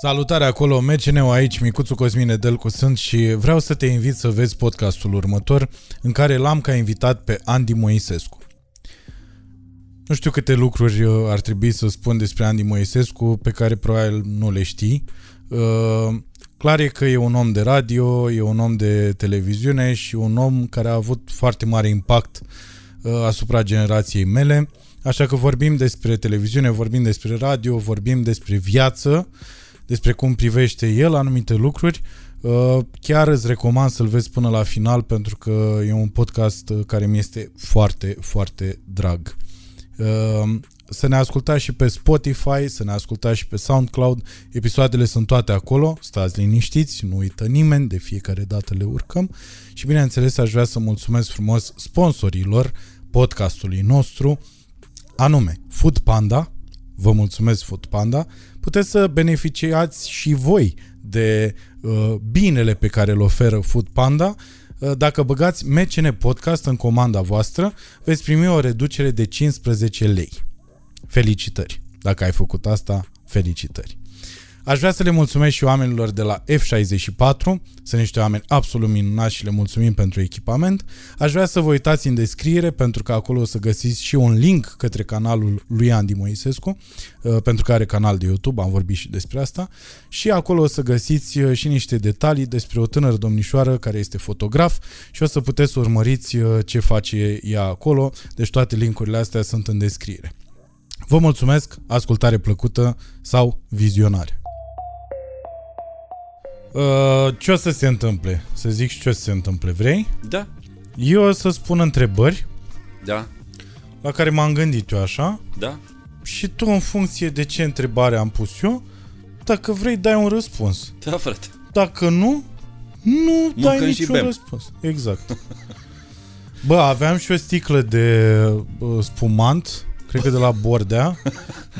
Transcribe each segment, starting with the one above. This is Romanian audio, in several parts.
Salutare acolo, MCN-ul aici, Micuțu Cosmine Delcu sunt și vreau să te invit să vezi podcastul următor în care l-am ca invitat pe Andy Moisescu. Nu știu câte lucruri uh, ar trebui să spun despre Andy Moisescu pe care probabil nu le știi. Uh, clar e că e un om de radio, e un om de televiziune și un om care a avut foarte mare impact uh, asupra generației mele. Așa că vorbim despre televiziune, vorbim despre radio, vorbim despre viață, despre cum privește el anumite lucruri. Uh, chiar îți recomand să-l vezi până la final pentru că e un podcast uh, care mi este foarte, foarte drag. Uh, să ne ascultați și pe Spotify, să ne ascultați și pe SoundCloud. Episoadele sunt toate acolo, stați liniștiți, nu uită nimeni, de fiecare dată le urcăm. Și bineînțeles aș vrea să mulțumesc frumos sponsorilor podcastului nostru, anume Food Panda, vă mulțumesc Food Panda, puteți să beneficiați și voi de uh, binele pe care îl oferă Food Panda. Uh, dacă băgați MCN Podcast în comanda voastră, veți primi o reducere de 15 lei. Felicitări! Dacă ai făcut asta, felicitări! Aș vrea să le mulțumesc și oamenilor de la F64, sunt niște oameni absolut minunați și le mulțumim pentru echipament. Aș vrea să vă uitați în descriere pentru că acolo o să găsiți și un link către canalul lui Andy Moisescu, uh, pentru că are canal de YouTube, am vorbit și despre asta. Și acolo o să găsiți uh, și niște detalii despre o tânără domnișoară care este fotograf și o să puteți să urmăriți uh, ce face ea acolo. Deci toate linkurile astea sunt în descriere. Vă mulțumesc, ascultare plăcută sau vizionare. Uh, ce o să se întâmple? Să zic și ce o să se întâmple. Vrei? Da. Eu o să spun întrebări Da. la care m-am gândit eu așa Da. și tu în funcție de ce întrebare am pus eu, dacă vrei dai un răspuns. Da, frate. Dacă nu, nu dai Mâncăm și niciun bem. răspuns. Exact. Bă, aveam și o sticlă de uh, spumant, cred că de la Bordea,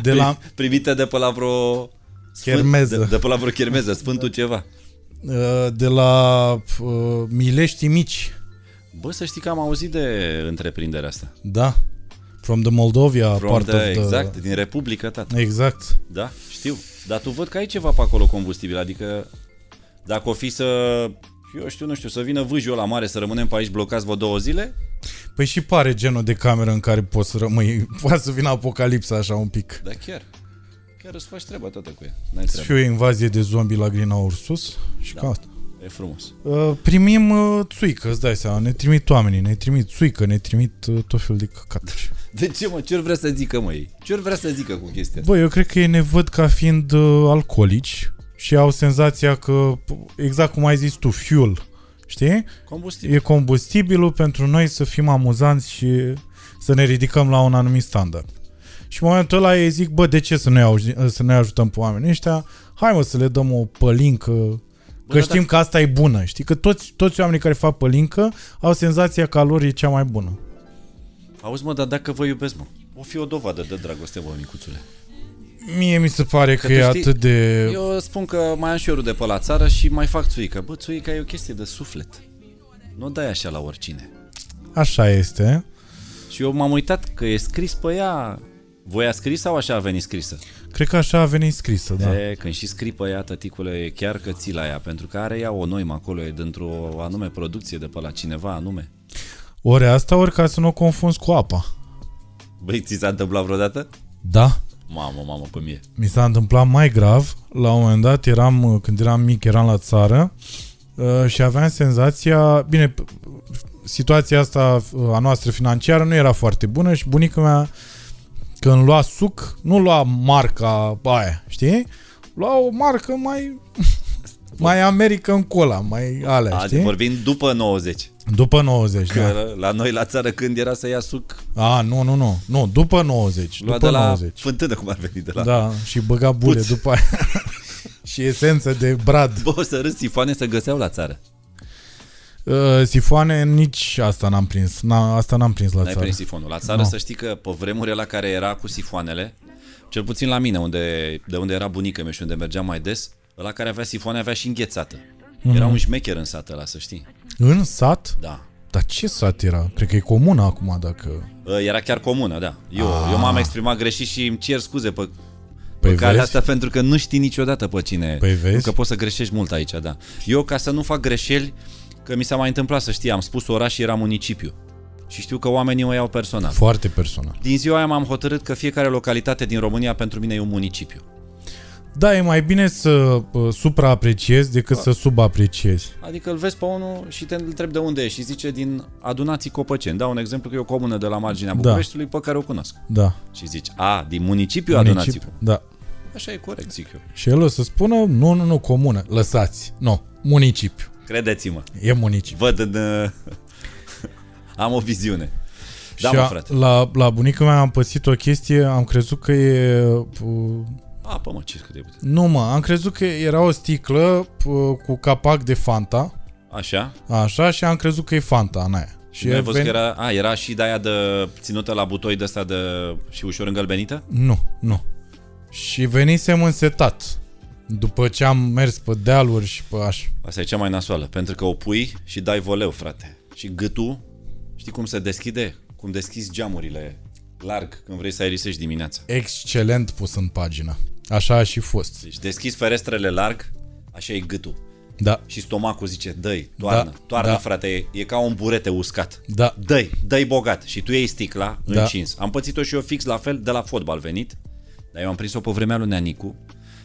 de la, Primită de pe la vreo... sfânt- Chermeză. De, de pe la vreo chermeză, Sfântul ceva. Uh, de la uh, Milești Mici. Bă, să știi că am auzit de întreprinderea asta. Da. From the Moldovia From part the, of the... Exact, din Republica, tată. Exact. Da, știu. Dar tu văd că ai ceva pe acolo combustibil, adică dacă o fi să... Eu știu, nu știu, să vină vâjul la mare să rămânem pe aici blocați vreo două zile, Păi și pare genul de cameră în care poți să rămâi, poate să vină apocalipsa așa un pic. da chiar. Chiar îți faci treaba toată cu ea. N-ai Să treabă. fie o invazie de zombi la Grina Ursus și Da. ca asta. E frumos. Uh, primim uh, țuică, îți dai seama, ne trimit oamenii, ne trimit țuică, ne trimit uh, tot felul de căcaturi. De ce, mă? Ce vrea să zică, mă, ei? Ce vrea să zică cu chestia asta? Bă, eu cred că ei ne văd ca fiind uh, alcoolici și au senzația că, exact cum ai zis tu, fuel, știi? Combustibil. E combustibilul pentru noi să fim amuzanți și să ne ridicăm la un anumit standard. Și în momentul ăla ei zic, bă, de ce să ne, să ne ajutăm pe oamenii ăștia? Hai mă să le dăm o pălincă, că dar știm că asta e bună. Știi că toți, toți oamenii care fac pălincă au senzația că a lor e cea mai bună. Auzi, mă, dar dacă vă iubesc, mă, o fi o dovadă de dragoste, bă, micuțule. Mie mi se pare că, Că e tu știi, atât de... Eu spun că mai am și eu rude pe la țară și mai fac țuică. Bă, țuica e o chestie de suflet. Nu o dai așa la oricine. Așa este. Și eu m-am uitat că e scris pe ea. Voi a scris sau așa a venit scrisă? Cred că așa a venit scrisă, da. E, când și scrii pe ea, tăticule, e chiar că ții la ea, pentru că are ea o noimă acolo, e dintr-o anume producție de pe la cineva anume. Ori asta, ori ca să nu o confunzi cu apa. Băi, ți s-a întâmplat vreodată? Da. Mamă, mamă, cum e? Mi s-a întâmplat mai grav. La un moment dat eram, când eram mic, eram la țară uh, și aveam senzația, bine, p- situația asta uh, a noastră financiară nu era foarte bună și bunica mea când lua suc, nu lua marca aia, știi? Lua o marcă mai mai American Cola, mai alea, A, știi? vorbim după 90. După 90, Că da. la noi la țară când era să ia suc, A, nu, nu, nu. Nu, după 90. lua după de la 90. fântână, cum ar veni de la... Da, și băga bule Puț. după aia. și esență de brad. Bă, o să râs, sifoane să găseau la țară. Uh, sifoane, nici asta n-am prins. N-a, asta n-am prins la N-ai țară. prins sifonul. La țară Nu. să știi că pe vremurile la care era cu sifoanele, cel puțin la mine, unde, de unde era bunica mea și unde mergeam mai des, ăla care avea sifoane avea și înghețată. Mhm. Era un șmecher în sat ăla, să știi. În sat? Da. Dar ce sat era? Cred că e comună acum, dacă... Ă, Era chiar comună, da. Eu, Ah. eu m-am exprimat greșit și îmi cer scuze pe Păi pe calea vezi? asta pentru că nu știi niciodată pe cine. Păi vezi? Nu că poți să greșești mult aici, da. Eu, ca să nu fac greșeli, că mi s-a mai întâmplat să știi, am spus oraș și era municipiu. Și știu că oamenii o iau personal. Foarte personal. Din ziua aia m-am hotărât că fiecare localitate din România pentru mine e un municipiu. Da, e mai bine să uh, supraapreciezi decât să subapreciezi. Adică îl vezi pe unul și te întrebi de unde e și zice din adunații Copăceni. Dau un exemplu că e o comună de la marginea Da. Bucureștiului pe care o cunosc. Da. Și zici, a, din municipiu adunații. Municipiu. Da. Așa e corect, zic eu. Și el o să spună, nu, nu, nu, comună, lăsați. Nu, municipiu. Credeți-mă. E municipiu. Văd în... uh, Am o viziune. Da, și mă, a- frate. la, la bunica mea am pățit o chestie, am crezut că e... uh, Apă, mă, ce cât de puțin. Nu, mă, am crezut că era o sticlă uh, cu capac de Fanta, Așa? așa, și am crezut că e Fanta în aia. Și nu ai văzut ven- că era... A, era și de aia de ținută la butoi de asta de... și ușor îngălbenită? Nu, nu. Și venisem însetat. După ce am mers pe dealuri și pe așa. Asta e cea mai nasoală, pentru că o pui și dai voleu, frate. Și gâtul, știi cum se deschide? Cum deschizi geamurile larg când vrei să aerisești dimineața. Excelent pus în pagină. Așa a și fost. Deci deschizi ferestrele larg, așa e gâtul. Da, Și stomacul zice, dă-i, toarnă, Da, toarnă, da. frate, e, e ca un burete uscat. da, Dă-i, dă-i bogat. Și tu iei sticla Da. încins. Am pățit-o și eu fix la fel de la fotbal venit, dar eu am prins-o pe vremea lui Neanicu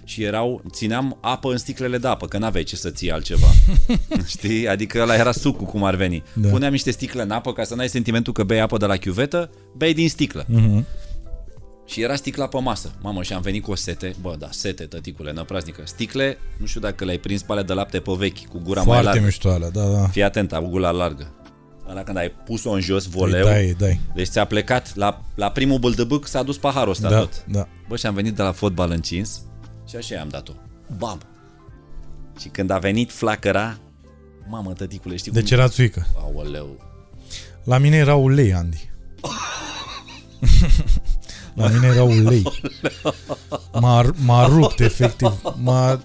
și erau, țineam apă în sticlele de apă, că n-aveai ce să ții altceva. Știi? Adică ăla era sucul, cum ar veni. Da. Puneam niște sticle în apă ca să n-ai sentimentul că bei apă de la chiuvetă, bei din sticlă. Mhm. Și era sticla pe masă. Mamă, și am venit cu o sete. Bă, da, sete, tăticule, năpraznică. Sticle, nu știu dacă le-ai prins pe alea de lapte pe vechi, cu gura mai foarte largă. mișto alea, da, da. Fii atent, au gura largă. Ăla când ai pus-o în jos, Îi voleu, dai, îi dai. deci ți-a plecat, la, la primul bâldăbâc s-a dus paharul ăsta Da, tot. da. Bă, și am venit de la fotbal încins și așa i-am dat-o. Bam! Și când a venit flacăra, mamă, tăticule, știi Deci cum... era țuică. Aoleu. La mine era ulei, Andy. La mine era ulei. M-a, m-a rupt, efectiv. M-a...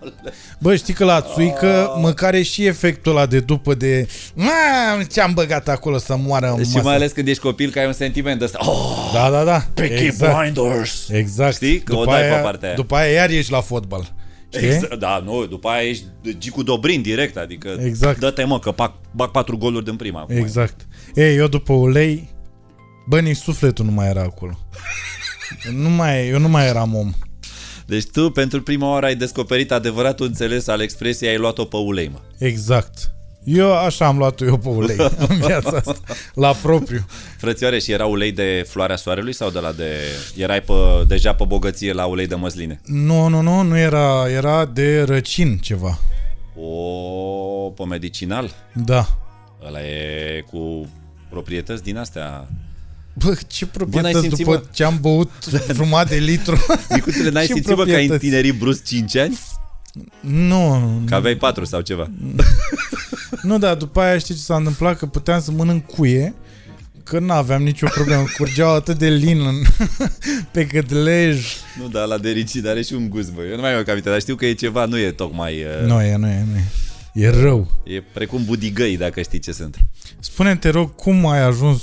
Bă, știi că la țuică măcar e și efectul ăla de după de "Mam, ce-am băgat acolo să moară în Și masă." mai ales când ești copil, că ai un sentiment ăsta. Oh, Da, da, da. Peaky Exact. Blinders! exact. Știi? Că o dai pe partea aia. După aia iar ești la fotbal. Știi? Exact, da, nu, după aia ești Gicu Dobrin direct, adică Exact. dă-te mă că bag, bag patru goluri din prima. acum. Exact. Ei, eu după ulei, bă, nici sufletul nu mai era acolo. Nu mai, eu nu mai eram om. Deci tu pentru prima oară ai descoperit adevăratul înțeles al expresiei, ai luat-o pe ulei, mă. Exact. Eu așa am luat eu pe ulei în viața asta, la propriu. Frățioare, și era ulei de floarea soarelui sau de la de... Erai pe, deja pe bogăție la ulei de măsline? Nu, nu, nu, nu era, era de răcin ceva. O, pe medicinal? Da. Ăla e cu proprietăți din astea. Bă, ce n-ai proprietăți simțit, după mă? ce am băut jumătate de litru. Micuțule, n-ai Ce simțit, bă, că ai proprietăți? întinerit brusc 5 ani? nu, Că aveai 4 sau ceva. nu, dar după aia știi ce s-a întâmplat? Că puteam să mănânc cuie, că nu aveam nicio problemă. Curgeau atât de lin în, pe cătlej. Nu, dar la de ricid are și un gust, bă. Eu nu mai am o cavitate, dar știu că e ceva, nu e tocmai... Uh, Nu e, nu e, nu e. E rău. E precum budigăi, dacă știi ce sunt. Spune-mi, te rog, cum ai ajuns...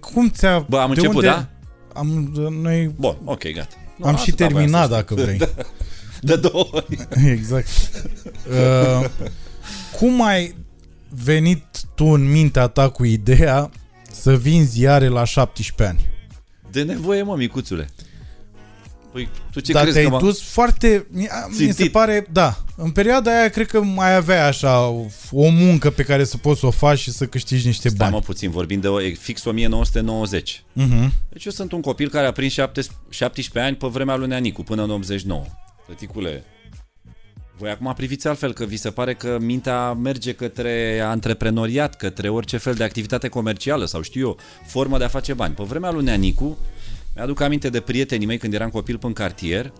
Cum ți-a... Bă, am de început, unde... da? Am, noi Bun, ok, gata. Nu, am și atâta voiam terminat, să dacă vrei. știu. De două ori. exact. Uh, cum ai venit tu în mintea ta cu ideea să vinzi ziare la 17 ani? De nevoie, mă, micuțule. Păi, tu ce Dar crezi te-ai că m- dus foarte... Mi, a- mi se Țintit. pare... Da. În perioada aia cred că mai aveai așa o muncă pe care să poți să o faci și să câștigi niște Stai bani. mă puțin, vorbim de o, e fix 1990. Uh-huh. Deci eu sunt un copil care a prins 17 17 ani pe vremea lui Neanicu, până în 89. Tăticule, voi acum priviți altfel, că vi se pare că mintea merge către antreprenoriat, către orice fel de activitate comercială sau știu eu, formă de a face bani. Pe vremea lui Neanicu, mi-aduc aminte de prietenii mei când eram copil în cartier,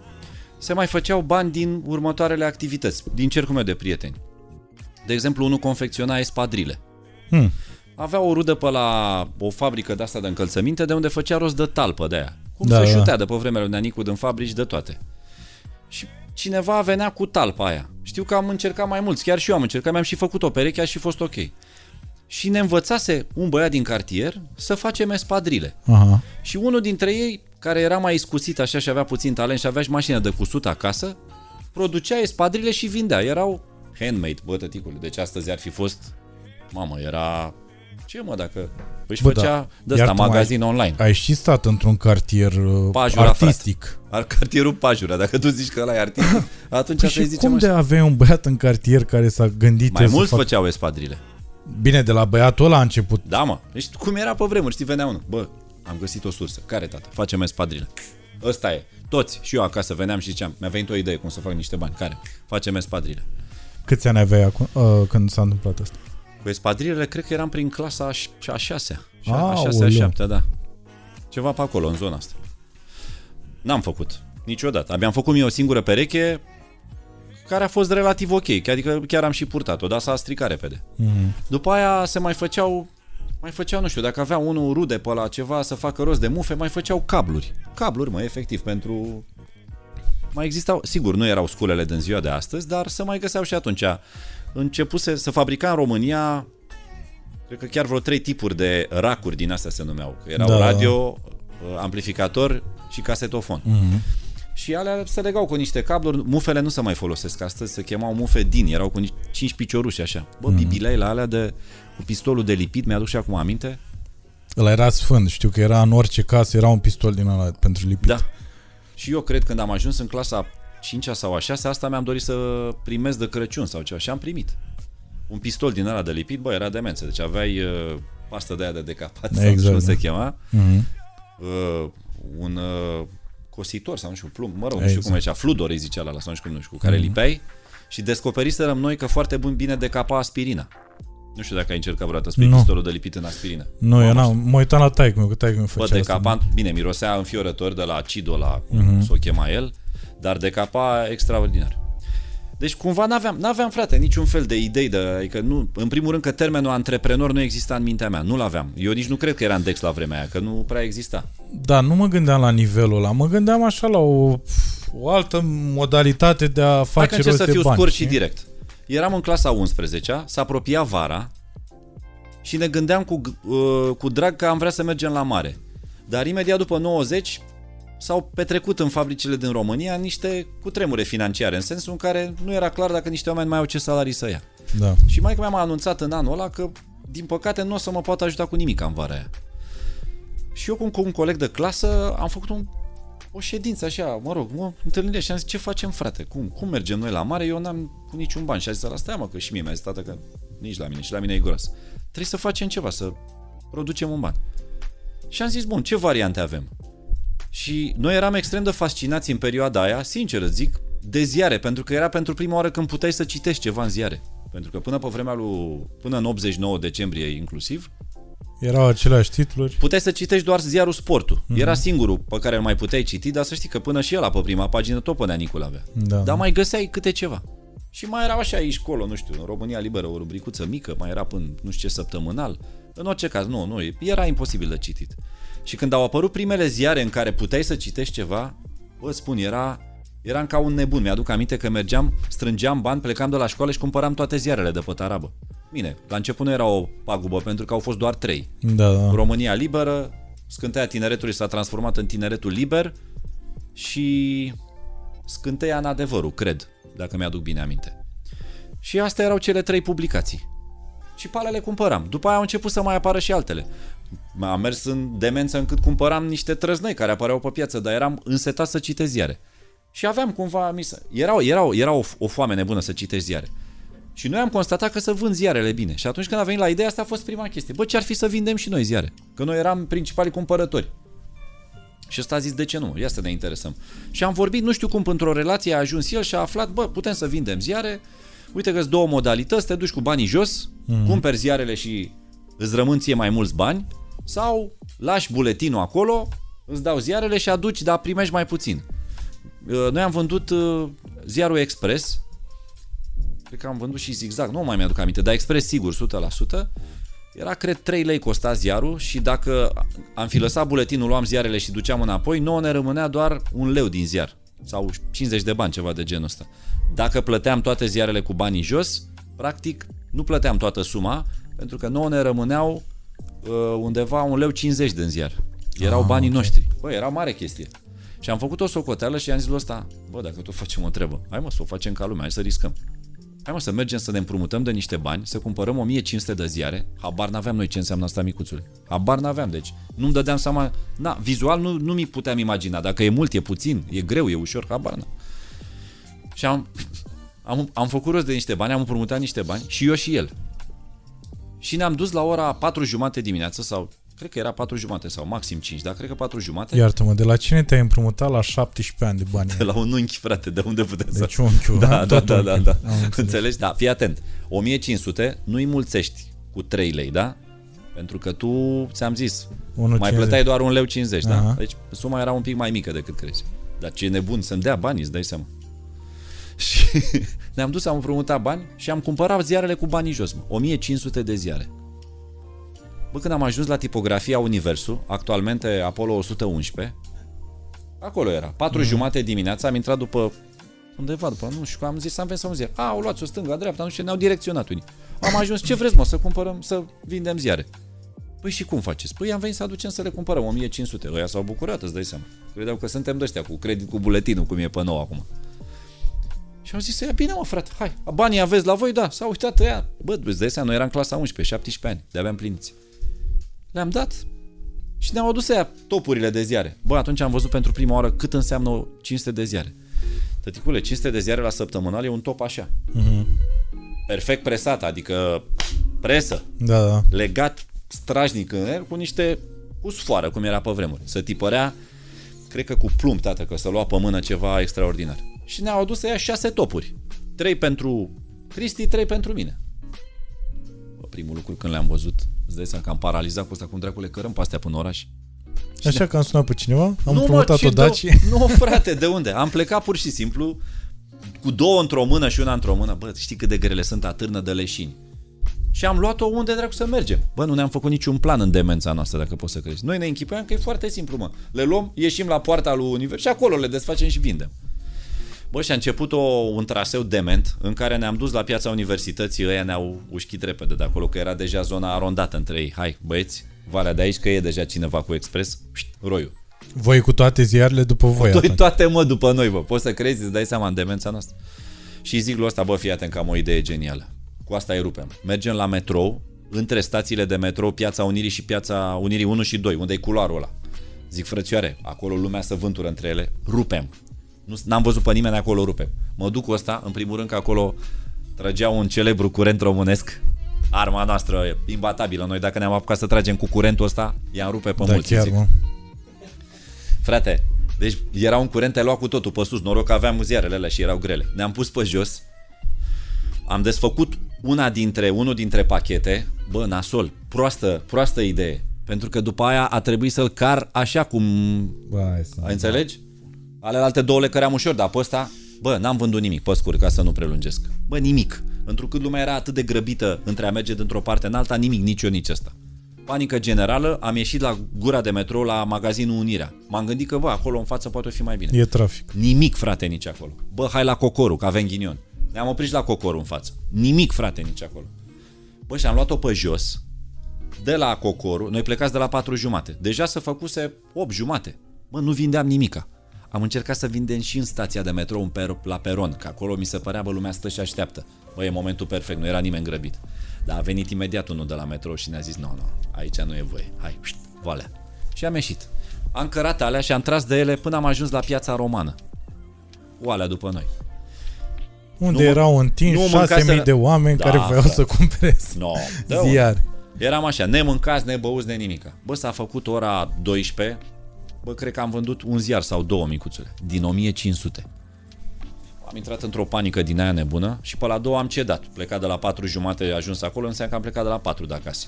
se mai făceau bani din următoarele activități, din cercul meu de prieteni. De exemplu, unul confecționa espadrile. Hmm. Avea o rudă pe la o fabrică de asta de încălțăminte de unde făcea rost de talpă de aia. Cum Da, da, se da. șutea de pe vremea lui Neanicu din fabrici de toate. Și cineva venea cu talpa aia. Știu că am încercat mai mulți, chiar și eu am încercat, mi-am și făcut o pereche, a și fost ok. Și ne învățase un băiat din cartier să facem espadrile. Aha. Și unul dintre ei care era mai iscusit așa și avea puțin talent și avea și mașină de cusut acasă, producea espadrile și vindea. Erau handmade, bă, tăticule. Deci astăzi ar fi fost... Mamă, era... Ce mă, dacă... Păi și Bă, făcea da. de ăsta, Iar tu magazin online. Ai și stat într-un cartier uh, Pajura, artistic. Ar cartierul Pajura. Dacă tu zici că ăla e artistic, atunci Păi să-i și zicem cum de așa. aveai un băiat în cartier care s-a gândit Mai el să mulți facă- făceau espadrile. Bine, de la băiatul ăla a început. Da, mă. Deci cum era pe vremuri, știi, venea unul. Bă, am găsit o sursă. Care, tată? Facem espadrile. Ăsta e. Toți. Și eu acasă veneam și ziceam, mi-a venit o idee cum să fac niște bani. Care? Facem espadrile. Câți ani aveai acum, uh, când s-a întâmplat asta? Cu espadrilele, cred că eram prin clasa a, ș- a șasea. A Aoleu. șasea, a șaptea, da. Ceva pe acolo, în zona asta. N-am făcut. Niciodată. Abia am făcut mie o singură pereche care a fost relativ ok. Adică chiar am și purtat-o, dar s-a stricat repede. Mm. După aia se mai făceau mai făceau, nu știu, dacă avea unul rude pe la ceva să facă rost de mufe, mai făceau cabluri. Cabluri, mă, efectiv, pentru... Mai existau, sigur, nu erau sculele din ziua de astăzi, dar se mai găseau și atunci. Începuse să fabrica în România, cred că chiar vreo trei tipuri de racuri din astea se numeau. Că erau Da. radio, amplificator și casetofon. Mm. Și alea se legau cu niște cabluri, mufele nu se mai folosesc astăzi, se chemau mufe din, erau cu nici 5 picioruși așa. Bă, bibilei la alea de, cu pistolul de lipit, mi-aduc și acum aminte. Ăla era sfânt, știu că era în orice casă, era un pistol din ăla pentru lipit. Da. Și eu cred când am ajuns în clasa 5 sau a 6 asta mi-am dorit să primesc de Crăciun sau ceva și am primit. Un pistol din ăla de lipit, bă, era demență. Deci aveai uh, pastă de aia de decapat, sau Exact, cum se da. chema, Mm. uh, un uh, cositor sau nu știu, plumb, mă rog, nu știu Exact. cum e cea, fludor îi zicea la, sau nu știu cum, nu știu, cu care lipeai și descoperiserăm noi că foarte bun bine decapa aspirina. Nu știu dacă ai încercat vreodată să pui Nu. pistolul de lipit în aspirină. Nu, eu Mamă, n-am, mă uitam la taică meu, că taică meu Bă, făcea decapa, asta. bine, mirosea înfiorător de la acido la cum s-o chema el, dar decapa extraordinar. Deci cumva n-aveam, n-aveam frate, niciun fel de idei de, adică nu, în primul rând că termenul antreprenor nu exista în mintea mea, nu-l aveam. Eu nici nu cred că era în Dex la vremea aia, că nu prea exista. Da, nu mă gândeam la nivelul ăla, mă gândeam așa la o, o altă modalitate de a Dacă face încerc rost să de fiu bani. scurt și știi? direct. Eram în clasa 11 s-a apropia vara și ne gândeam cu, uh, cu drag că am vrea să mergem la mare. Dar imediat după 90 s-au petrecut în fabricile din România niște cutremure financiare, în sensul în care nu era clar dacă niște oameni mai au ce salarii să ia. Da. Și mai mea m-a anunțat în anul ăla că, din păcate, nu o să mă poată ajuta cu nimic în vara aia. Și eu cu un, cu un coleg de clasă am făcut un, o ședință așa, mă rog, mă întâlnire și am zis, ce facem frate? Cum, cum mergem noi la mare? Eu n-am cu niciun bani. Și a zis, la stai mă, că și mie mi-a zis tata că nici la mine, și la mine e gros. Trebuie să facem ceva, să producem un ban. Și am zis, bun, ce variante avem? Și noi eram extrem de fascinați în perioada aia, sincer îți zic, de ziare, pentru că era pentru prima oară când puteai să citești ceva în ziare. Pentru că până pe vremea lui, până în 89 decembrie inclusiv, Erau aceleași titluri. puteai să citești doar ziarul Sportul. Mhm. Era singurul pe care îl mai puteai citi, dar să știi că până și ăla pe prima pagină tot până Nicul avea. Da. Dar mai găseai câte ceva. Și mai erau așa aici colo, nu știu, în România Liberă o rubricuță mică, mai era până nu știu ce săptămânal. În orice caz, nu, nu, era imposibil de citit. Și când au apărut primele ziare în care puteai să citești ceva, vă spun, era, eram ca un nebun. Mi-aduc aminte că mergeam, strângeam bani, plecam de la școală și cumpăram toate ziarele de pe tarabă. Bine, la început nu era o pagubă pentru că au fost doar trei. Da, da. România liberă, scânteia tineretului s-a transformat în tineretul liber și scânteia în adevărul, cred, dacă mi-aduc bine aminte. Și astea erau cele trei publicații. Și pe alea le cumpăram. După aia au început să mai apară și altele. Am mers în demență încât cumpăram niște trăznăi care apăreau pe piață, dar eram însetat să citesc ziare. Și aveam cumva... mi se- Era, era, era o, o foame nebună să citești ziare. Și noi am constatat că să vând ziarele bine. Și atunci când a venit la ideea asta a fost prima chestie. Bă, ce ar fi să vindem și noi ziare? Că noi eram principalii cumpărători. Și ăsta a zis, de ce nu? Ia să ne interesăm. Și am vorbit, nu știu cum, într-o relație a ajuns el și a aflat, bă, putem să vindem ziare, uite că sunt două modalități, te duci cu banii jos, mm. cumperi ziarele și îți rămân ție mai mulți bani, sau lași buletinul acolo, îți dau ziarele și aduci, dar primești mai puțin. Uh, Noi am vândut uh, ziarul Express, cred că am vândut și zigzag, nu mai mi-aduc aminte, dar Express sigur, 100%. Era, cred, 3 lei costa ziarul și dacă am fi lăsat buletinul, luam ziarele și duceam înapoi, nouă ne rămânea doar un leu din ziar sau 50 de bani, ceva de genul ăsta. Dacă plăteam toate ziarele cu banii jos, practic nu plăteam toată suma, pentru că nouă ne rămâneau uh, undeva un leu 50 din ziar. Erau Ah, banii ok. noștri. Bă, era mare chestie. Și am făcut o socoteală și i-am zis lui ăsta, bă, dacă tot facem o treabă, hai mă să o facem ca lumea, hai să riscăm. Hai mă să mergem să ne împrumutăm de niște bani, să cumpărăm 1500 de ziare. Habar n-aveam noi ce înseamnă asta, micuțule. Habar n-aveam, deci nu-mi dădeam seama, na, vizual nu, nu mi puteam imagina. Dacă e mult, e puțin, e greu, e ușor, habar n Și am, am, am făcut rost de niște bani, am împrumutat niște bani și eu și el. Și ne-am dus la ora 4 jumate dimineață sau cred că era 4 jumate sau maxim 5, dar cred că 4 jumate. Iartă-mă, de la cine te-ai împrumutat la 17 ani de bani? De la un unchi, frate, de unde puteți Deci să... unchiul, Da, ha? da, Tot da, da, unchiul. da. Am înțeles. Înțelegi? Da, fii atent. 1500 nu-i mulțești cu 3 lei, da? Pentru că tu, ți-am zis, 1,50. mai plăteai doar un leu 50, da? Aha. Deci suma era un pic mai mică decât crezi. Dar ce nebun să-mi dea bani, îți dai seama. Și ne-am dus, am împrumutat bani și am cumpărat ziarele cu banii jos, mă. 1500 de ziare. Bă, când am ajuns la tipografia Universul, actualmente Apollo 111, acolo era. 4 mm. jumate dimineața, am intrat după undeva, după, nu știu, am zis să am venit să un ziar. A, au luat o stânga, dreapta, nu știu, ne-au direcționat unii. Am ajuns, ce vreți mă, să cumpărăm, să vindem ziare. Păi și cum faceți? Păi am venit să aducem să le cumpărăm 1500. Ăia s-au bucurat, îți dai seama. Credeau că suntem de ăștia cu credit cu buletinul, cum e pe nou acum. Și au zis să ia bine mă frate, hai, banii aveți la voi? Da, s-au uitat ăia. Bă, îți dai seama, noi eram clasa 11, 17 ani, de-abia împliniți. Le-am dat și ne-au adus ăia topurile de ziare. Bă, atunci am văzut pentru prima oară cât înseamnă 500 de ziare. Tăticule, 500 de ziare la săptămânal e un top așa. Mhm. Perfect presat, adică presă, Da, da. legat strajnic în el cu niște cu sfoară, cum era pe vremuri. Să tipărea, cred că cu plumb, tată, că să lua pe mână ceva extraordinar. Și ne-au adus să ia șase topuri. Trei pentru Cristi, trei pentru mine. Bă, primul lucru când le-am văzut, îți dai seama că am paralizat cu asta, cum dracu le cărăm pe astea până în oraș. Așa că am sunat pe cineva, am Nu, mă, împrumutat ce o de- Daci. Nu, frate, de unde? Am plecat pur și simplu cu două într-o mână și una într-o mână. Bă, știi cât de grele sunt atârnă de leșini. Și am luat-o unde dracu să mergem. Bă, nu ne-am făcut niciun plan în demența noastră, dacă poți să crezi. Noi ne închipuiam că e foarte simplu, mă. Le luăm, ieșim la poarta lui Univers și acolo le desfacem și vindem. Bă, și a început o, un traseu dement în care ne-am dus la piața universității, ăia ne-au ușchit repede de acolo, că era deja zona arondată între ei. Hai, băieți, valea de aici, că e deja cineva cu expres, șt, roiul. Voi cu toate ziarele după voi Toi atunci. toate mă după noi, bă. Poți să crezi, îți dai seama în demența noastră. Și zic lui ăsta, bă, fii atent că am o idee genială. Cu asta îi rupem. Mergem la metrou, între stațiile de metrou, Piața Unirii și Piața Unirii 1 și 2, unde e culoarul ăla. Zic, frățioare, acolo lumea să vântură între ele, rupem. Nu, n-am văzut pe nimeni acolo, rupem. Mă duc cu ăsta, în primul rând că acolo trăgea un celebru curent românesc, arma noastră imbatabilă. Noi dacă ne-am apucat să tragem cu curentul ăsta, i-am rupe pe Da, mulți. chiar, zic. mă. Frate, deci era un curent, te luat cu totul pe sus. Noroc că aveam ziarele alea și erau grele. Ne-am pus pe jos, am desfăcut una dintre, unul dintre pachete. Bă, nasol, proastă, proastă idee. Pentru că după aia a trebuit să-l car așa cum... Bă, hai să... Ai înțelegi? Alelalte două le căream ușor, dar pe ăsta, bă, n-am vândut nimic, pe scurt, ca să nu prelungesc. Bă, nimic. Întrucât lumea era atât de grăbită între a merge dintr-o parte în alta, nimic, nici eu, nici ăsta. Panică generală, am ieșit la gura de metrou la magazinul Unirea. M-am gândit că, bă, acolo în față poate fi mai bine. E trafic. Nimic, frate, nici acolo. Bă, hai la Cocoru, că avem ghinion. Ne-am oprit și la Cocoru în față. Nimic, frate, nici acolo. Bă, și am luat-o pe jos, de la Cocoru, noi plecați de la 4 jumate. Deja să făcuse 8 jumate. Bă, nu vindeam nimica. Am încercat să vindem și în stația de metrou în per- la peron, că acolo mi se părea, bă, lumea stă și așteaptă. Bă, e momentul perfect, nu era nimeni grăbit. Dar a venit imediat unul de la metrou și ne-a zis, nu, nu, aici nu e voie, hai, șt, valea. Și am ieșit. Am cărat alea și am tras de ele până am ajuns la piața romană. Cu alea după noi. Unde Nu mă- erau întinși nu mâncaseră- 6.000 de oameni Da, care voiau frate. să cumpere No, da, ziar. Eram așa, nemâncați, nebăuți, de nimica. Bă, s-a făcut ora 12, bă, cred că am vândut un ziar sau două micuțule, din 1500. Am intrat într-o panică din aia nebună și pe la două am cedat. Plecat de la 4 jumate, ajuns acolo, înseamnă că am plecat de la 4 de acasă.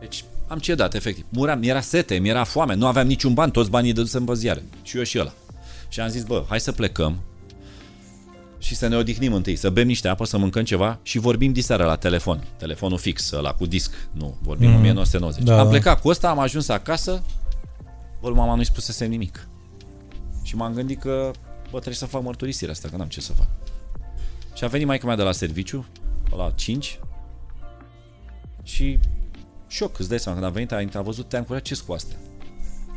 Deci am cedat, efectiv. Muream, mi-era sete, mi-era foame, nu aveam niciun ban, toți banii dădusem pe ziare. Și eu și ăla. Și am zis, bă, hai să plecăm și să ne odihnim întâi, să bem niște apă, să mâncăm ceva și vorbim diseară la telefon. Telefonul fix, ăla cu disc, nu, vorbim mm. 1990. Da, am da. plecat cu ăsta, am ajuns acasă, bă, mama nu-i spusese nimic. Și m-am gândit că, bă, trebuie să fac mărturisirea asta, că n-am ce să fac. Și a venit maica mea de la serviciu, la 5, și șoc, îți dai seama, când a venit, a, a văzut, te-am curat ce cu astea.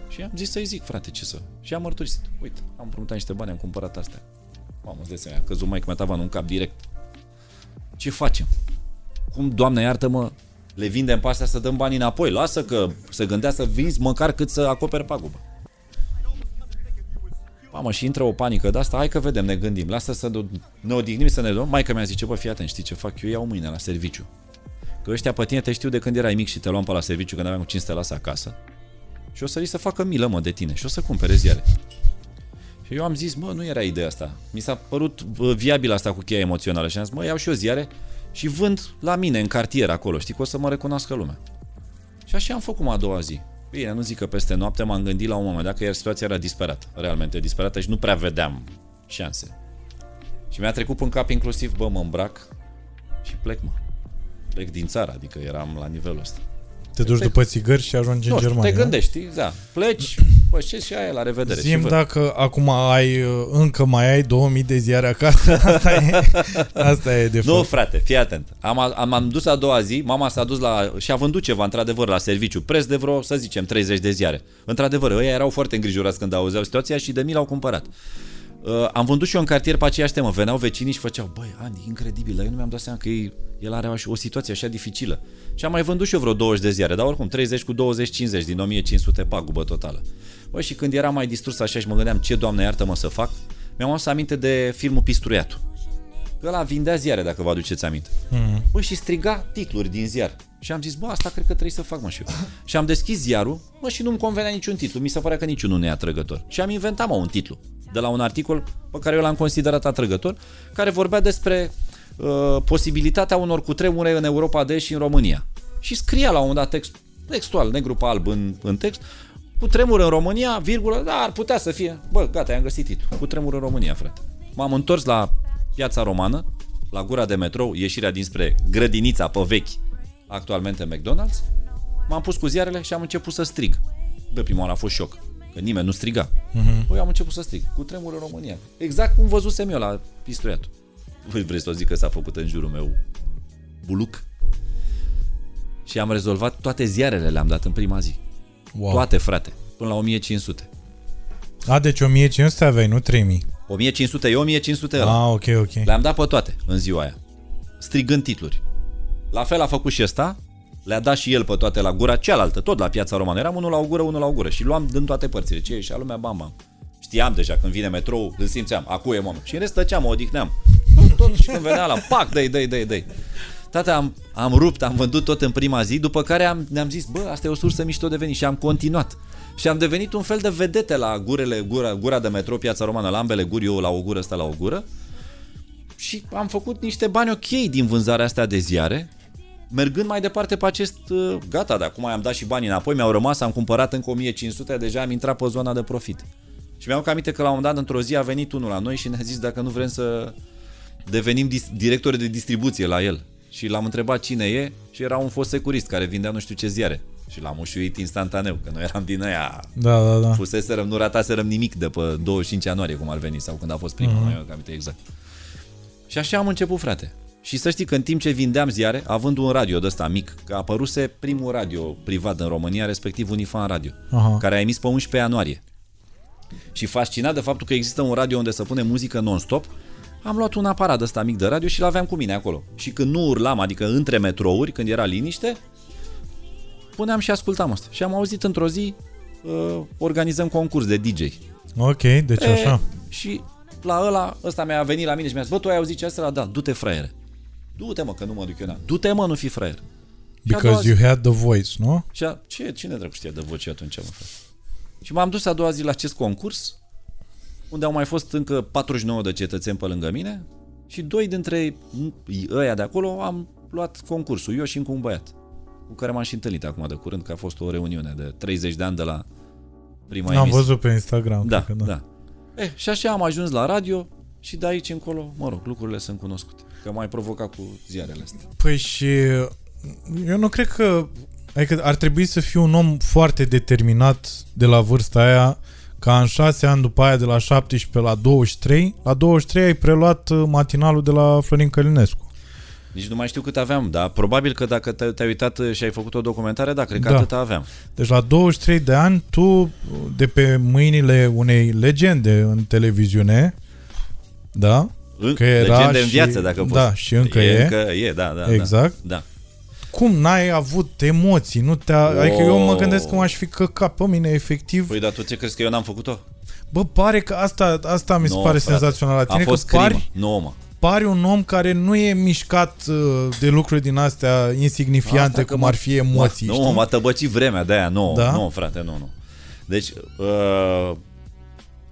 Și am zis să-i zic, frate, ce să... Și am mărturisit. Uite, am împrumutat niște bani, am cumpărat astea. Mamă, îți dai seama, a căzut mai tavanul în cap direct. Ce facem? Cum, Doamne, iartă-mă, le vindem pe astea să dăm banii înapoi. Lasă că se gândea să vinzi măcar cât să acoperi pagubă. Mamă, și intră o panică de asta, hai că vedem, ne gândim, lasă să ne odihnim, să ne dăm. Maica mi-a zice, bă, fii atent, știi ce fac? Eu iau mâine la serviciu. Că ăștia pe tine te știu de când erai mic și te luam pe la serviciu când aveam 500 lasă acasă. Și o să să facă milă, mă, de tine și o să cumpere ziare. Și eu am zis, mă, nu era ideea asta. Mi s-a părut viabil asta cu cheia emoțională și am zis, mă, iau și eu ziare și vând la mine în cartier acolo, știi că o să mă recunoască lumea. Și așa am făcut a doua zi. Bine, nu zic că peste noapte m-am gândit la un moment dat că iar situația era disperată, realmente disperată și nu prea vedeam șanse. Și mi-a trecut în cap inclusiv, bă, mă îmbrac și plec, mă. Plec din țară, adică eram la nivelul ăsta. Te duci după țigări și ajungi nu, în Germania. te gândești, da. Pleci, bă, ce și aia, la revedere. Zim dacă acum ai, încă mai ai 2000 de ziare acasă, asta e, asta e de fapt. Nu, frate, fii atent. Am, am, am dus a doua zi, mama s-a dus la, și a vândut ceva, într-adevăr, la serviciu, preț de vreo, să zicem, 30 de ziare. Într-adevăr, ei erau foarte îngrijorați când auzeau situația și de mii l-au cumpărat. Uh, am vândut și eu în cartier pe aceeași temă. Veneau vecinii și făceau, băi, Andy, incredibil, dar eu nu mi-am dat seama că ei, el are o situație așa dificilă. Și am mai vândut și eu vreo 20 de ziare, dar oricum 30 cu 20-50 din 1500 pagubă totală. Băi, și când eram mai distrus așa și mă gândeam ce, Doamne, iartă-mă să fac, mi-am adus aminte de filmul Pistruiatul. Că ăla vindea ziare, dacă vă aduceți aminte. Mm-hmm. Băi, și striga titluri din ziar. Și am zis, bă, asta cred că trebuie să fac, mă, și eu. și am deschis ziarul, mă, și nu-mi convenea niciun titlu. Mi se părea că niciunul nu e atrăgător. Și am inventat, mă, un titlu de la un articol pe care eu l-am considerat atrăgător, care vorbea despre uh, posibilitatea unor cutremure în Europa de Est și în România. Și scria la un dat text, textual, negru pe alb în, în text, cu tremur în România, virgulă, da, ar putea să fie. Bă, gata, am găsit titlul. Cu tremur în România, frate. M-am întors la piața romană, la gura de metrou, ieșirea dinspre grădinița pe vechi, actualmente McDonald's, m-am pus cu ziarele și am început să strig. De prima oară a fost șoc. Că nimeni nu striga. Uh-huh. Păi am început să strig. Cu tremur în România. Exact cum văzusem eu la pistoiatul. Voi vreți să o zic că s-a făcut în jurul meu buluc? Și am rezolvat toate ziarele, le-am dat în prima zi. Wow. Toate, frate. Până la 1500. A, deci 1500 aveai, nu 3000. 1500 eu, 1500 ăla. Ah, ok, ok. Le-am dat pe toate în ziua aia. Strigând titluri. La fel a făcut și ăsta, le-a dat și el pe toate la gura cealaltă, tot la piața romană. Eram unul la o gură, unul la o gură și luam din toate părțile. Ce și a lumea, bam, bam. Știam deja, când vine metrou, îl simțeam, acu e moment. Și în rest tăceam, mă odihneam. Tot, tot și când venea la pac, dai, dai, dai, dai. Tata, am, am rupt, am vândut tot în prima zi, după care am, ne-am zis, bă, asta e o sursă mișto de venit și am continuat. Și am devenit un fel de vedete la gurele, gura, gura de metro, piața romană, la ambele guri, eu la o gură, ăsta la o gură. Și am făcut niște bani ok din vânzarea asta de ziare, mergând mai departe pe acest, uh, gata, de acum am dat și banii înapoi, mi-au rămas, am cumpărat încă 1500, deja am intrat pe zona de profit. Și mi-am aminte că la un moment dat, într-o zi, a venit unul la noi și ne-a zis dacă nu vrem să devenim directori de distribuție la el. Și l-am întrebat cine e și era un fost securist care vindea nu știu ce ziare. Și l-am ușuit instantaneu, că noi eram din aia. Da, da, da. Fuseserăm, nu rataserăm nimic de pe 25 ianuarie, cum ar veni, sau când a fost prima, mm-hmm. mai aminte exact. Și așa am început, frate. Și să știi că în timp ce vindeam ziare, având un radio de ăsta mic, că apăruse primul radio privat în România, respectiv Unifan Radio, Aha. care a emis pe 11 ianuarie. Și fascinat de faptul că există un radio unde să pune muzică non-stop, am luat un aparat ăsta mic de radio și l-aveam cu mine acolo. Și când nu urlam, adică între metrouri, când era liniște, puneam și ascultam asta. Și am auzit într-o zi, uh, organizăm concurs de DJ. Ok, deci e, așa. Și la ăla, ăsta mi-a venit la mine și mi-a zis, bă, tu ai auzit ce asta? Da, du-te fraiere. Du-te mă, că nu mă duc eu na. Du-te mă, nu fi fraier. Because you had the voice, nu? Și a, ce, cine dracu știa de voce atunci, mă, frate? Și m-am dus a doua zi la acest concurs, unde au mai fost încă 49 de cetățeni pe lângă mine și doi dintre ăia de acolo am luat concursul, eu și încă un băiat, cu care m-am și întâlnit acum de curând, că a fost o reuniune de 30 de ani de la prima Am emisie. văzut pe Instagram. Da, că da. da. Eh, și așa am ajuns la radio și de aici încolo, mă rog, lucrurile sunt cunoscute. Că mai provoca cu ziarele astea. Păi și eu nu cred că Adică ar trebui să fii un om foarte determinat de la vârsta aia ca în șase ani după aia de la 17 la 23, la 23 ai preluat uh, matinalul de la Florin Călinescu. Nici nu mai știu cât aveam, dar probabil că dacă te- te-ai uitat și ai făcut o documentare, da, cred că Da. atât aveam. Deci la 23 de ani, tu, de pe mâinile unei legende în televiziune, da? În, Că era legende în și- viață, dacă poți. da, și încă e. Încă e, da, da. Exact. Da. da. Cum n-ai avut emoții? Nu te Adică eu mă Wow. gândesc cum aș fi căcat pe mine, efectiv. Păi, dar tu ce crezi că eu n-am făcut-o? Bă, pare că asta, asta mi se Nu, pare frate. senzațional la tine, A fost că pari, crimă. Nu, mă. pari un om care nu e mișcat uh, de lucruri din astea insignifiante, Asta că cum mă- ar fi emoții, Nu, știi? m-a tăbăcit vremea de aia, nu, Da? nu, frate, nu, nu. Deci, uh,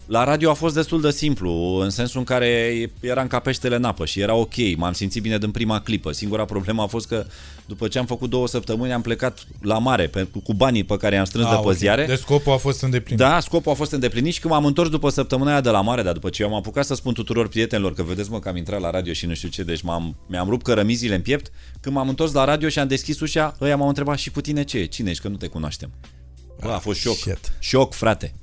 la radio a fost destul de simplu, în sensul în care eram ca peștele în apă și era ok, m-am simțit bine din prima clipă. Singura problemă a fost că după ce am făcut două săptămâni am plecat la mare pe, cu banii pe care i-am strâns Ah, de ok. pe ziare. Deci scopul a fost îndeplinit. Da, scopul a fost îndeplinit și când m-am întors după săptămâna aia de la mare, dar după ce eu am apucat să spun tuturor prietenilor că vedeți mă că am intrat la radio și nu știu ce, deci m-am, mi-am rupt cărămizile în piept, când m-am întors la radio și am deschis ușa, ăia m-au întrebat și cu tine ce e? Cine ești? Că nu te cunoaștem. Bă, a fost șoc. Shit. Șoc, frate.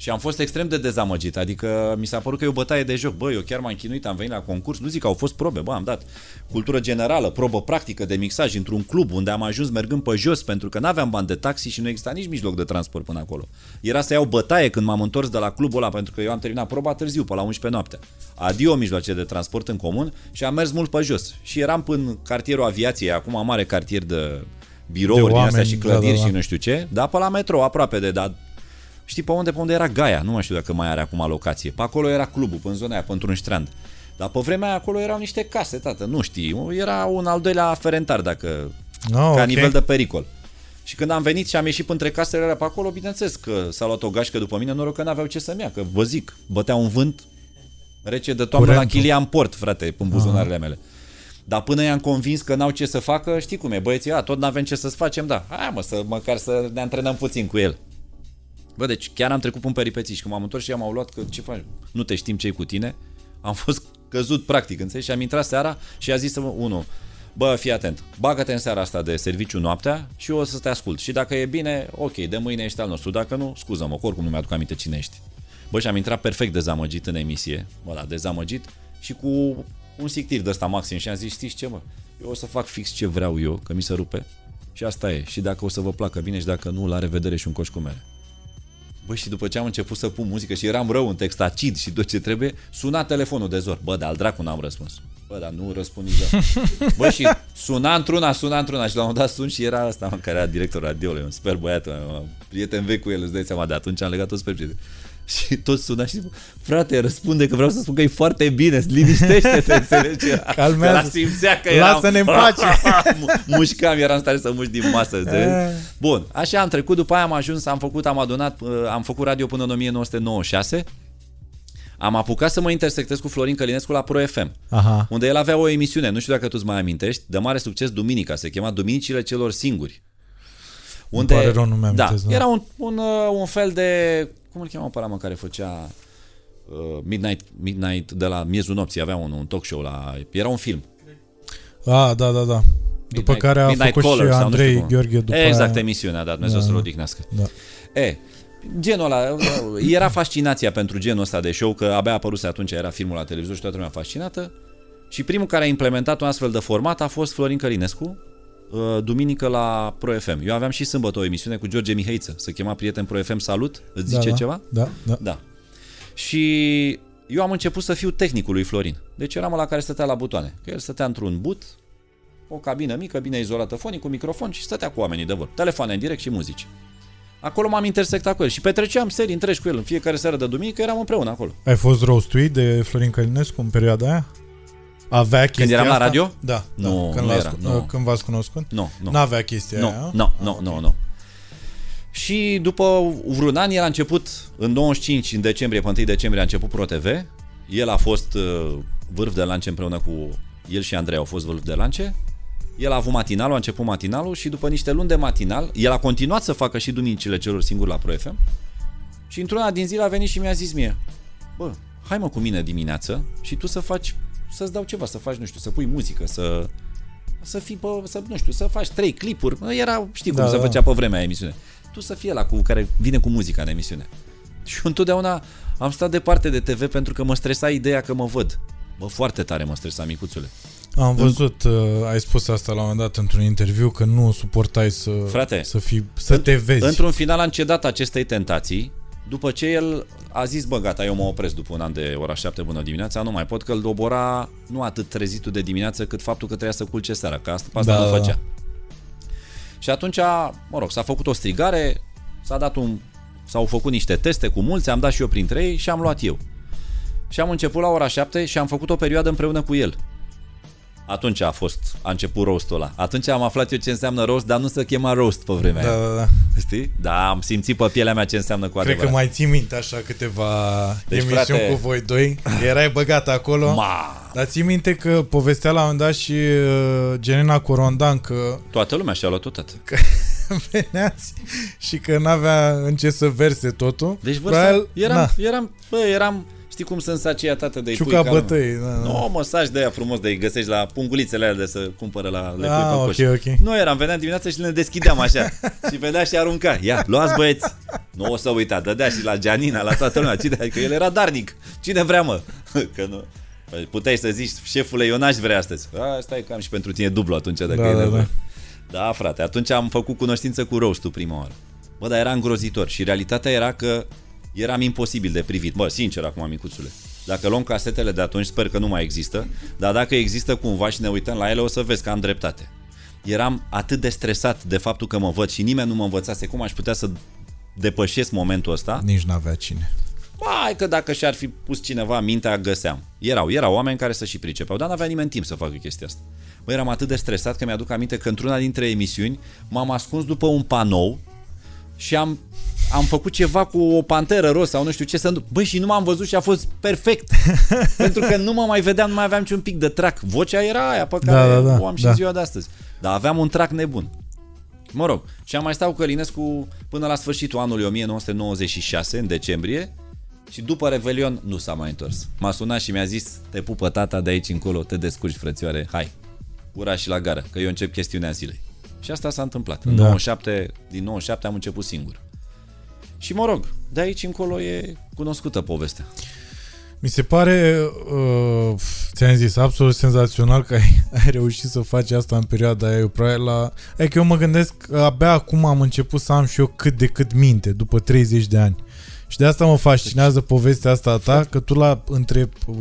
Și am fost extrem de dezamăgit, adică mi s-a părut că e o bătaie de joc. Bă, eu chiar m-am chinuit, am venit la concurs, nu zic că au fost probe, bă, am dat cultură generală, probă practică de mixaj într-un club unde am ajuns mergând pe jos pentru că n-aveam bani de taxi și nu exista nici mijloc de transport până acolo. Era să iau bătaie când m-am întors de la clubul ăla pentru că eu am terminat proba târziu, pe la 11 noaptea. Adio mijloace de transport în comun și am mers mult pe jos. Și eram până cartierul aviației, acum mare cartier de birouri De din astea oameni, și clădiri da, da, da. și nu știu ce, dar pe la metro, aproape de, dar Știi pe unde? Pe unde era Gaia. Nu mai știu dacă mai are acum locație. Pe acolo era clubul, pe în zona aia, pe într-un strand. Dar pe vremea aia acolo erau niște case, tată, nu știi. Era un al doilea ferentar, dacă... No, ca ok. nivel de pericol. Și când am venit și am ieșit între casele alea pe acolo, bineînțeles că s-a luat o gașcă după mine, noroc că n-aveau ce să-mi ia, că vă zic, bătea un vânt rece de toamnă la Curentul. chilia în port, frate, în buzunarele mele. Dar până i-am convins că n-au ce să facă, știi cum e, băieții, a, tot n-avem ce să-ți facem, da. Hai mă, să, măcar să ne antrenăm puțin cu el. Bă, deci chiar am trecut prin peripeții și când m-am întors și i-am luat că ce faci? Nu te știm ce cu tine. Am fost căzut practic, înțelegi? Și am intrat seara și a zis să unul, bă, fii atent, bagă-te în seara asta de serviciu noaptea și eu o să te ascult. Și dacă e bine, ok, de mâine ești al nostru. Dacă nu, scuză-mă, că oricum nu mi-aduc aminte cine ești. Bă, și am intrat perfect dezamăgit în emisie, bă, da, dezamăgit și cu un sictiv de ăsta maxim și am zis, știți ce, mă, eu o să fac fix ce vreau eu, că mi se rupe și asta e. Și dacă o să vă placă bine și dacă nu, la revedere și un coș cu mere. Bă, și după ce am început să pun muzică și eram rău în text acid și tot ce trebuie, suna telefonul de zor. Bă, dar al dracu n-am răspuns. Bă, dar nu răspund niciodată. Bă, și suna într-una, suna într-una și la un moment dat sun și era ăsta, mă, care era director radioului, un sper băiat, mă, prieten vechi cu el, îți dai seama, de atunci am legat tot sper prieten. Și tot suna și zic, frate, răspunde că vreau să spun că e foarte bine, liniștește-te, înțelegi? Calmează. Că la simțea că eram... Lasă-ne în pace. Mușcam, eram în stare să mușc din masă, înțelegi? Eh. Bun, așa am trecut, după aia am ajuns, am făcut, am adunat, uh, am făcut radio până în 1996. Am apucat să mă intersectez cu Florin Călinescu la Pro FM, Aha. unde el avea o emisiune, nu știu dacă tu îți mai amintești, de mare succes duminica, se chema Duminicile celor singuri. Unde, pare rău, nu mi-am da, amintesc, da. era un, un, uh, un fel de, cum îl cheamă pe ăla, mă, care făcea uh, Midnight, Midnight de la miezul nopții, avea un, un talk show la, era un film. Ah, da, da, da. După Midnight- care a Midnight făcut Caller și sau nu știu Andrei cum. Gheorghe după Exact, aia. emisiunea, da, Dumnezeu Da. să-l odihnească. Da. E, genul ăla, era fascinația pentru genul ăsta de show, că abia apăruse atunci, era filmul la televizor și toată lumea fascinată. Și primul care a implementat un astfel de format a fost Florin Călinescu, uh, duminică la Pro FM. Eu aveam și sâmbătă o emisiune cu George Mihaiță, se chema Prieten Pro FM Salut, îți zice da, da. ceva? Da, da. Da. Și eu am început să fiu tehnicul lui Florin. Deci eram la care stătea la butoane. Că el stătea într-un but, o cabină mică, bine izolată fonic, cu microfon și stătea cu oamenii de vorbă. Telefoane în direct și muzici. Acolo m-am intersectat cu el și petreceam serii întregi cu el. În fiecare seară de duminică eram împreună acolo. Ai fost roastuit de Florin Călinescu în perioada aia? Avea chestia eram la asta? radio? Da. Nu, da. Când, nu l-ați, era, cu- nu. când v-ați cunoscut? Nu, nu. N-avea chestia aia? Nu, nu, nu, nu, nu. Și după vreun an, el a început, în 95, în decembrie, pe 1 decembrie, a început Pro TV. El a fost uh, vârf de lance împreună cu el și Andrei au fost vârf de lance. El a avut matinalul, a început matinalul și după niște luni de matinal, el a continuat să facă și duminicile celor singuri la Pro FM. Și într-una din zile a venit și mi-a zis mie, bă, hai mă cu mine dimineață și tu să faci, să-ți dau ceva, să faci, nu știu, să pui muzică, să să fii, pe, să, nu știu, să faci trei clipuri. Era, știi cum Da, se da. făcea pe vremea emisiune. Tu să fie la cu care vine cu muzica în emisiune. Și eu întotdeauna am stat departe de TV pentru că mă stresa ideea că mă văd. Bă, foarte tare mă stresa, micuțule. Am văzut, uh, ai spus asta la un moment dat într-un interviu, că nu suportai să, Frate, să, fii, să te vezi. Într-un final am cedat acestei tentații, după ce el a zis, bă, gata, eu mă opresc după un an de ora 7 bună dimineața, nu mai pot, că îl dobora nu atât trezitul de dimineață, cât faptul că trebuia să culce seara, că asta, asta Da, nu da, făcea. Și atunci, mă rog, s-a făcut o strigare, s-a dat un, s-au făcut niște teste cu mulți, am dat și eu printre ei și am luat eu. Și am început la ora 7 și am făcut o perioadă împreună cu el. Atunci a fost, a început roastul ăla. Atunci am aflat eu ce înseamnă roast, dar nu se chema roast pe vremea Da, aia. da, da. Știi? Da, am simțit pe pielea mea ce înseamnă cu Cred adevărat. că mai ții minte așa câteva Deci, emisiuni frate- cu voi doi. Erai băgat acolo. Ma! Dar ții minte că povestea la un moment dat și uh, Genena Corondan că, Toată lumea și-a luat tot. că veneați și că n-avea în ce să verse totul. Deci vârsta, Probabil- eram, na, eram, bă, eram, știi cum sunt saciatate de Ciuca bătăi. Da, da. Nu, măsaj de aia frumos de găsești la pungulițele alea de să cumpără la le pui Ah, pe ok, coș. ok. Nu eram, veneam dimineața și le deschideam așa. și vedea și arunca. Ia, luați băieți. Nu o să uita, dădea și la Gianina, la toată lumea. Cine, că el era darnic. Cine vrea, mă? Că nu. Păi Puteai să zici, șefule, eu n-aș vrea astăzi. A, stai că am și pentru tine dublu atunci, dacă Da, e da, nevoie. Da, frate, atunci am făcut cunoștință cu roastul prima oară. Bă, dar era îngrozitor și realitatea era că eram imposibil de privit. Bă, sincer acum, micuțule. Dacă luăm casetele de atunci, sper că nu mai există, dar dacă există cumva și ne uităm la ele, o să vezi că am dreptate. Eram atât de stresat de faptul că mă văd și nimeni nu mă învățase cum aș putea să depășesc momentul ăsta. Nici n-avea cine. Hai că dacă și-ar fi pus cineva mintea, găseam. Erau, erau oameni care să și pricepeau, dar n-avea nimeni timp să facă chestia asta. Bă, eram atât de stresat că mi-aduc aminte că într-una dintre emisiuni m-am ascuns după un panou și am, am făcut ceva cu o panteră roz sau nu știu ce să... nu- Băi, și nu m-am văzut și a fost perfect. Pentru că nu mă mai vedeam, nu mai aveam niciun pic de trac. Vocea era aia pe Da, care da, da, o am și da. ziua de astăzi. Dar aveam un trac nebun. Mă rog, și am mai stat cu Călinescu până la sfârșitul anului 1996, în decembrie, și după Revelion nu s-a mai întors. M-a sunat și mi-a zis, te pupă tata de aici încolo, te descurci frățioare, hai, ura și la gară, că eu încep chestiunea zilei. Și asta s-a întâmplat. În Da. 97, din 97 am început singur. Și mă rog, de aici încolo e cunoscută povestea. Mi se pare, uh, ți-am zis, absolut senzațional că ai, ai reușit să faci asta în perioada aia. Eu, probabil la... Adică eu mă gândesc că abia acum am început să am și eu cât de cât minte, după 30 de ani. Și de asta mă fascinează povestea asta a ta, că tu la între uh,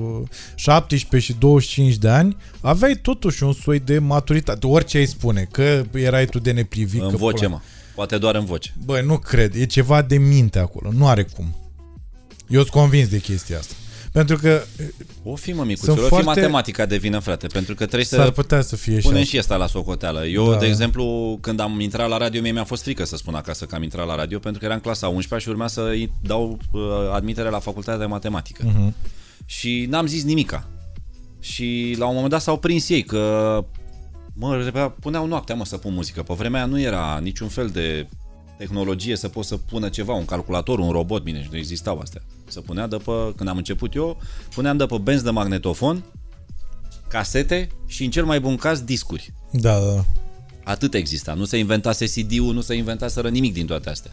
17 și 25 de ani aveai totuși un soi de maturitate. Orice ai spune, că erai tu de neprivit. în că voce, pula- mă. Poate doar în voce. Băi, nu cred. E ceva de minte acolo. Nu are cum. Eu sunt convins de chestia asta. Pentru că O fi, mă, micuțul, Sunt o fi foarte- matematica de vină, frate, pentru că trebuie s-ar să putea să fie și punem asta. și asta la socoteală. Eu, Da. de exemplu, când am intrat la radio, mie mi-a fost frică să spun acasă că am intrat la radio, pentru că eram clasa 11 și urmea să îi dau uh, admitere la facultatea de matematică. Mhm. Și n-am zis nimica. Și la un moment dat s-au prins ei că mă, repea- puneau noaptea mă să pun muzică. Pe vremea aia nu era niciun fel de tehnologie să poți să pună ceva, un calculator, un robot, bine, și nu existau astea. Să punea de pe, când am început eu, puneam de pe benzi de magnetofon, casete și în cel mai bun caz discuri. Da, da. Atât exista. Nu se inventase CD-ul, nu se inventaseră nimic din toate astea.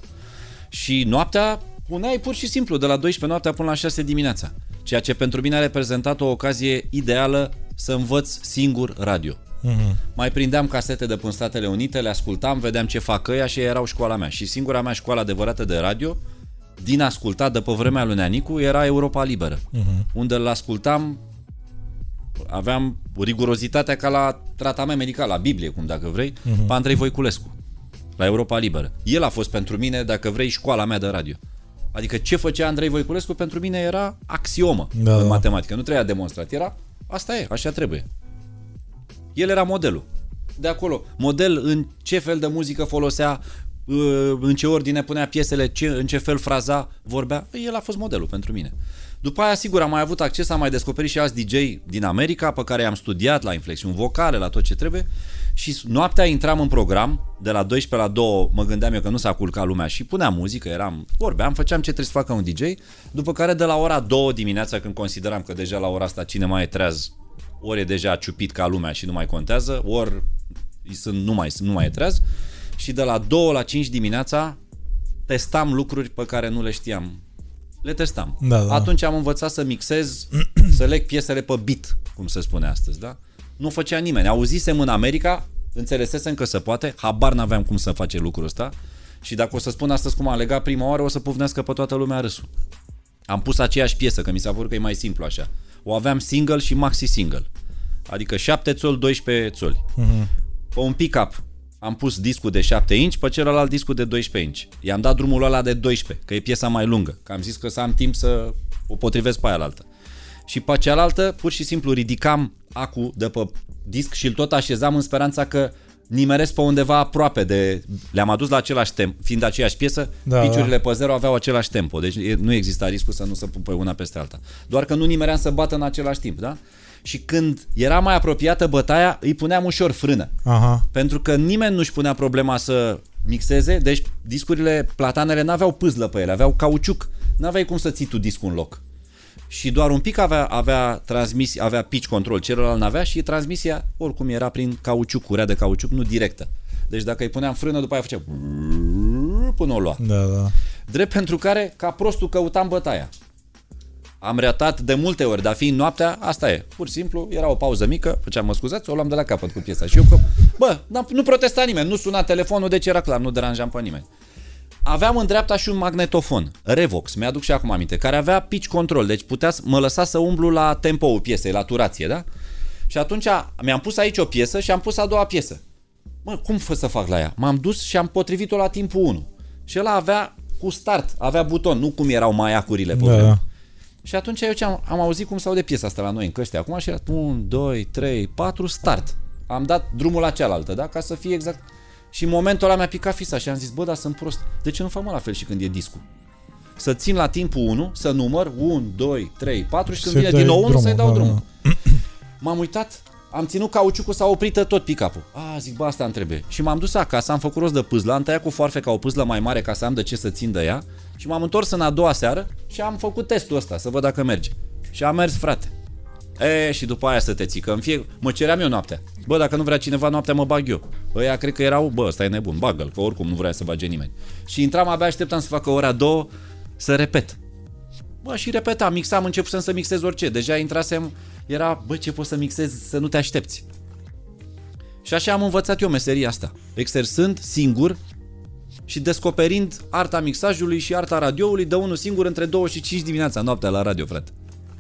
Și noaptea puneai pur și simplu de la 12 noaptea până la 6 dimineața. Ceea ce pentru mine a reprezentat o ocazie ideală să învăț singur radio. Mhm. Mai prindeam casete de până Statele Unite, le ascultam, vedeam ce fac ăia și erau școala mea. Și singura mea școală adevărată de radio, din ascultat de pe vremea lui Neanicu, era Europa Liberă. Mhm. Unde îl ascultam, aveam rigurozitatea ca la tratament medical, la Biblie, cum dacă vrei, pe Andrei Voiculescu, la Europa Liberă. El a fost pentru mine, dacă vrei, școala mea de radio. Adică ce făcea Andrei Voiculescu pentru mine era axiomă Da, în da. matematică. Nu trebuia demonstrat. Era, asta e, așa trebuie. El era modelul. De acolo. Model în ce fel de muzică folosea, uh, în ce ordine punea piesele, ce, în ce fel fraza, vorbea. El a fost modelul pentru mine. După aia, sigur, am mai avut acces, am mai descoperit și alți DJ din America pe care i-am studiat la inflexiuni vocale, la tot ce trebuie și noaptea intram în program, de la 12 la 2 mă gândeam eu că nu s-a culcat lumea și puneam muzică, eram, vorbeam, făceam ce trebuie să facă un DJ, după care de la ora 2 dimineața, când consideram că deja la ora asta cine mai e treaz, ori e deja ciupit ca lumea și nu mai contează, ori sunt, nu, mai, nu mai e treaz, și de la 2 la 5 dimineața testam lucruri pe care nu le știam. Le testam. Da, da. Atunci am învățat să mixez, să leg piesele pe beat, cum se spune astăzi, da? nu o făcea nimeni. Auzisem în America, înțelesesem că se poate, habar n-aveam cum să face lucrul ăsta și dacă o să spun astăzi cum am legat prima oară, o să pufnească pe toată lumea râsul. Am pus aceeași piesă, că mi s-a părut că e mai simplu așa. O aveam single și maxi single. Adică 7 țoli, 12 țoli. Uh-huh. Pe un pick-up am pus discul de 7 inch, pe celălalt discul de 12 inch. I-am dat drumul ăla de 12, că e piesa mai lungă. Că am zis că să am timp să o potrivesc pe aia altă. Și pe cealaltă, pur și simplu, ridicam acu de pe disc și îl tot așezam în speranța că nimeresc pe undeva aproape de... Le-am adus la același tempo, fiind aceeași piesă, da, piciurile da. pe zero aveau același tempo, deci nu exista riscul să nu se pun pe una peste alta. Doar că nu nimeream să bată în același timp, da? Și când era mai apropiată bătaia, îi puneam ușor frână. Aha. Pentru că nimeni nu-și punea problema să mixeze, deci discurile platanele n-aveau pâzlă pe ele, aveau cauciuc. N-aveai cum să ții tu discul în loc și doar un pic avea, avea transmis, avea pitch control, celălalt n-avea și transmisia oricum era prin cauciuc, curea de cauciuc, nu directă. Deci dacă îi puneam frână, după aia făcea până o lua. Da, da. Drept pentru care, ca prostul, căutam bătaia. Am reatat de multe ori, dar fiind noaptea, asta e. Pur și simplu, era o pauză mică, făceam, mă scuzați, o luam de la capăt cu piesa. Și eu, că, bă, nu protesta nimeni, nu suna telefonul, deci era clar, nu deranjam pe nimeni aveam în dreapta și un magnetofon, Revox, mi-aduc și acum aminte, care avea pitch control, deci putea, mă lăsa să umblu la tempo piesei, la turație, da? Și atunci mi-am pus aici o piesă și am pus a doua piesă. Mă, cum fă să fac la ea? M-am dus și am potrivit-o la timpul 1. Și el avea cu start, avea buton, nu cum erau mai acurile pe da. Și atunci eu ce am, am auzit cum s-aude piesa asta la noi în căști acum și era 1, 2, 3, 4, start. Am dat drumul la cealaltă, da? Ca să fie exact și în momentul ăla mi-a picat fisa și am zis, bă, dar sunt prost. De ce nu fac mă la fel și când e discul? Să țin la timpul 1, să număr 1, 2, 3, 4 și când vine din nou 1 să-i dau da, drumul. Da. M-am uitat, am ținut cauciucul, s-a oprit tot pick-up-ul. A, zic, bă, asta îmi trebuie. Și m-am dus acasă, am făcut rost de pâzlă, am tăiat cu foarfe ca o pâzlă mai mare ca să am de ce să țin de ea și m-am întors în a doua seară și am făcut testul ăsta, să văd dacă merge. Și a mers, frate. E, și după aia să te ții, că în fie... Mă ceream eu noaptea. Bă, dacă nu vrea cineva noaptea, mă bag eu. Ăia cred că erau, bă, ăsta e nebun, bagă că oricum nu vrea să bage nimeni. Și intram, abia așteptam să facă ora două, să repet. Bă, și repetam, mixam, începusem să mixez orice. Deja intrasem, era, bă, ce poți să mixezi să nu te aștepți. Și așa am învățat eu meseria asta. Exersând singur și descoperind arta mixajului și arta radioului de unul singur între 2 și 5 dimineața noaptea la radio, frate.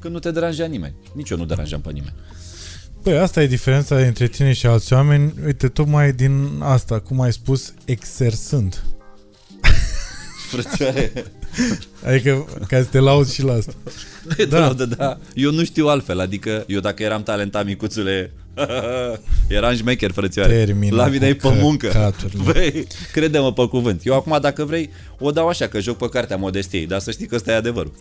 Când nu te deranja nimeni. Nici eu nu deranjam pe nimeni. Păi asta e diferența între tine și alți oameni. Uite, tocmai din asta, cum ai spus, exersând. Frățioare. Adică ca să te lauzi și la asta. Da. Laudă, da. Eu nu știu altfel, adică eu dacă eram talentat micuțule, eram șmecher, frățioare. Termină la mine e pe muncă. Băi, crede-mă pe cuvânt. Eu acum, dacă vrei, o dau așa, că joc pe cartea modestiei, dar să știi că ăsta e adevărul.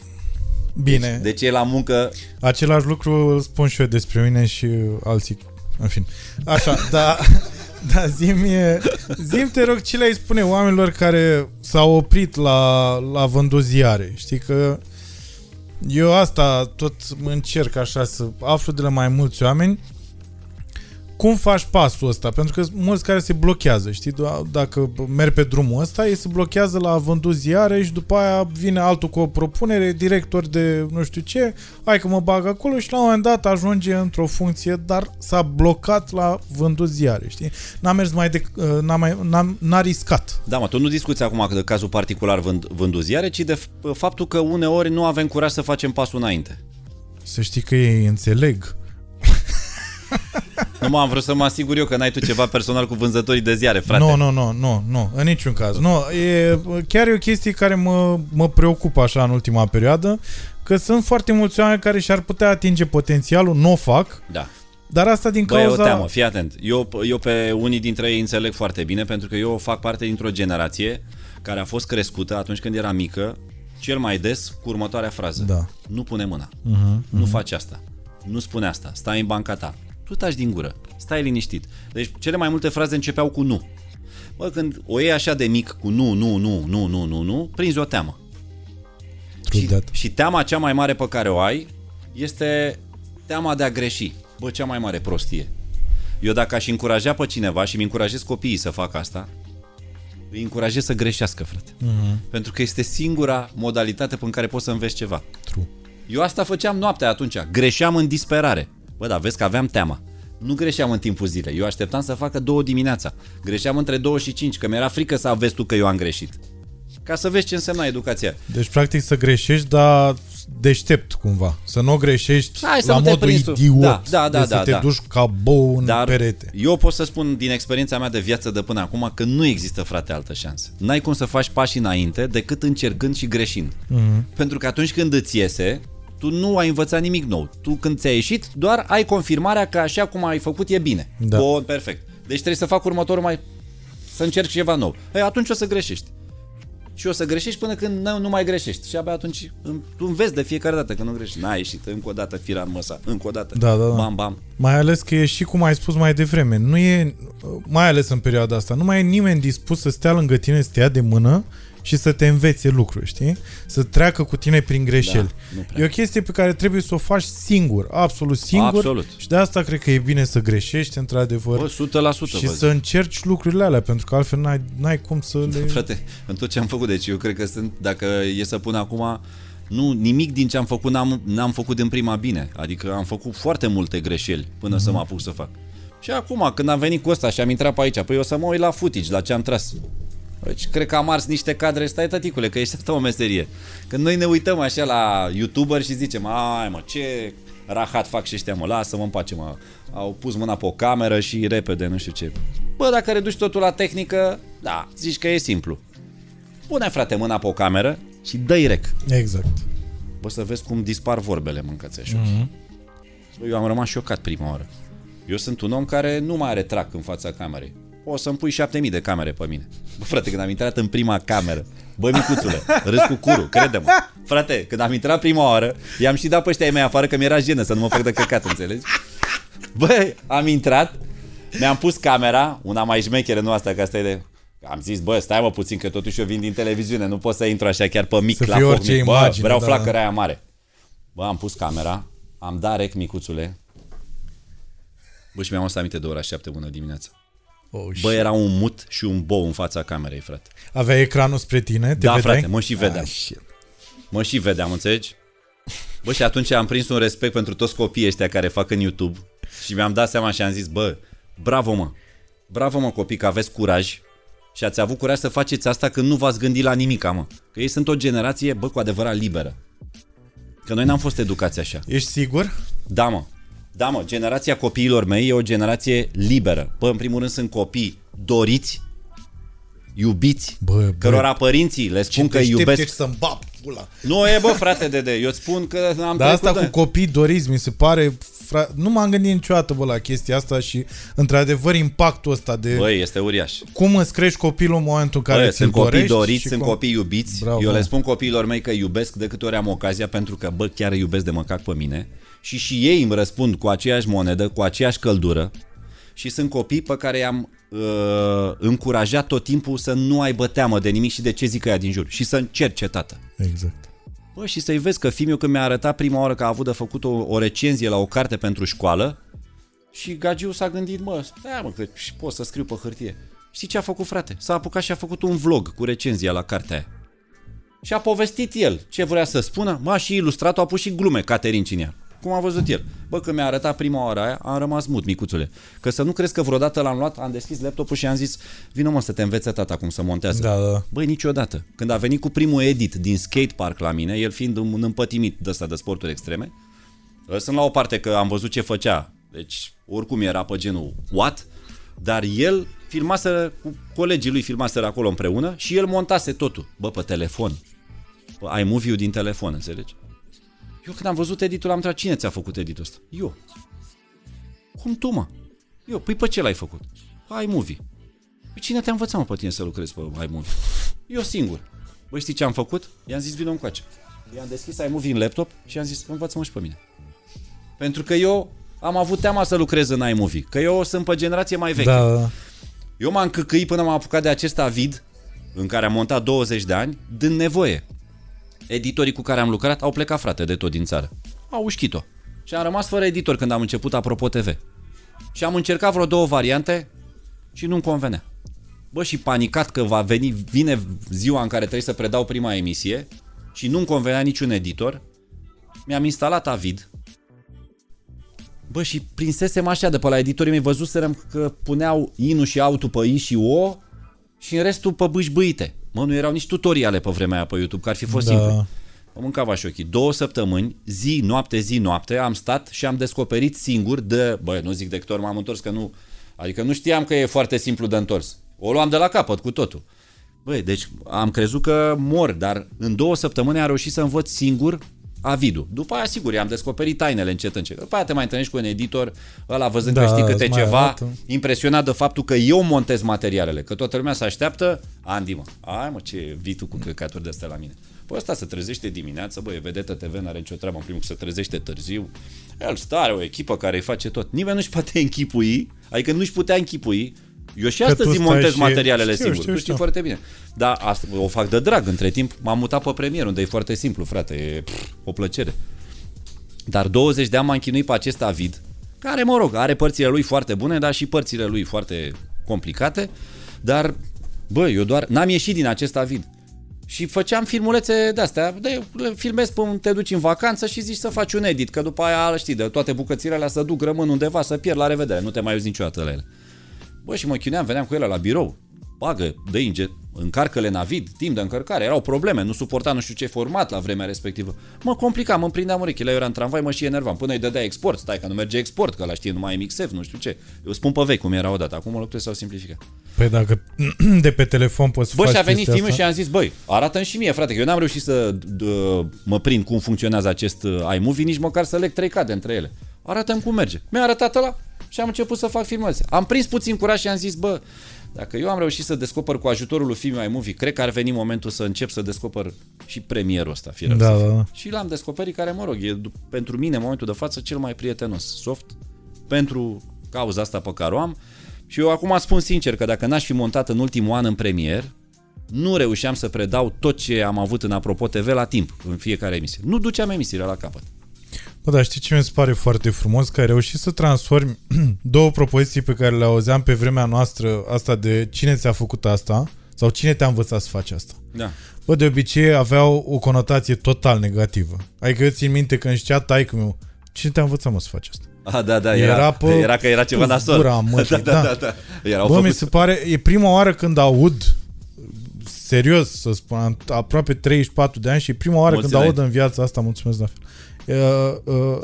Bine. Deci, deci e la muncă... Același lucru îl spun și eu despre mine și alții. În fin. Așa, da, da zi-mi, zi te rog ce le-ai spune oamenilor care s-au oprit la, la vânduziare. Știi că eu asta tot încerc așa să aflu de la mai mulți oameni cum faci pasul ăsta? Pentru că mulți care se blochează, știi? Dacă merg pe drumul ăsta, ei se blochează la vândut ziare și după aia vine altul cu o propunere, director de nu știu ce, hai că mă bag acolo și la un moment dat ajunge într-o funcție, dar s-a blocat la vândut ziare, știi? N-a mers mai de, n-a, mai, n-a, n-a riscat. Da, mă, tu nu discuți acum de cazul particular vând, vândut ziare, ci de faptul că uneori nu avem curaj să facem pasul înainte. Să știi că ei înțeleg nu m-am vrut să mă asigur eu că n-ai tu ceva personal cu vânzătorii de ziare, frate. Nu, nu, nu, nu, nu, în niciun caz. Nu, e chiar e o chestie care mă, mă preocupă așa în ultima perioadă, că sunt foarte mulți oameni care și-ar putea atinge potențialul, nu o fac. Da. Dar asta din cauza... Bă, e o teamă, fii atent. Eu, eu pe unii dintre ei înțeleg foarte bine, pentru că eu fac parte dintr-o generație care a fost crescută atunci când era mică, cel mai des cu următoarea frază. Da. Nu pune mâna. Uh-huh, uh-huh. Nu faci asta. Nu spune asta. Stai în banca ta tu taci din gură, stai liniștit. Deci cele mai multe fraze începeau cu nu. Bă, când o iei așa de mic cu nu, nu, nu, nu, nu, nu, nu, prinzi o teamă. Și, și teama cea mai mare pe care o ai este teama de a greși. Bă, cea mai mare prostie. Eu dacă aș încuraja pe cineva și mi încurajez copiii să facă asta, îi încurajez să greșească, frate. Uh-huh. Pentru că este singura modalitate prin care poți să înveți ceva. True. Eu asta făceam noaptea atunci. Greșeam în disperare. Bă, dar vezi că aveam teama. Nu greșeam în timpul zilei. Eu așteptam să facă două dimineața. Greșeam între 2 și 5, că mi-era frică să vezi tu că eu am greșit. Ca să vezi ce însemna educația. Deci, practic, să greșești, dar deștept cumva. Să nu o greșești Hai să la nu te modul prinzi tu. idiot. Da, da, da, de să da, te da. duci ca bou în Dar perete. eu pot să spun din experiența mea de viață de până acum că nu există, frate, altă șansă. N-ai cum să faci pași înainte decât încercând și greșind. Mhm. Pentru că atunci când îți iese, tu nu ai învățat nimic nou. Tu când ți-a ieșit, doar ai confirmarea că așa cum ai făcut e bine. Da. Bun, perfect. Deci trebuie să fac următorul mai... să încerc ceva nou. Ei, atunci o să greșești. Și o să greșești până când nu, nu mai greșești. Și abia atunci îm- tu înveți de fiecare dată că nu greșești. N-ai ieșit încă o dată firan măsa, încă o dată. Da, da, da. Bam, bam. Mai ales că e și cum ai spus mai devreme, nu e, mai ales în perioada asta, nu mai e nimeni dispus să stea lângă tine, să te ia de mână și să te învețe lucruri, știi? Să treacă cu tine prin greșeli. Da, nu prea. e o chestie pe care trebuie să o faci singur, absolut singur. Absolut. Și de asta cred că e bine să greșești, într-adevăr. Bă, 100% și vă să încerci lucrurile alea, pentru că altfel n-ai, n-ai cum să le... Frate, în tot ce am făcut, deci eu cred că sunt, dacă e să pun acum, nu, nimic din ce am făcut n-am, n-am făcut în prima bine. Adică am făcut foarte multe greșeli până să mă apuc să fac. Și acum, când am venit cu ăsta și am intrat pe aici, păi o să mă uit la footage, la ce am tras. Deci, cred că am ars niște cadre, stai tăticule, că ești asta o meserie. Când noi ne uităm așa la youtuber și zicem, ai mă, ce rahat fac și ăștia, mă, lasă-mă în pace, mă. Au pus mâna pe o cameră și repede, nu știu ce. Bă, dacă reduci totul la tehnică, da, zici că e simplu. Pune, frate, mâna pe o cameră și dă-i rec. Exact. Bă, să vezi cum dispar vorbele, mâncățeșul. Mm-hmm. Bă, eu am rămas șocat prima oară. Eu sunt un om care nu mai are trac în fața camerei. O să-mi pui 7000 de camere pe mine. Bă, frate, când am intrat în prima cameră, bă, micuțule, râs cu curul, crede-mă. Frate, când am intrat prima oară, i-am și dat pe ăștia ai mei afară că mi-era jenă să nu mă fac de căcat, înțelegi? Bă, am intrat, mi-am pus camera, una mai șmecheră, nu asta, că asta e de... Am zis, bă, stai mă puțin, că totuși eu vin din televiziune, nu pot să intru așa chiar pe mic Să la fie foc orice mic. Bă, imagine, vreau da. flacăra aia mare. Bă, am pus camera, am dat rec, micuțule. Bă, și mi-am adus aminte de ora 7 bună dimineața. Oh, Bă, era un mut și un bou în fața camerei, frate. Avea ecranul spre tine? Te Da, vedeai? frate, mă și vedeam. Ah, shit. Mă și vedeam, înțelegi? Bă, și atunci am prins un respect pentru toți copiii ăștia care fac în YouTube și mi-am dat seama și am zis, bă, bravo mă, bravo mă copii că aveți curaj și ați avut curaj să faceți asta când nu v-ați gândit la nimica, mă. Că ei sunt o generație, bă, cu adevărat liberă. Că noi n-am fost educați așa. Ești sigur? Da, mă. Da, mă, generația copiilor mei e o generație liberă. Bă, în primul rând sunt copii doriți, iubiți, Bă, bă, cărora părinții le spun că îi deștept iubesc. ești să-mi bap pula. Nu e, bă, frate Dede, eu îți spun că am Dar trecut asta de... cu copii doriți, mi se pare... Fra... Nu m-am gândit niciodată, bă, la chestia asta și, într-adevăr, impactul ăsta de... Băi, este uriaș. cum îți crești copilul în momentul în care Băi, ți-l sunt copii dorești doriți, și sunt cum... copii iubiți. Bravo. Eu le spun copiilor mei că iubesc de câte ori am ocazia pentru că, bă, chiar îi iubesc de măcac pe mine. Și și ei îmi răspund cu aceeași monedă, cu aceeași căldură. Și sunt copii pe care i-am uh, încurajat tot timpul să nu aibă teamă de nimic și de ce zic ea din jur. Și să încerce, tată. Exact. Bă, și să-i vezi că fiul când mi-a arătat prima oară că a avut de făcut o, o recenzie la o carte pentru școală și Gagiu s-a gândit, mă, stai mă, că și pot să scriu pe hârtie. Știi ce a făcut, frate? S-a apucat și a făcut un vlog cu recenzia la cartea aia. Și a povestit el ce vrea să spună. Mă, și ilustratul a pus și glume, Caterin Cinea. Cum a văzut el. Bă, când mi-a arătat prima oară aia, am rămas mut, micuțule. Că să nu crezi că vreodată l-am luat, am deschis laptopul și am zis, vină mă să te învețe tata cum să montează. Da, da. Băi, niciodată. Când a venit cu primul edit din skatepark la mine, el fiind un împătimit de ăsta de sporturi extreme, sunt la o parte că am văzut ce făcea. Deci, oricum era pe genul what? Dar el filmase cu colegii lui filmaseră acolo împreună și el montase totul. Bă, pe telefon. Bă, iMovie-ul din telefon, înțelegi? Eu când am văzut editul am întrebat cine ți-a făcut editul ăsta? Eu. Cum tu, mă? Eu. Păi pe ce l-ai făcut? iMovie. Păi cine te-a învățat, mă, pe tine să lucrezi pe iMovie? Eu singur. Băi, știi ce am făcut? I-am zis, vină încoace. I-am deschis iMovie în laptop și i-am zis, învață-mă și pe mine. Pentru că eu am avut teama să lucrez în iMovie. Că eu sunt pe generație mai veche. Da, da. Eu m-am căcăit până m-am apucat de acest avid în care am montat 20 de ani, din nevoie. Editorii cu care am lucrat au plecat, frate, de tot din țară. Au ușchit-o. Și am rămas fără editor când am început Apropo TV. Și am încercat vreo două variante și nu-mi convenea. Bă, și panicat că va veni, vine ziua în care trebuie să predau prima emisie și nu-mi convenea niciun editor, mi-am instalat Avid, Bă, și prinsesem așa de pe la editorii mei, văzuserăm că puneau inu și autul pe i și o și în restul pe bâșbâite. Mă, nu erau nici tutoriale pe vremea aia pe YouTube, că ar fi fost Da. simplu. Am mâncava și ochii. Două săptămâni, zi, noapte, zi, noapte, am stat și am descoperit singur de... Bă, nu zic de câte ori m-am întors, că nu... Adică nu știam că e foarte simplu de întors. O luam de la capăt cu totul. Băi, deci am crezut că mor, dar în două săptămâni am reușit să învăț singur avidul. După aia, sigur, i-am descoperit tainele încet încet. După aia te mai întâlnești cu un editor, ăla văzând Da, că știi câte îți mai ceva, arată. impresionat de faptul că eu montez materialele, că toată lumea se așteaptă, Andy, mă, ai mă, ce vii tu cu căcaturi de astea la mine. Păi ăsta se trezește dimineața, băi, vedetă TV, n-are nicio treabă, în primul că se trezește târziu. El stă, are o echipă care îi face tot. Nimeni nu-și poate închipui, adică nu-și putea închipui. Eu și Că astăzi tu îi stai montez și- materialele Știu, singur, știu, tu știi știu. foarte bine. Dar asta o fac de drag, între timp m-am mutat pe premier, unde e foarte simplu, frate, e pff, o plăcere. Dar 20 de ani m-am chinuit pe acest avid, care, mă rog, are părțile lui foarte bune, dar și părțile lui foarte complicate, dar, bă, eu doar n-am ieșit din acest avid. Și făceam filmulețe de-astea, de, le filmezi până te duci în vacanță și zici să faci un edit, că după aia, știi, de toate bucățile alea să duc, rămân undeva, să pierd, la revedere, nu te mai auzi niciodată la ele. Bă, și mă chineam, veneam cu ele la birou, bagă, dă inge, încarcă-le în avid, timp de încărcare, erau probleme, nu suporta nu știu ce format la vremea respectivă. Mă complicam, mă prindeam urechile, eu eram în tramvai, mă și enervam, până îi dădea export, stai că nu merge export, că la știe numai MXF, nu știu ce. Eu spun pe vechi cum era odată, acum lucrurile s-au simplificat. Păi dacă de pe telefon poți Bă, faci și a venit chestia filmul asta, și am zis, băi, arată și mie, frate, că eu n-am reușit să d- mă prind cum funcționează acest uh, iMovie, nici măcar să leg 3 cadre între ele. Arată-mi cum merge. Mi-a arătat ăla și am început să fac filmulețe. Am prins puțin curaj și am zis, bă, dacă eu am reușit să descoper cu ajutorul lui filmul iMovie, cred că ar veni momentul să încep să descoper și premierul ăsta, fie Da, să fie. da, da. Și l-am descoperit care, mă rog, e d- pentru mine în momentul de față cel mai prietenos soft pentru cauza asta pe care o am. Și eu acum spun sincer că dacă n-aș fi montat în ultimul an în premier, nu reușeam să predau tot ce am avut în Apropo TV la timp, în fiecare emisie. Nu duceam emisiile la capăt. Bă, dar știi ce mi se pare foarte frumos? Că ai reușit să transformi două propoziții pe care le auzeam pe vremea noastră, asta de cine ți-a făcut asta sau cine te-a învățat să faci asta. Da. Bă, de obicei aveau o conotație total negativă. Adică eu țin minte când știa taică meu, cine te-a învățat mă să faci asta? Ah, da, da, Era era, pe- era că era ceva pe nasol. gura mătii, da, da. da, da, da. Erau Bă, făcut... mi se pare, e prima oară când aud serios, să spun, am aproape 34 de ani și e prima oară Mulți când aud înainte. în viața asta, mulțumesc la fel, uh, uh,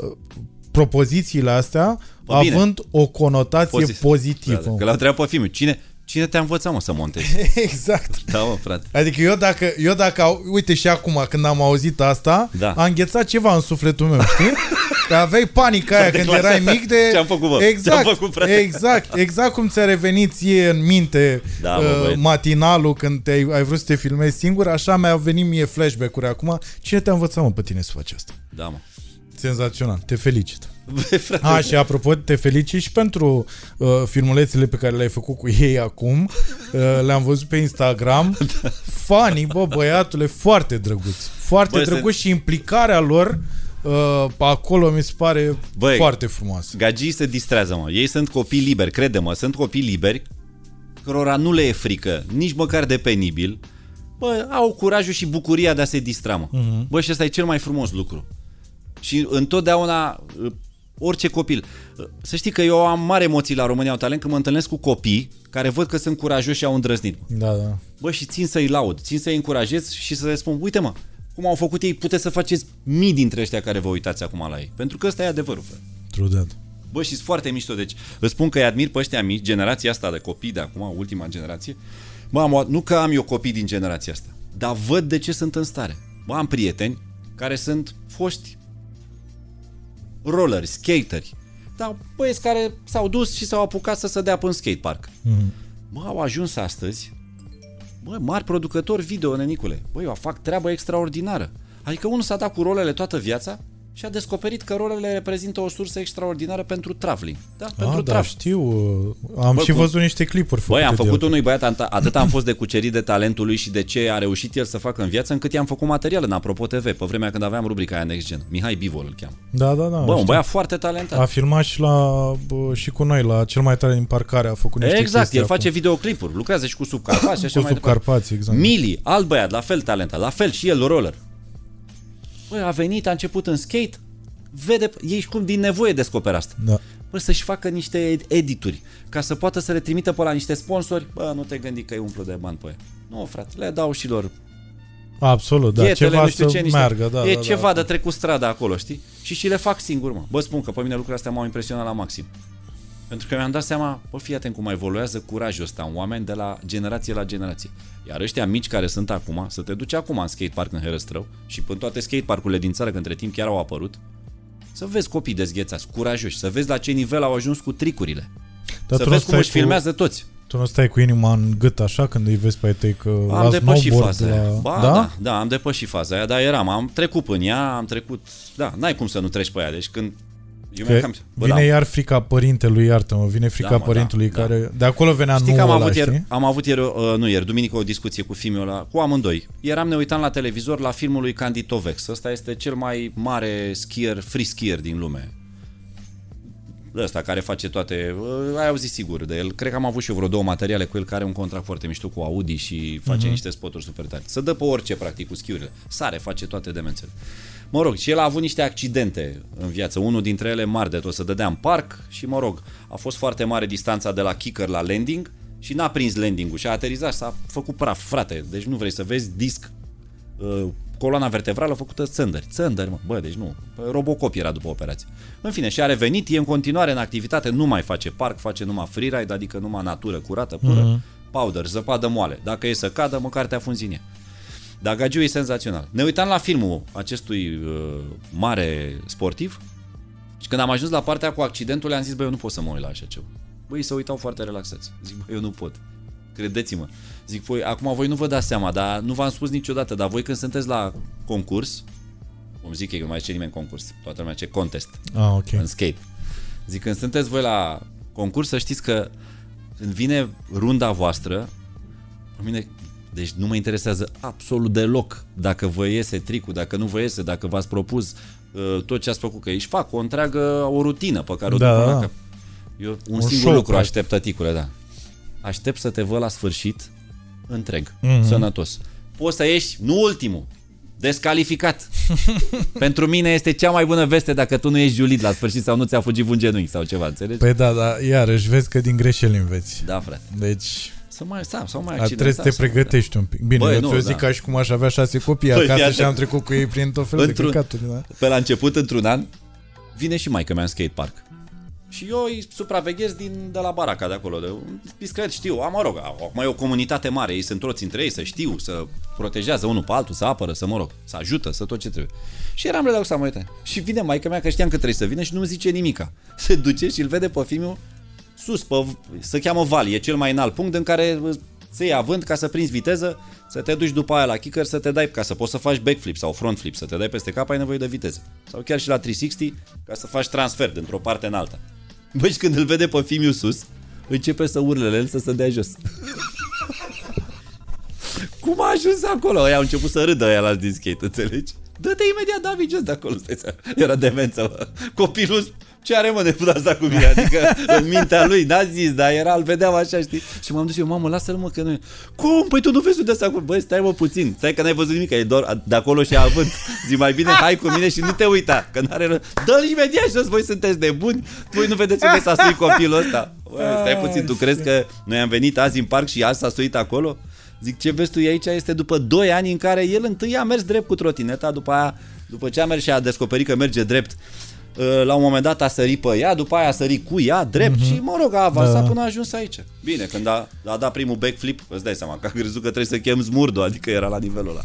propozițiile astea Bă, bine. având o conotație Pozi- pozitivă. Da, da. Că l-au întrebat pe filmul, cine, cine te-a învățat, mă, să montezi? exact. da, mă, frate. Adică eu dacă, eu dacă, au- uite și acum când am auzit asta, Da. a înghețat ceva în sufletul meu, știi? Că aveai panica aia când declarat. erai mic de... Ce-am făcut, bă? Exact, Ce-am făcut, frate? exact, exact cum ți-a revenit ție în minte Da, bă, uh, băi. matinalul când te-ai, ai vrut să te filmezi singur, așa mi-au venit mie flashback-uri acum. Cine te-a învățat, mă, pe tine să faci asta? Da, mă. Senzațional, te felicit. Băi, frate. A, și apropo, te felicit și pentru uh, filmulețele pe care le-ai făcut cu ei acum. Uh, le-am văzut pe Instagram. Funny, bă, băiatule, foarte drăguț. Foarte Bă, drăguț și implicarea lor uh, acolo mi se pare Băi, foarte frumoasă. Gagii se distrează, mă. Ei sunt copii liberi, crede-mă, sunt copii liberi, cărora nu le e frică, nici măcar de penibil. Bă, au curajul și bucuria de a se distra, mă. Uh-huh. Bă, și ăsta e cel mai frumos lucru. Și întotdeauna, uh, orice copil. uh, Să știi că eu am mare emoții la România au talent când mă întâlnesc cu copii care văd că sunt curajoși și au îndrăznit. Da, da. Bă, și țin să-i laud, țin să-i încurajez și să le spun, uite mă, cum au făcut ei, puteți să faceți mii dintre ăștia care vă uitați acum la ei. Pentru că ăsta e adevărul, frate. True that. Bă, și sunt foarte mișto, deci îți spun că îi admir pe ăștia mici, generația asta de copii de acum, ultima generație. Bă, am, nu că am eu copii din generația asta, dar văd de ce sunt în stare. Bă, am prieteni care sunt foști rolleri, skateri, dar băieți care s-au dus și s-au apucat să se dea pe un skatepark. Mhm. Bă, au ajuns astăzi, bă, mari producători video, nenicule. Bă, eu fac treabă extraordinară. Adică unul s-a dat cu rolele toată viața și a descoperit că rolele reprezintă o sursă extraordinară pentru traveling. Da, pentru Ah, da, travel. știu. uh, Am Bă, și cum- văzut niște clipuri făcute Băi, am de făcut el. unui băiat, am- atât am fost de cucerit de talentul lui și de ce a reușit el să facă în viață, încât i-am făcut material în Apropo TV, pe vremea când aveam rubrica aia Next Gen. Mihai Bivol îl cheamă. Da, da, da. Bă, un știu. băiat foarte talentat. A filmat și, la, bă, și cu noi, la cel mai tare din parcare, a făcut niște Exact, chestii el face acum. videoclipuri, lucrează și cu subcarpați și așa Cu mai departe. subcarpați, exact. Mili, alt băiat, la fel talentat, la fel și el roller. Băi, a venit, a început în skate, vede, ei cum din nevoie descoperă asta. Da. Bă, să-și facă niște edituri ca să poată să le trimită pe la niște sponsori. Bă, nu te gândi că e umplu de bani pe aia. Nu, frate, le dau și lor Absolut, da. Ghetele, Ceva nu știu să ce, niște, meargă, da. E da, ceva da. de trecut strada acolo, știi? Și și le fac singur, mă. Bă, spun că pe mine lucrurile astea m-au impresionat la maxim. Pentru că mi-am dat seama, bă, fii atent cum evoluează curajul ăsta în oameni de la generație la generație. Iar ăștia mici care sunt acum, să te duci acum în skatepark în Herăstrău și până toate skateparkurile din țară, că între timp chiar au apărut, să vezi copii dezghețați, curajoși, să vezi la ce nivel au ajuns cu tricurile. Dar să tu nu vezi cum stai își cu- filmează toți. Tu nu stai cu inima în gât așa când îi vezi pe ai tăi că Am la depășit snowboard, faza aia. la... Ba, da? da? Da, am depășit faza aia, dar eram, am trecut până ea, am trecut... Da, n-ai cum să nu treci pe ea, deci când... Eu Că mi-am cam... Bă, vine da, iar frica părintelui, iartă-mă, vine frica Da, mă, părintelui da, care... De acolo venea Știi că am nuul ăla, avut, ieri, știi? am avut ieri, uh, nu ieri, duminică o discuție cu filmul ăla, cu amândoi. Eram, ne uitam la televizor la filmul lui Candy Tovex. Ăsta este cel mai mare skier, free skier din lume. Ăsta care face toate, uh, ai auzit sigur de el. Cred că am avut și eu vreo două materiale cu el care are un contract foarte mișto cu Audi și face uh-huh. niște spoturi super tare. Să dă pe orice practic cu schiurile. Sare, face toate demențele. Mă rog, și el a avut niște accidente în viață. Unul dintre ele mari de tot, să dădea în parc și mă rog, a fost foarte mare distanța de la kicker la landing și n-a prins landing-ul și a aterizat, s-a făcut praf, frate. Deci nu vrei să vezi disc uh, coloana vertebrală făcută țândări. Țândări, mă. Bă, deci nu. Robocop era după operație. În fine, și a revenit, e în continuare în activitate, nu mai face parc, face numai freeride, adică numai natură curată, pură, mm-hmm. powder, zăpadă moale. Dacă e să cadă, măcar te afunzi în ea. Dar Gagiu e senzațional. Ne uitam la filmul acestui uh, mare sportiv și când am ajuns la partea cu accidentul, le-am zis, băi, eu nu pot să mă uit la așa ceva. Băi, se uitau foarte relaxați. Zic, băi, eu nu pot. Credeți-mă. Zic, voi, acum voi nu vă dați seama, dar nu v-am spus niciodată, dar voi când sunteți la concurs, cum zic eu, că nu mai zice nimeni concurs, toată lumea ce contest Ah, ok. în skate. Zic, când sunteți voi la concurs, să știți că când vine runda voastră, pe mine, deci nu mă interesează absolut deloc dacă vă iese tricul, dacă nu vă iese, dacă v-ați propus uh, tot ce ați făcut, că își fac o întreagă, o rutină pe care o Da, duc până da. la cap. Eu un, Un singur show, lucru practic. aștept, tăticule, da. Aștept să te văd la sfârșit întreg, Mhm. sănătos. Poți să ieși, nu ultimul, descalificat. Pentru mine este cea mai bună veste dacă tu nu ești julit la sfârșit sau nu ți-a fugit un genunchi sau ceva, înțelegi? Păi da, da, iarăși vezi că din greșeli înveți. Da, frate. Deci Să mai, da, sau mai ar trebui să te accidentat, sau- pregătești un pic. Bine, Băi, eu nu, ți-o zic da. ca și cum aș avea șase copii Băi, acasă fii și am atent. trecut cu ei prin tot felul de Într-un- căcaturi. Da? Pe la început, într-un an, vine și mai că mi-am skatepark. Și eu îi supraveghez din, de la baraca de acolo. De, discret știu, am, mă rog, acum e o comunitate mare, ei sunt toți între ei, să știu, să protejează unul pe altul, să apără, să mă rog, să ajută, să tot ce trebuie. Și eram relaxat, mă uitam. Și vine maica mea, că știam că trebuie să vină și nu-mi zice nimica. Se duce și îl vede pe filmul sus, pe, se cheamă Vali, e cel mai înalt punct în care să iei avânt ca să prinzi viteză, să te duci după aia la kicker, să te dai, ca să poți să faci backflip sau front flip, să te dai peste cap, ai nevoie de viteză. Sau chiar și la 360, ca să faci transfer dintr-o parte în alta. Băi, și când îl vede pe Fimiu sus, începe să urle la el să se dea jos. Cum a ajuns acolo? Ei au început să râdă aia la din skate, înțelegi? Dă-te imediat, David, jos de acolo. stai seama. Era demență, mă. Copilul ce are mă de put asta cu mine? Adică în mintea lui, n-a zis, dar era, îl vedeam așa, știi? Și m-am dus eu, mamă, lasă-l mă că nu e. Cum? Păi tu nu vezi de asta acolo? Băi, stai mă puțin. Stai că n-ai văzut nimic, că e doar de acolo și avânt. Zi mai bine, hai cu mine și nu te uita, că n-are ră... Dă-l imediat jos, voi sunteți nebuni. Voi nu vedeți unde s-a suit copilul ăsta. Băi, stai puțin, tu crezi că noi am venit azi în parc și azi s-a suit acolo? Zic, ce vezi tu aici este după 2 ani în care el întâi a mers drept cu trotineta, după aia, după ce a mers și a descoperit că merge drept, uh, la un moment dat a sărit pe ea, după aia a sărit cu ea, drept mm-hmm. și mă rog, a avansat Da. până a ajuns aici. Bine, când a, a dat primul backflip, îți dai seama că a crezut că trebuie să chem Smurdo, adică era la nivelul ăla.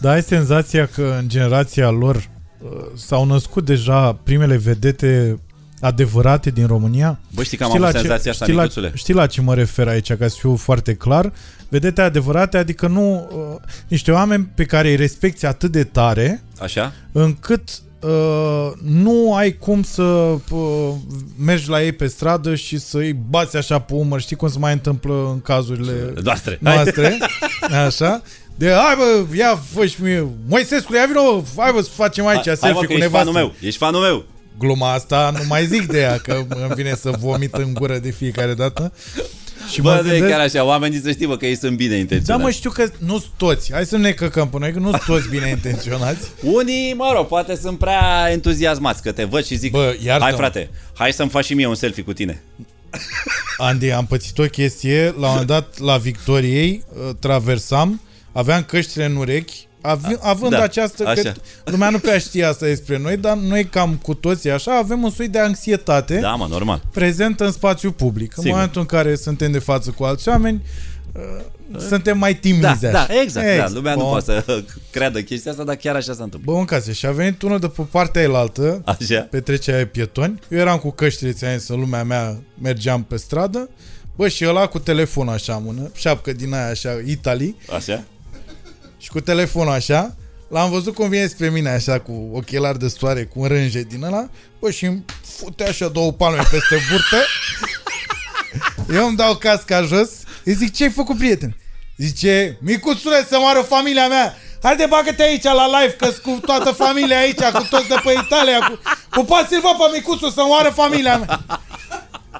Dar ai senzația că în generația lor uh, s-au născut deja primele vedete adevărate din România? Bă, știi că am Știi avut la, ce, senzația asta, știi, la, Nicuțule? știi la ce mă refer aici, ca să fiu foarte clar? Vedete adevărate, adică nu uh, niște oameni pe care îi respecti atât de tare Așa? încât uh, nu ai cum să uh, mergi la ei pe stradă și să îi bați așa pe umăr. Știi cum se mai întâmplă în cazurile Noastre. noastre? Așa? De, hai bă, ia fă și mie, Moisescu, ia vină, bă, hai bă, să facem aici Hai, mă, selfie că cu ești nevastă. fanul meu, ești fanul meu. Gluma asta nu mai zic de ea, că îmi vine să vomit în gură de fiecare dată. Și Bă, mă nu e gândesc- chiar așa, oamenii să știe, bă, că ei sunt bine Da, intenționați. mă, știu că nu sunt toți. Hai să nu ne căcăm pe noi, că nu sunt toți bine intenționați. Unii, mă rog, poate sunt prea entuziasmați că te văd și zic, Bă, iartă-mă. hai frate, hai să-mi faci și mie un selfie cu tine. Andy, am pățit o chestie, la un moment dat, la Victoriei, uh, traversam, aveam căștile în urechi, avi, având da, această... Că așa. lumea nu prea știe asta despre noi, dar noi cam cu toții așa avem un soi de anxietate Da, mă, normal. prezentă în spațiu public. În Sigur. momentul în care suntem de față cu alți oameni, uh, suntem mai timizi Da, așa. da, exact, da, lumea nu Bun. poate să creadă chestia asta, dar chiar așa se întâmplă. Bă, în casă. Și a venit unul de pe partea elaltă, Așa? petrecerea de pietoni. Eu eram cu căștile, ți-am zis, în lumea mea mergeam pe stradă. Bă, și ăla cu telefonul așa în mână, șapcă din aia așa, Italy, Așa? Și cu telefonul așa, l-am văzut cum vine spre mine așa, cu ochelari de soare, cu un rânje din ăla, bă, și îmi fute așa două palme peste burtă. Eu îmi dau casca jos, îi zic, ce ai făcut, prieten? Zice, micuțule, să moară familia mea! Haide, bagă-te aici la live, că cu toată familia aici, cu toți de pe Italia, cu... Pupați-l, bă, pe micuțul, să moară familia mea!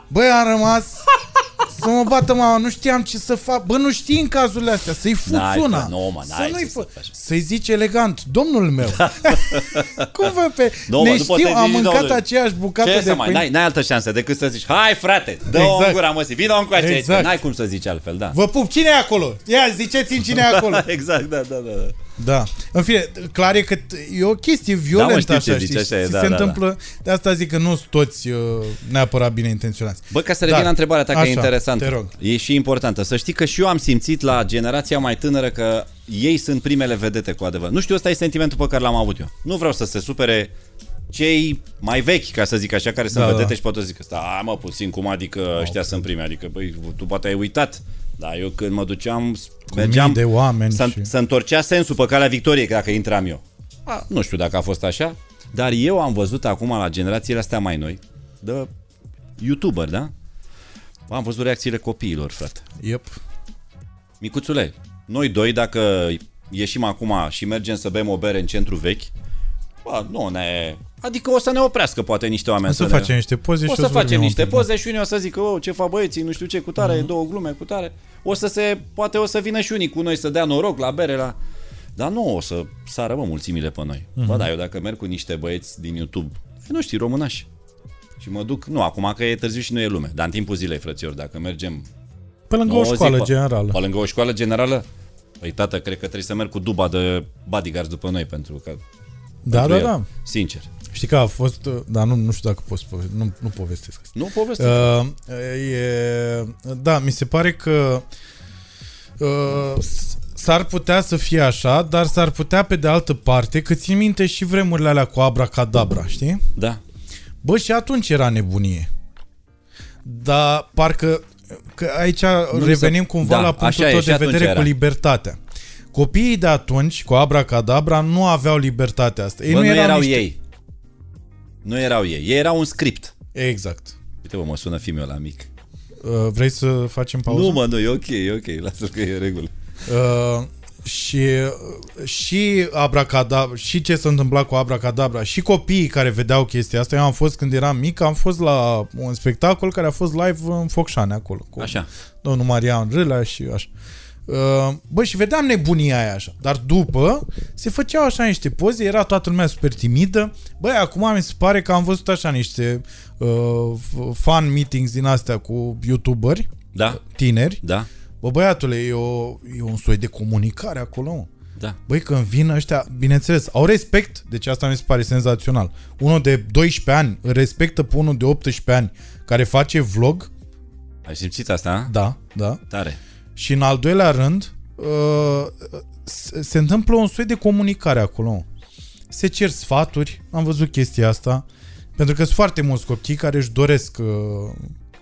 Băi, am rămas să mă bată mama, nu știam ce să fac. Bă, nu știi în cazurile astea, să-i fuți N-ai, una. frate, nu, mă, să n-ai nu-i ce să fă... faci. Să-i zici elegant, domnul meu. Cum vă pe... Nu, mă, ne nu poți știu, să-i am zici mâncat domnul. aceeași bucată Ce de să mai, pâine. n-ai, n-ai altă șansă decât să zici, hai frate, dă-o Exact. în gura mă, vină încoace, Exact. exact. n-ai cum să zici altfel, da. Vă pup, cine e acolo? Ia, ziceți-mi cine e acolo. exact, da, da, da. Da. În fine, clar e că t- e o chestie violentă știu ce așa, zici, știi? așa e, Și da, se da, da. întâmplă, de asta zic că nu sunt toți uh, neapărat bine intenționați. Bă, ca să revin Da. la întrebarea ta, că Așa, e interesantă. te rog. E și importantă. Să știi că și eu am simțit la generația mai tânără că ei sunt primele vedete cu adevărat. Nu știu, ăsta e sentimentul pe care l-am avut eu. Nu vreau să se supere cei mai vechi, ca să zic așa, care sunt Da, vedete da. și poate să zic stai mă puțin, cum adică ăștia sunt primi, adică băi, tu poate ai uitat. Dar eu când mă duceam, mergeam, mii de oameni să, și- să întorcea sensul pe calea victoriei dacă intram eu. A, nu știu dacă a fost așa, dar eu am văzut acum la generațiile astea mai noi, de youtuber, da? Am văzut reacțiile copiilor, frate. Yep. Micuțule, noi doi, dacă ieșim acum și mergem să bem o bere în centru vechi, bă, nu ne... Adică o să ne oprească poate niște oameni O să ne... facem niște poze O și să vorbim facem un niște pic, da. poze și unii o să zică, oh, ce fac băieții, nu știu ce, cu tare, Mhm. două glume, cu tare. O să se, poate o să vină și unii cu noi să dea noroc la bere, la... Dar nu o să sară, mă, mulțimile pe noi. Mhm. Bă, da, eu dacă merg cu niște băieți din YouTube, nu știi, românași, și mă duc, nu, acum că e târziu și nu e lume, dar în timpul zilei, frățior, dacă mergem Pe lângă nu, o zi, școală pe- generală. Pe lângă o școală generală? Păi tată, cred că trebuie să merg cu duba de bodyguards după noi pentru că... Da, pentru da, el. da. Sincer. Știi că a fost, uh, dar nu, nu știu dacă poți pove- nu, nu povestesc asta. Nu poveste. Uh, e, da, mi se pare că uh, s- s-ar putea să fie așa, dar s-ar putea pe de altă parte că țin minte și vremurile alea cu abracadabra, știi? Da. Bă, și atunci era nebunie. Dar parcă că aici mi se- revenim cumva Da, la punctul așa e, tău și de atunci vedere era. cu libertatea. Copiii de atunci, cu abracadabra, nu aveau libertatea asta. Ei Bă, nu erau niște... ei. Nu erau ei. Ei erau un script. Exact. Uite, bă, mă sună fiul la mic. Uh, vrei să facem pauză? Nu, mă, nu, e ok, e ok. Lasă că e în regulă. Uh, și, și abracadabra, și ce s-a întâmplat cu abracadabra, și copiii care vedeau chestia asta, eu am fost când eram mic, am fost la un spectacol care a fost live în Focșane acolo, cu Așa. domnul Marian Râlea și așa. Uh, Bă, și vedeam nebunia aia așa. Dar după se făceau așa niște poze, era toată lumea super timidă. Băi, acum mi se pare că am văzut așa niște uh, fan meetings din astea cu youtuberi Da, tineri. da, Bă, băiatule, e, o, e un soi de comunicare acolo, mă. da. Băi, când vin ăștia, bineînțeles, au respect, deci asta mi se pare senzațional. Unul de 12 ani îl respectă pe unul de 18 ani care face vlog, Ai simțit asta, a? da, da, Tare. Și în al doilea rând, uh, se, se întâmplă un soi de comunicare acolo. mă. Se cer sfaturi, am văzut chestia asta, pentru că sunt foarte mulți copii care își doresc uh,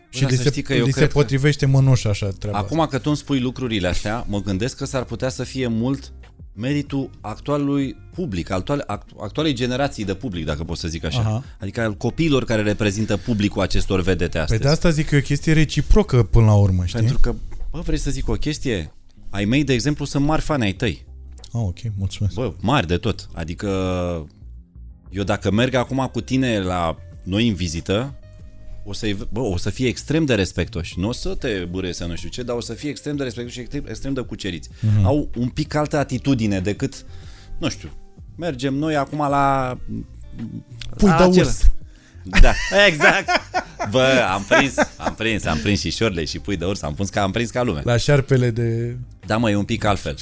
și dar li să se, știi că eu li se cred că- potrivește mănușa așa treaba asta. Acum că tu îmi spui lucrurile astea, mă gândesc că s-ar putea să fie mult meritul actualului public, actual, act- actualei generații de public, dacă pot să zic așa. Aha. Adică al copiilor care reprezintă publicul acestor vedete Păi astăzi. de asta zic că e o chestie reciprocă până la urmă, știi? Pentru că, bă, vrei să zic o chestie? Ai mei, de exemplu, sunt mari fani ai tăi. Ah, ok, mulțumesc. Bă, mari de tot. Adică eu dacă merg acum cu tine la noi în vizită, o să, bă, o să fie extrem de respectoși. Nu o să te bârese nu știu ce, dar o să fie extrem de respectoși și extrem, extrem de cuceriți. Mhm. Mm-hmm. Au un pic altă atitudine decât, nu știu, mergem noi acum la... Pui la de acel- urs. Da, exact. Bă, am prins, am prins, am prins și șorle și pui de urs, am, pus ca, am prins ca lume. La șarpele de... Da, mă, e un pic altfel.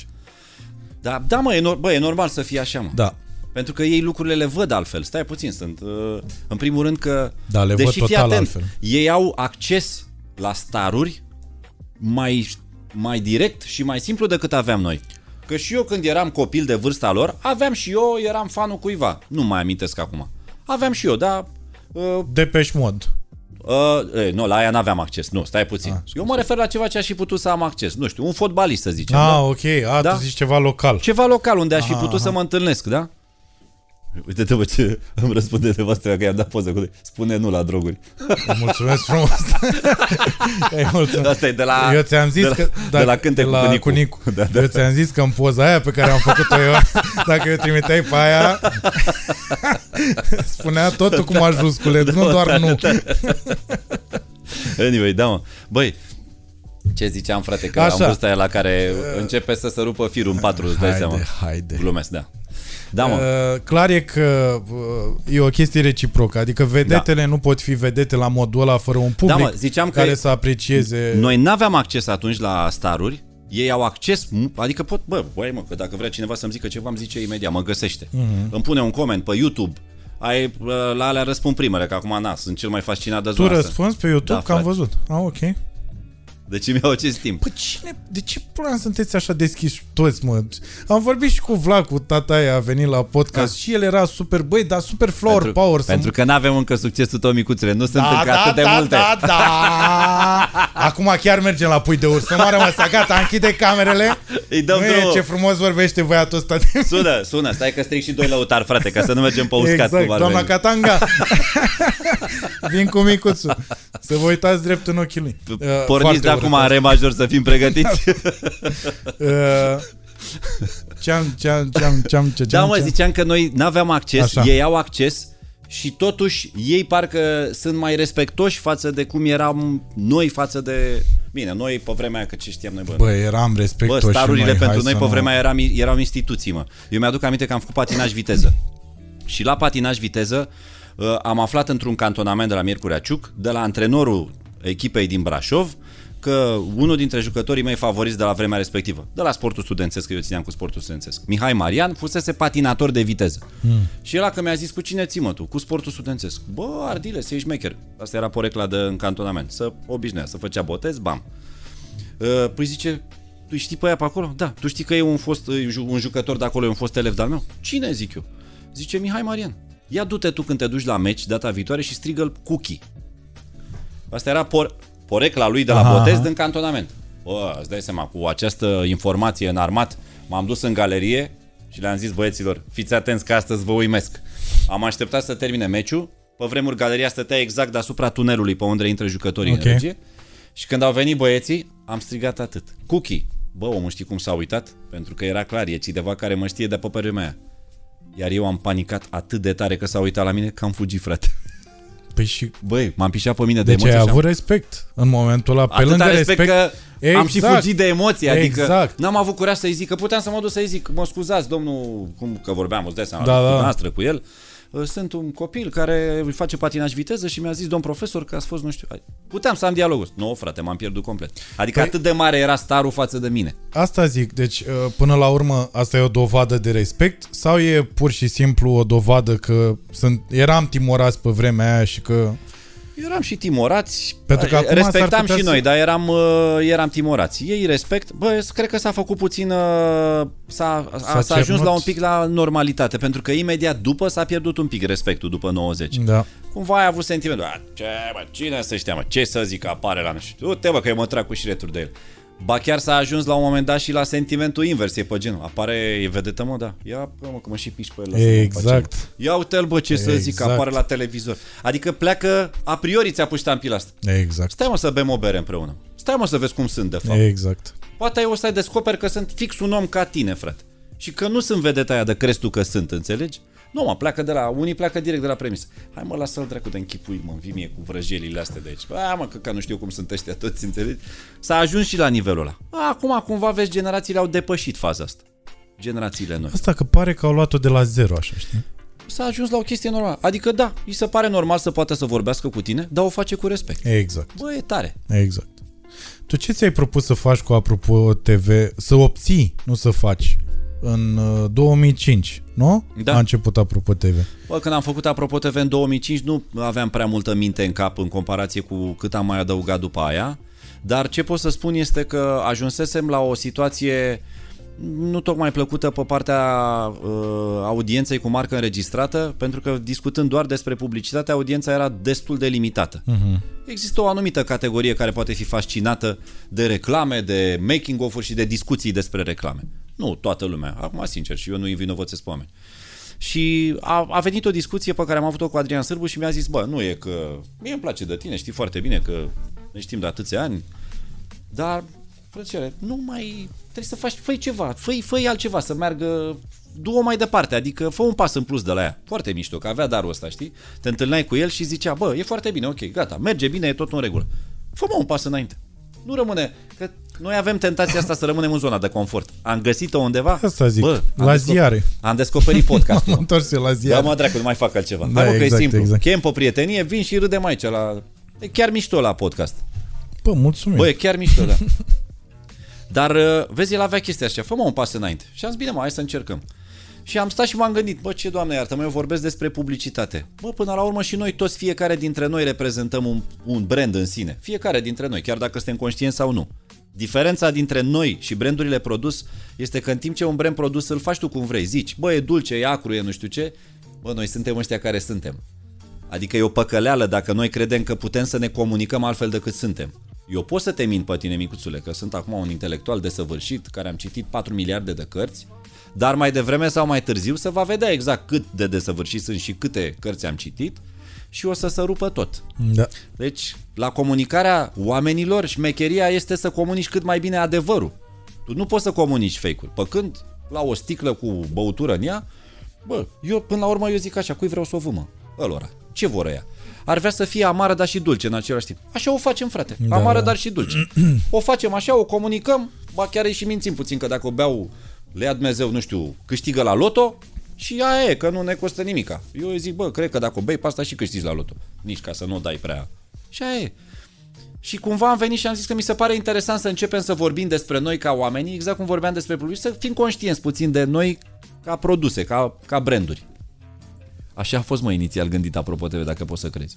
Da, da mă, e, nor- bă, e normal să fie așa, mă. Da. Pentru că ei lucrurile le văd altfel. Stai puțin, sunt. Uh, în primul rând că... Da, le văd deși fii total atent, altfel. Ei au acces la staruri mai, mai direct și mai simplu decât aveam noi. Că și eu când eram copil de vârsta lor, aveam și eu, eram fanul cuiva. Nu mai amintesc acum. Aveam și eu, dar... Uh, Depeche Mod. uh, e, nu, la aia n-aveam acces. Nu, stai puțin. eu mă refer la ceva ce aș fi putut să am acces. Nu știu, un fotbalist să zicem. Ah, da? ok. A, Da? tu zici ceva local. Ceva local unde aș fi Aha, putut să mă întâlnesc, da? Uite-te, bă, ce îmi răspunde nevastă că i-am dat poză cu lui. Spune nu la droguri. Mulțumesc frumos. Ei, mulțumesc. Asta e de la... eu ți-am zis de la, că... de la cânte de cu la Nicu. Nicu. Da, da. Eu ți-am zis că în poza aia pe care am făcut-o eu, dacă eu trimiteai pe aia, spunea totul cu majuscule, nu doar nu. Anyway, da, mă. Băi, ce ziceam, frate, că Așa. am vârsta aia la care începe să se rupă firul în patru, îți dai seama. Haide, haide. Glumesc, da. Da, mă. Uh, clar e că uh, e o chestie reciprocă, adică vedetele nu pot fi vedete la modul ăla fără un public Da, mă, ziceam că care e- să aprecieze... Noi n-aveam acces atunci la staruri, ei au acces, adică pot, bă, băi mă, că dacă vrea cineva să-mi zică ceva, îmi zice imediat, mă găsește. Mhm. Îmi pune un coment pe YouTube, ai, uh, la alea răspund primele, că acum na, sunt cel mai fascinat de Tu zona asta. răspunzi pe YouTube Da, că am frate. văzut. Ah, ok. Deci îmi iau acest timp. Păi cine, de ce până sunteți așa deschiși toți, mă? Am vorbit și cu Vlad, cu tata aia, a venit la podcast și el era super, băi, dar super flower pentru, power. pentru că n-avem încă succesul tău, micuțule, nu sunt încă da, atât de da, multe. da, da. Acum chiar mergem la pui de urs. Să moară măsa, gata, închide camerele. Îi dăm nu drumul. e ce frumos vorbește băiatul ăsta. Sună, sună, stai că stric și doi lăutari, frate, ca să nu mergem pe uscat exact, cum ar doamna veni. Catanga. Vin cu micuțul. Să vă uitați drept în ochii lui. Uh, Porniți de foarte acum urât. în re major să fim pregătiți. Uh, Ce-am, ce-am, ce-am, ce-am, ce Da, mă, ziceam că noi n-aveam acces, Așa. ei au acces și totuși ei parcă sunt mai respectoși față de cum eram noi față de... Bine, noi pe vremea aia, că ce știam noi, bă, Bă, eram bă respectoși starurile noi, hai pentru noi să pe nu- vremea aia eram, erau instituții, mă. Eu mi-aduc aminte că am făcut patinaj viteză. Și la patinaj viteză uh, am aflat într-un cantonament de la Miercurea Ciuc, de la antrenorul echipei din Brașov, că unul dintre jucătorii mei favoriți de la vremea respectivă, de la sportul studențesc, că eu țineam cu sportul studențesc, Mihai Marian, fusese patinator de viteză. Mm. Și el că mi-a zis, cu cine ții mă tu? Cu sportul studențesc. Bă, Ardile, să ești mecher. Asta era porecla de în cantonament. Să obișnuia, să făcea botez, bam. Uh, Păi zice, tu știi pe aia pe acolo? Da. Tu știi că e un, fost, e ju- un jucător de acolo, e un fost elev de-al meu? Cine, zic eu? Zice Mihai Marian. Ia du-te tu când te duci la meci data viitoare și strigă-l Cookie. Asta era por- porecla lui de la Aha, botez aha. din cantonament. Bă, îți dai seama, cu această informație înarmat, m-am dus în galerie și le-am zis băieților, fiți atenți că astăzi vă uimesc. Am așteptat să termine meciul, pe vremuri galeria stătea exact deasupra tunelului pe unde intră jucătorii Ok. în regie. Și când au venit băieții, am strigat atât. Cookie. Bă, omul știi cum s-a uitat? Pentru că era clar, e cineva care mă știe de pe vremea aia. Iar eu am panicat atât de tare că s-a uitat la mine că am fugit, frate. Păi și Băi, m-am pișat pe mine de deci emoție. ai și am- avut respect în momentul ăla. Pe Atâta lângă respect, respect, că am și Exact. fugit de emoție, adică Exact. n-am avut curaj să-i zic, că puteam să mă duc să-i zic, mă scuzați, domnul, cum că vorbeam, îți dai seama, Da, cu da. noastră, cu el, sunt un copil care îi face patinaj viteză și mi-a zis domn profesor că ați fost, nu știu, puteam să am dialogul. Nu, frate, m-am pierdut complet. Adică Păi- atât de mare era starul față de mine. Asta zic, deci uh, până la urmă asta e o dovadă de respect sau e pur și simplu o dovadă că sunt, eram timorați pe vremea aia și că Eram și timorați, Pentru că acum s-ar respectam putea și să- noi, dar eram, uh, eram timorați. Ei respect, bă, cred că s-a făcut puțin, uh, s-a, a, S-a s-a ajuns cernut. la un pic la normalitate, pentru că imediat după s-a pierdut un pic respectul după 90. da. Cumva ai avut sentimentul, a, ce, bă, cine să știa, mă, ce să zic, că apare la nu știu, uite bă că eu mă trag cu șireturi de el. Ba chiar s-a ajuns la un moment dat și la sentimentul invers, e pe genul, apare, e vedetă mă, da, ia bă, mă, că mă și piși pe el. lasă-mă, Exact. pe ce. Ia uite-l bă, ce să zic, Exact. apare la televizor. Adică pleacă, a priori ți-a pus ștampila asta. Exact. Stai mă să bem o bere împreună. Stai mă să vezi cum sunt de fapt. Exact. Poate ai o să descoperi că sunt fix un om ca tine, frate. Și că nu sunt vedeta aia de crezi tu că sunt, înțelegi? Nu, mă, pleacă de la, unii pleacă direct de la premisă. Hai mă, lasă-l dracu de închipui, mă, vii mie cu vrăjelile astea de aici. A, mă, că, că nu știu cum sunt ăștia toți, înțelegi? S-a ajuns și la nivelul ăla. Acum, cumva, vezi, generațiile au depășit faza asta. Generațiile noi. Asta că pare că au luat-o de la zero, așa, știi? S-a ajuns la o chestie normală. Adică, da, îi se pare normal să poată să vorbească cu tine, dar o face cu respect. Exact, Bă, e tare. exact. Tu ce ți-ai propus să faci cu Apropo TV? Să obții, nu să faci. În uh, 2005, nu? Da. A început Apropo TV. Bă, când am făcut Apropo TV în 2005 nu aveam prea multă minte în cap în comparație cu cât am mai adăugat după aia, dar ce pot să spun este că ajunsesem la o situație nu tocmai plăcută pe partea uh, audienței cu marcă înregistrată, pentru că discutând doar despre publicitate, audiența era destul de limitată. Uh-huh. Există o anumită categorie care poate fi fascinată de reclame, de making-of-uri și de discuții despre reclame. Nu toată lumea. Acum, sincer, și eu nu-i vinovățesc pe oameni. Și a, a venit o discuție pe care am avut-o cu Adrian Sârbu și mi-a zis, bă, nu e că... Mie îmi place de tine, știi foarte bine că ne știm de atâția ani, dar, frățioare, nu mai... Trebuie să faci, fă ceva, fă fă altceva, să meargă du-o mai departe, adică fă un pas în plus de la ea. Foarte mișto, că avea darul ăsta, știi? Te întâlneai cu el și zicea, bă, e foarte bine, ok, gata, merge bine, e tot în regulă. fă un pas înainte. Nu rămâne, că noi avem tentația asta să rămânem în zona de confort. Am găsit-o undeva? Asta zic, Bă, am la descoper- ziare. Am descoperit podcastul. M-am întors eu la Da, ziare. mă, dracu, nu mai fac altceva. Da, Da, Hai, mă, că exact, e simplu. exact. Chem pe prietenie, vin și râdem aici la... E chiar mișto la podcast. Bă, mulțumim. Bă, e chiar mișto, da. Dar, uh, vezi, el avea chestia așa, fă mă un pas înainte. Și am zis, bine, mă, hai să încercăm. Și am stat și m-am gândit, bă, ce doamne iartă, mă, eu vorbesc despre publicitate. Bă, până la urmă și noi toți, fiecare dintre noi reprezentăm un, un brand în sine. Fiecare dintre noi, chiar dacă suntem conștienți sau nu. Diferența dintre noi și brandurile produs este că în timp ce un brand produs îl faci tu cum vrei, zici, bă, e dulce, e acru, e nu știu ce, bă, noi suntem ăștia care suntem. Adică e o păcăleală dacă noi credem că putem să ne comunicăm altfel decât suntem. Eu pot să te mint pe tine, micuțule, că sunt acum un intelectual desăvârșit care am citit 4 miliarde de cărți, dar mai devreme sau mai târziu se va vedea exact cât de desăvârșit sunt și câte cărți am citit și o să se rupă tot. Da. Deci, la comunicarea oamenilor, șmecheria este să comunici cât mai bine adevărul. Tu nu poți să comunici fake-uri. Pe când, la o sticlă cu băutură în ea, bă, eu până la urmă eu zic așa, cui vreau să o vâmă? Ălora. Ce vor ea? Ar vrea să fie amară, dar și dulce în același timp. Așa o facem, frate. Da, amară, da. dar și dulce. o facem așa, o comunicăm, ba chiar îi și mințim puțin, că dacă o beau, le ia Dumnezeu, nu știu, câștigă la loto, și aia e, că nu ne costă nimica. Eu îi zic, bă, cred că dacă o bei pe asta și câștigi la loto. Nici ca să nu o dai prea. Și aia e. Și cumva am venit și am zis că mi se pare interesant să începem să vorbim despre noi ca oameni, exact cum vorbeam despre public, să fim conștienți puțin de noi ca produse, ca, ca branduri. Așa a fost, mă, inițial gândit apropo TV, dacă poți să crezi.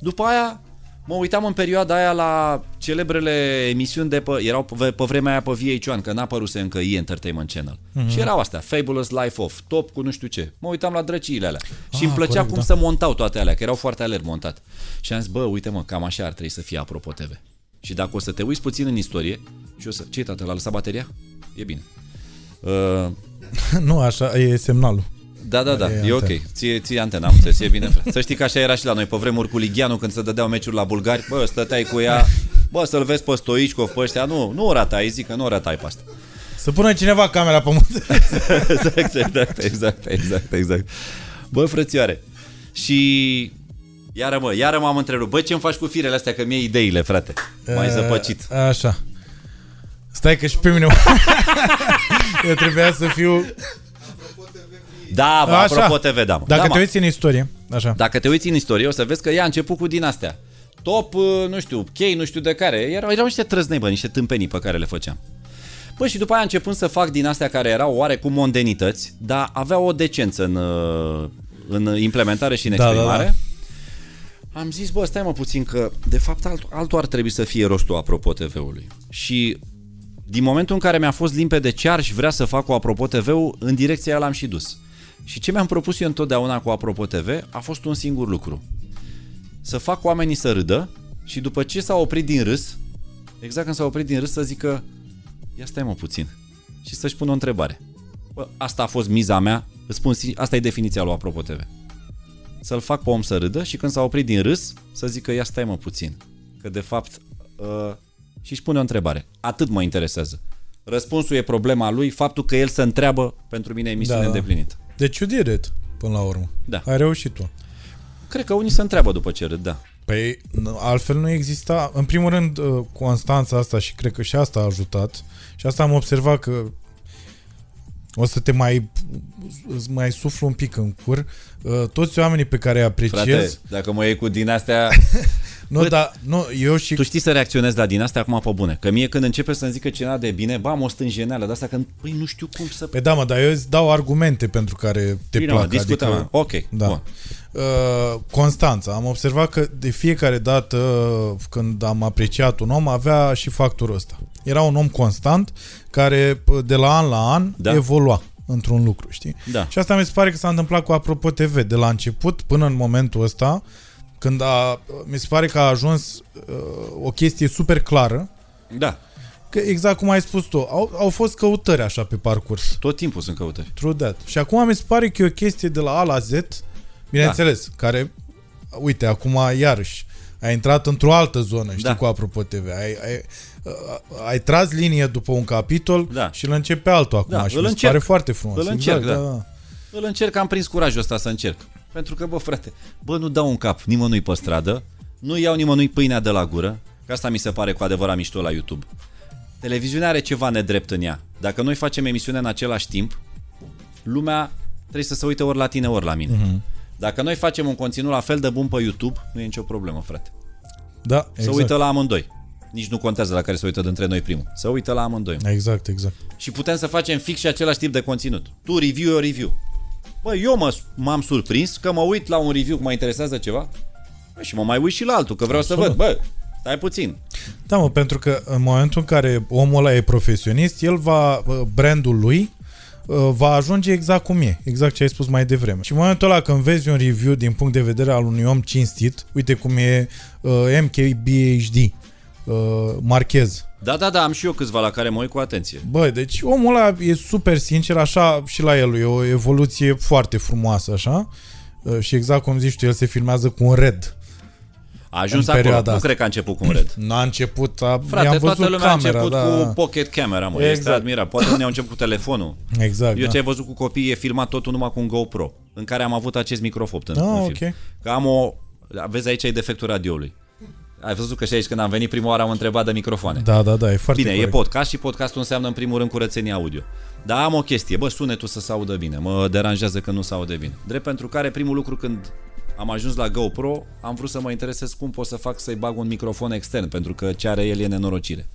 După aia, mă uitam în perioada aia la celebrele emisiuni de pe, erau pe, pe vremea aia pe VH1, că n-a apăruse încă E! Entertainment Channel. Mhm. Mm-hmm. Și erau astea, Fabulous Life of, Top cu nu știu ce. Mă uitam la drăciile alea. și Ah, îmi plăcea corect, cum da. să montau toate alea, că erau foarte alert montat. Și am zis, bă, uite mă, cam așa ar trebui să fie Apropo TV. Și dacă o să te uiți puțin în istorie, și o să... Ce tată, l-a lăsat bateria? E bine. Uh, nu, așa e semnalul. Da, da, da, E e, ok. antena. Ție, ție antena, am înțeles, e bine. frate. Să știi că așa era și la noi pe vremuri cu Ligianu când se dădeau meciuri la bulgari. Bă, stăteai cu ea, bă, să-l vezi pe Stoichkov, pe ăștia. Nu, nu o ratai, zic că nu o ratai pe asta. Să pună cineva camera pe munte. exact, exact, exact, exact, exact. Bă, frățioare. Și iară mă, iară m-am întrerupt. Bă, ce-mi faci cu firele astea? Că mie ideile, frate. Mai zăpăcit. Uh, Așa. Stai că și pe mine... Eu trebuia să fiu... Da, bă, Așa. apropo TV, da, mă. Dacă da, te mă. uiți în istorie, așa. Dacă te uiți în istorie, o să vezi că ea a început cu din astea. Top, uh, nu știu, chei, nu știu de care. Erau, erau niște trăznei, bă, niște tâmpenii pe care le făceam. Bă, și după aia începând să fac din astea care erau oarecum mondenități, dar aveau o decență în, uh, în implementare și în Da, da, exprimare. Am zis, bă, stai mă puțin că, de fapt, alt, altul ar trebui să fie rostul apropo TV-ului. Și din momentul în care mi-a fost limpede ce aș vrea să fac cu Apropo TV-ul, în direcția aia l-am și dus. Și ce mi-am propus eu întotdeauna cu Apropo TV a fost un singur lucru. Să fac oamenii să râdă și după ce s-au oprit din râs, exact când s-au oprit din râs să zică ia stai mă puțin și să-și pună o întrebare. Bă, asta a fost miza mea, îți spun, sin- asta e definiția lui Apropo TV. Să-l fac pe om să râdă și când s-a oprit din râs să zică ia stai mă puțin. Că de fapt uh, și își pune o întrebare. Atât mă interesează. Răspunsul e problema lui, faptul că el se întreabă pentru mine emisiune Da, da, da. îndeplinită. Deci you did it. până la urmă. Da. Ai reușit tu. Cred că unii se întreabă după ce râd, da. Păi, n- altfel nu exista... În primul rând, uh, Constanța asta și cred că și asta a ajutat. Și asta am observat că o să te mai, îți mai suflu un pic în cur. Uh, Toți oamenii pe care îi apreciez... Frate, dacă mă iei cu din astea... nu, bă, dar, nu, eu și... Tu știi să reacționezi la din astea acum pe bune. Că mie când începe să-mi zică cineva de bine, bă, am o stânjeneală de asta că, păi, nu știu cum să... Păi da, mă, dar eu îți dau argumente pentru care te Bine, mă, plac. discutăm. adică, Ok, Da. bun. Uh, Constanța, am observat că de fiecare dată uh, când am apreciat un om avea și factorul ăsta. Era un om constant care uh, de la an la an Da. evolua într-un lucru, știi? Da. Și asta mi se pare că s-a întâmplat cu Apropo TV de la început până în momentul ăsta când a, mi se pare că a ajuns uh, o chestie super clară Da, că exact cum ai spus tu, au, au fost căutări așa pe parcurs. tot timpul sunt căutări. True that. Și acum mi se pare că e o chestie de la A la Z, bineînțeles, da. care, uite, acum iarăși, a intrat într-o altă zonă, știi, Da. cu Apropo TV. Ai, ai, ai tras linie după un capitol Da. și îl începe altul acum Da, și îl mi se încerc. pare foarte frumos. Îl încerc, exact, da. da. da. Îl încerc, am prins curajul ăsta să încerc. Pentru că, bă, frate, bă, nu dau un cap nimănui pe stradă, nu iau nimănui pâinea de la gură, că asta mi se pare cu adevărat mișto la YouTube. Televiziunea are ceva nedrept în ea. Dacă noi facem emisiune în același timp, lumea trebuie să se uite ori la tine, ori la mine. Mhm. Dacă noi facem un conținut la fel de bun pe YouTube, nu e nicio problemă, frate. Da, Să exact. uită la amândoi. Nici nu contează la care se uită dintre noi primul. Să uită la amândoi. Exact, exact. Și putem să facem fix și același tip de conținut. Tu review, eu review. Bă, eu mă, m-am surprins că mă uit la un review că mă interesează ceva bă, și mă mai uit și la altul, că vreau să Absolut. văd. Bă, stai puțin. Da, mă, pentru că în momentul în care omul ăla e profesionist, el va, uh, brandul lui uh, va ajunge exact cum e, exact ce ai spus mai devreme. Și în momentul ăla când vezi un review din punct de vedere al unui om cinstit, uite cum e uh, MKBHD, uh, Marchez. Da, da, da, am și eu câțiva la care mă uit cu atenție. Bă, deci omul ăla e super sincer, așa și la el e o evoluție foarte frumoasă, așa. Uh, și exact cum zici tu, el se filmează cu un red. A ajuns În acolo. perioada Nu asta. cred că a început cu un red. N-a început, a, Frate, i-am toată văzut lumea camera, a început da. cu pocket camera, mă. Este Exact. admirat. Poate unii au început cu telefonul. Exact, Eu da. ce ai văzut cu copiii e filmat totul numai cu un GoPro, în care am avut acest microfon în, Ah, în ok. film. Că am o... Vezi, aici e defectul radioului. Ai văzut că și aici când am venit prima oară am întrebat de microfoane. Da, da, da, e foarte Bine, corect. e podcast și podcastul înseamnă în primul rând curățenie audio. Dar am o chestie, bă, sunetul să se audă bine, mă deranjează că nu se aude bine. Drept pentru care primul lucru când am ajuns la GoPro, am vrut să mă interesez cum pot să fac să-i bag un microfon extern, pentru că ce are el e nenorocire.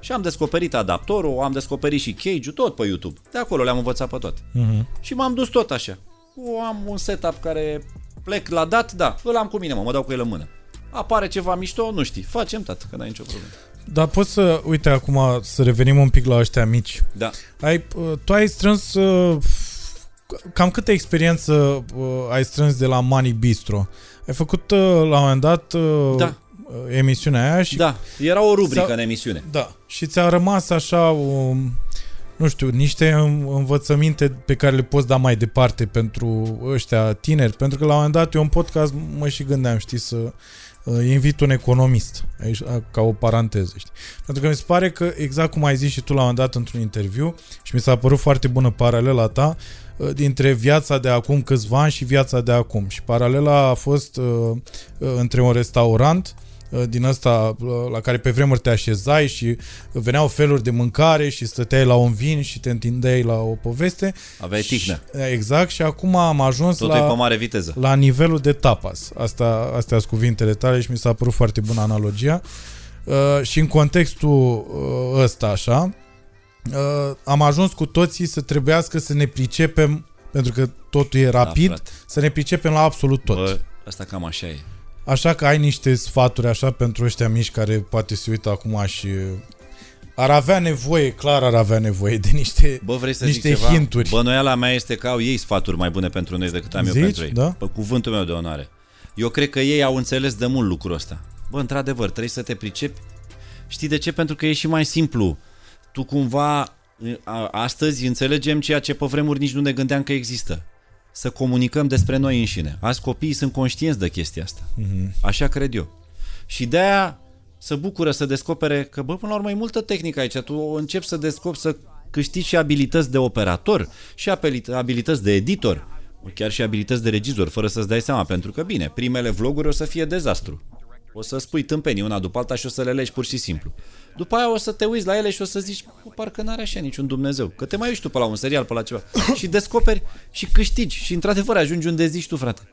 Și am descoperit adaptorul, am descoperit și cage-ul, tot pe YouTube. De acolo le-am învățat pe toate. Mhm. Și m-am dus tot așa. Cu, am un setup care plec la dat, da, îl am cu mine, mă, mă dau cu el în mână. Apare ceva mișto, nu știi, facem, tată, că n-ai nicio problemă. Dar poți să, uite acum, să revenim un pic la ăștia mici. Da. Ai, uh, tu ai strâns uh, cam câtă experiență uh, ai strâns de la Money Bistro? Ai făcut uh, la un moment dat uh, Da. uh, emisiunea aia și Da, era o rubrică Sau- în emisiune. da, și ți-a rămas așa um, nu știu, niște în- învățăminte pe care le poți da mai departe pentru ăștia tineri, pentru că la un moment dat eu în podcast mă și gândeam, știi, să uh, invit un economist, aici, a, ca o paranteză, știi. Pentru că mi se pare că, exact cum ai zis și tu la un moment dat într-un interviu, și mi s-a părut foarte bună paralela ta, uh, dintre viața de acum câțiva ani și viața de acum. Și paralela a fost uh, uh, între un restaurant uh, din ăsta uh, la care pe vremuri te așezai și veneau feluri de mâncare și stăteai la un vin și te întindeai la o poveste. Aveai tihnă. Și, exact, și acum am ajuns Totul e pe la, mare viteză. la nivelul de tapas. Asta, astea sunt cuvintele tale și mi s-a părut foarte bună analogia. Uh, și în contextul uh, ăsta, așa, uh, am ajuns cu toții să trebuiască să ne pricepem, pentru că totul e rapid, frate. să ne pricepem la absolut tot. Bă, asta cam așa e. Așa că ai niște sfaturi așa pentru ăștia mici care poate se uită acum și ar avea nevoie, clar ar avea nevoie de niște, Bă, vrei să niște zic ceva? hinturi. Bănuiala mea este că au ei sfaturi mai bune pentru noi decât am eu Zici? pentru ei. Da? Pe cuvântul meu de onoare. Eu cred că ei au înțeles de mult lucrul ăsta. Bă, într-adevăr, trebuie să te pricepi. Știi de ce? Pentru că e și mai simplu. Tu cumva a- astăzi înțelegem ceea ce pe vremuri nici nu ne gândeam că există. Să comunicăm despre noi înșine. Azi copiii sunt conștienți de chestia asta. Mhm. Așa cred eu. Și de aia să bucură să descopere că, bă, până la urmă e multă tehnică aici. Tu începi să descoperi, să câștigi și abilități de operator și abili- abilități de editor. chiar și abilități de regizor, fără să-ți dai seama, pentru că, bine, primele vloguri o să fie dezastru. O să spui tâmpenii una după alta și o să le legi pur și simplu. După aia o să te uiți la ele și o să zici, parcă n-are așa niciun Dumnezeu. Că te mai uiți tu pe la un serial, pe la ceva. și descoperi și câștigi. Și într-adevăr ajungi unde zici tu, frate.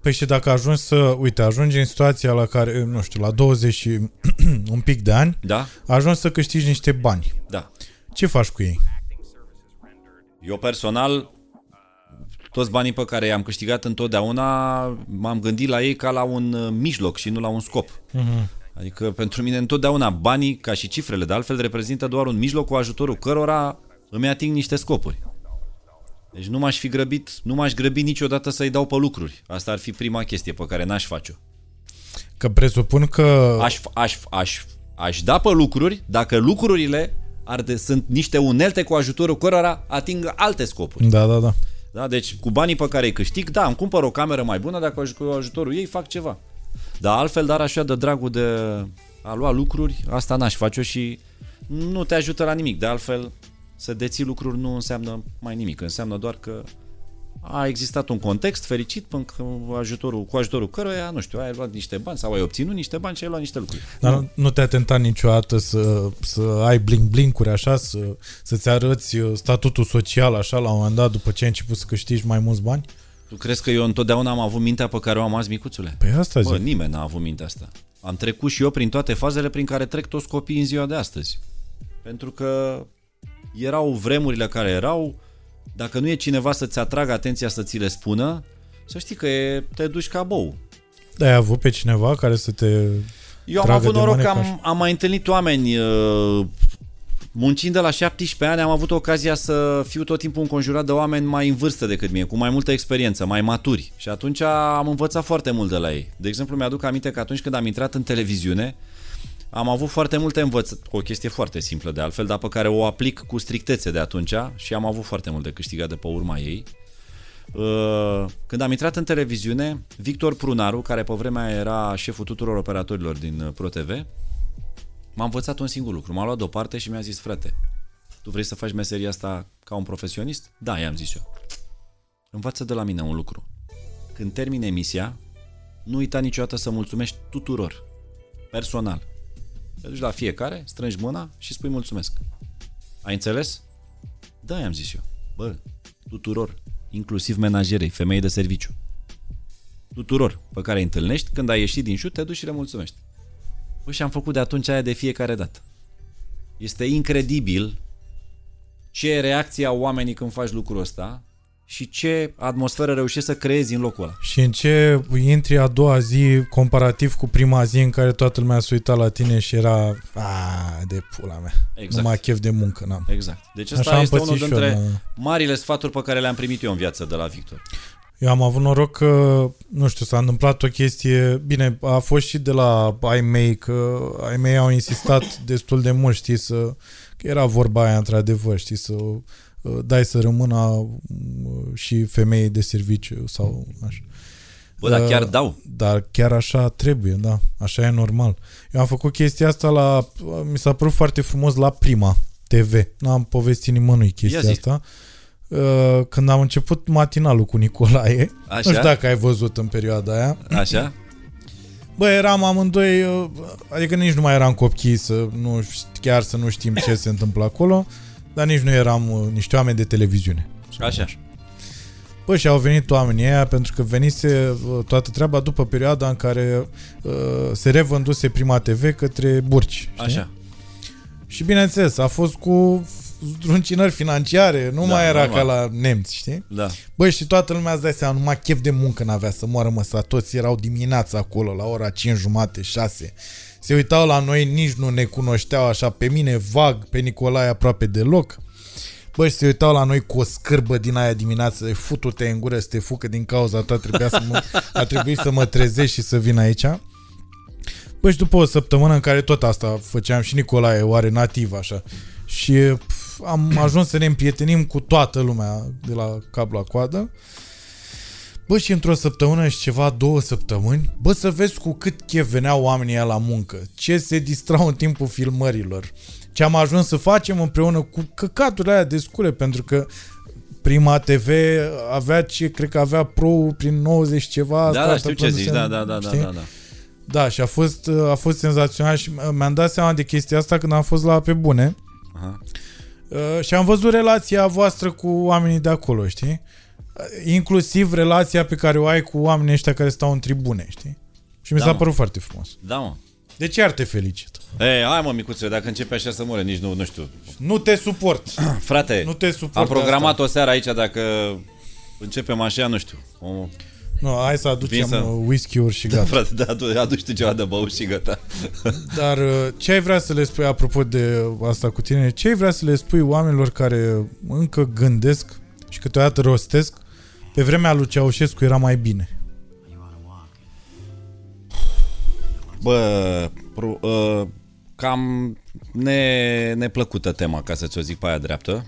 Păi și dacă ajungi să, uite, ajungi în situația la care, nu știu, la 20 și un pic de ani, Da? ajungi să câștigi niște bani. Da. Ce faci cu ei? Eu personal, toți banii pe care i-am câștigat întotdeauna, m-am gândit la ei ca la un uh, mijloc și nu la un scop. Mhm. Adică pentru mine întotdeauna banii, ca și cifrele, de altfel, reprezintă doar un mijloc cu ajutorul cărora îmi ating niște scopuri. Deci nu m-aș fi grăbit, nu m-aș grăbi niciodată să-i dau pe lucruri. Asta ar fi prima chestie pe care n-aș face-o. Că presupun că... Aș, aș, aș, aș da pe lucruri dacă lucrurile ar de, sunt niște unelte cu ajutorul cărora ating alte scopuri. Da, da, da. Da? Deci cu banii pe care îi câștig, da, îmi cumpăr o cameră mai bună dacă cu ajutorul ei fac ceva. Dar altfel, dar așa de dragul de a lua lucruri, asta n-aș face-o și nu te ajută la nimic. De altfel, să deții lucruri nu înseamnă mai nimic. Înseamnă doar că a existat un context fericit până că ajutorul, cu ajutorul căruia, nu știu, ai luat niște bani sau ai obținut niște bani și ai luat niște lucruri. Dar nu, nu te-a tentat niciodată să, să ai blink-blinkuri așa, să, să-ți arăți uh, statutul social așa la un moment dat după ce ai început să câștigi mai mulți bani? Tu crezi că eu întotdeauna am avut mintea pe care o am azi, micuțule? Păi asta Bă, zic. nimeni n-a avut mintea asta. Am trecut și eu prin toate fazele prin care trec toți copiii în ziua de astăzi. Pentru că erau vremurile care erau, dacă nu e cineva să-ți atragă atenția să ți le spună, să știi că e, te duci ca bou. Da, ai avut pe cineva care să te... Eu am Tragă avut de noroc că mânecă am, am mai întâlnit oameni uh, muncind de la 17 ani, am avut ocazia să fiu tot timpul înconjurat de oameni mai în vârstă decât mine, cu mai multă experiență, mai maturi. Și atunci am învățat foarte mult de la ei. De exemplu, mi-aduc aminte că atunci când am intrat în televiziune, am avut foarte multe învăț... O chestie foarte simplă de altfel, dar pe care o aplic cu strictețe de atunci și am avut foarte mult de câștigat de pe urma ei. Uh, Când am intrat în televiziune, Victor Prunaru, care pe vremea era șeful tuturor operatorilor din uh, ProTV, m-a învățat un singur lucru. M-a luat deoparte și mi-a zis, frate, tu vrei să faci meseria asta ca un profesionist? Da, i-am zis eu. Învață de la mine un lucru. Când termine emisia, nu uita niciodată să mulțumești tuturor, personal. Te duci la fiecare, strângi mâna și spui mulțumesc. Ai înțeles? Da, i-am zis eu. Bă, tuturor, inclusiv menajerei, femei de serviciu. Tuturor pe care îi întâlnești, când ai ieșit din șut, te duci și le mulțumești. Bă, și am făcut de atunci aia de fiecare dată. Este incredibil ce reacție au oamenii când faci lucrul ăsta și ce atmosferă reușești să creezi în locul ăla. Și în ce intri a doua zi comparativ cu prima zi în care toată lumea s-a uitat la tine și era a, de pula mea. Exact. Numai chef de muncă n-am. Exact. Deci Așa ăsta am este pățit unul și eu, dintre da. marile sfaturi pe care le-am primit eu în viață de la Victor. Eu am avut noroc că, nu știu, s-a întâmplat o chestie, bine, a fost și de la ai mei, că ai mei au insistat destul de mult, știi, să, că era vorba aia într-adevăr, știi, să uh, dai să rămână uh, și femeii de serviciu sau așa. Bă, dar Uh, chiar dau. Dar chiar așa trebuie, da, așa e normal. Eu am făcut chestia asta la, mi s-a părut foarte frumos la Prima TV, nu am povestit nimănui Ia chestia zi. asta. Uh, Când am început matinalul cu Nicolae, Așa? nu știu dacă ai văzut în perioada aia. Așa? Bă, eram amândoi, uh, adică nici nu mai eram copii să nu, ș- chiar să nu știm ce se întâmplă acolo, dar nici nu eram uh, niște oameni de televiziune. Așa. Bă, și au venit oamenii aia pentru că venise uh, toată treaba după perioada în care uh, se revânduse Prima TV către burci. Știi? Așa. Și bineînțeles, a fost cu zdruncinări financiare, nu Da, mai era normal. ca la nemți, știi? Da. Băi, și toată lumea îți dai seama, numai chef de muncă n-avea să moară măsa. Toți erau dimineața acolo, la ora 5 jumate, 6. Se uitau la noi, nici nu ne cunoșteau așa, pe mine vag, pe Nicolae aproape deloc. Băi, și se uitau la noi cu o scârbă din aia dimineață, futu-te în gură să te fucă din cauza ta, trebuia să mă, a trebuit să mă trezesc și să vin aici. Băi, și după o săptămână în care tot asta făceam și Nicolae, oare nativ așa, și pf, am ajuns să ne împrietenim cu toată lumea de la cap la coadă. Bă, și într-o săptămână și ceva, două săptămâni, bă, să vezi cu cât chef veneau oamenii ăia la muncă, ce se distrau în timpul filmărilor, ce am ajuns să facem împreună cu căcaturile aia de scule, pentru că Prima TV avea ce, cred că avea Pro prin 90 ceva. Da, asta da, știu ce întâmplându-se zici, în- da, da, da, da, știi? da, da. Da, și a fost, a fost senzațional și mi-am dat seama de chestia asta când am fost la Pe Bune Aha. uh, și am văzut relația voastră cu oamenii de acolo, știi? Uh, Inclusiv relația pe care o ai cu oamenii ăștia care stau în tribune, știi? Și mi Da, s-a mă. părut foarte frumos. Da, mă. Deci iar te felicit. Ei, hai mă, micuțule, dacă începe așa să moare, nici nu, nu știu. Nu te suport. Frate, Nu te suport am pe programat asta. o seară aici, dacă începem așa, nu știu. O, Nu, hai să aducem Vin să- uh, whisky-uri și da, gata. frate, da, adu- aduci tu ceva de băut și gata. Dar uh, ce ai vrea să le spui, apropo de asta cu tine, ce ai vrea să le spui oamenilor care încă gândesc și câteodată rostesc pe vremea lui Ceaușescu era mai bine? Bă, pro, uh, cam ne, neplăcută tema, ca să ți-o zic pe aia dreaptă.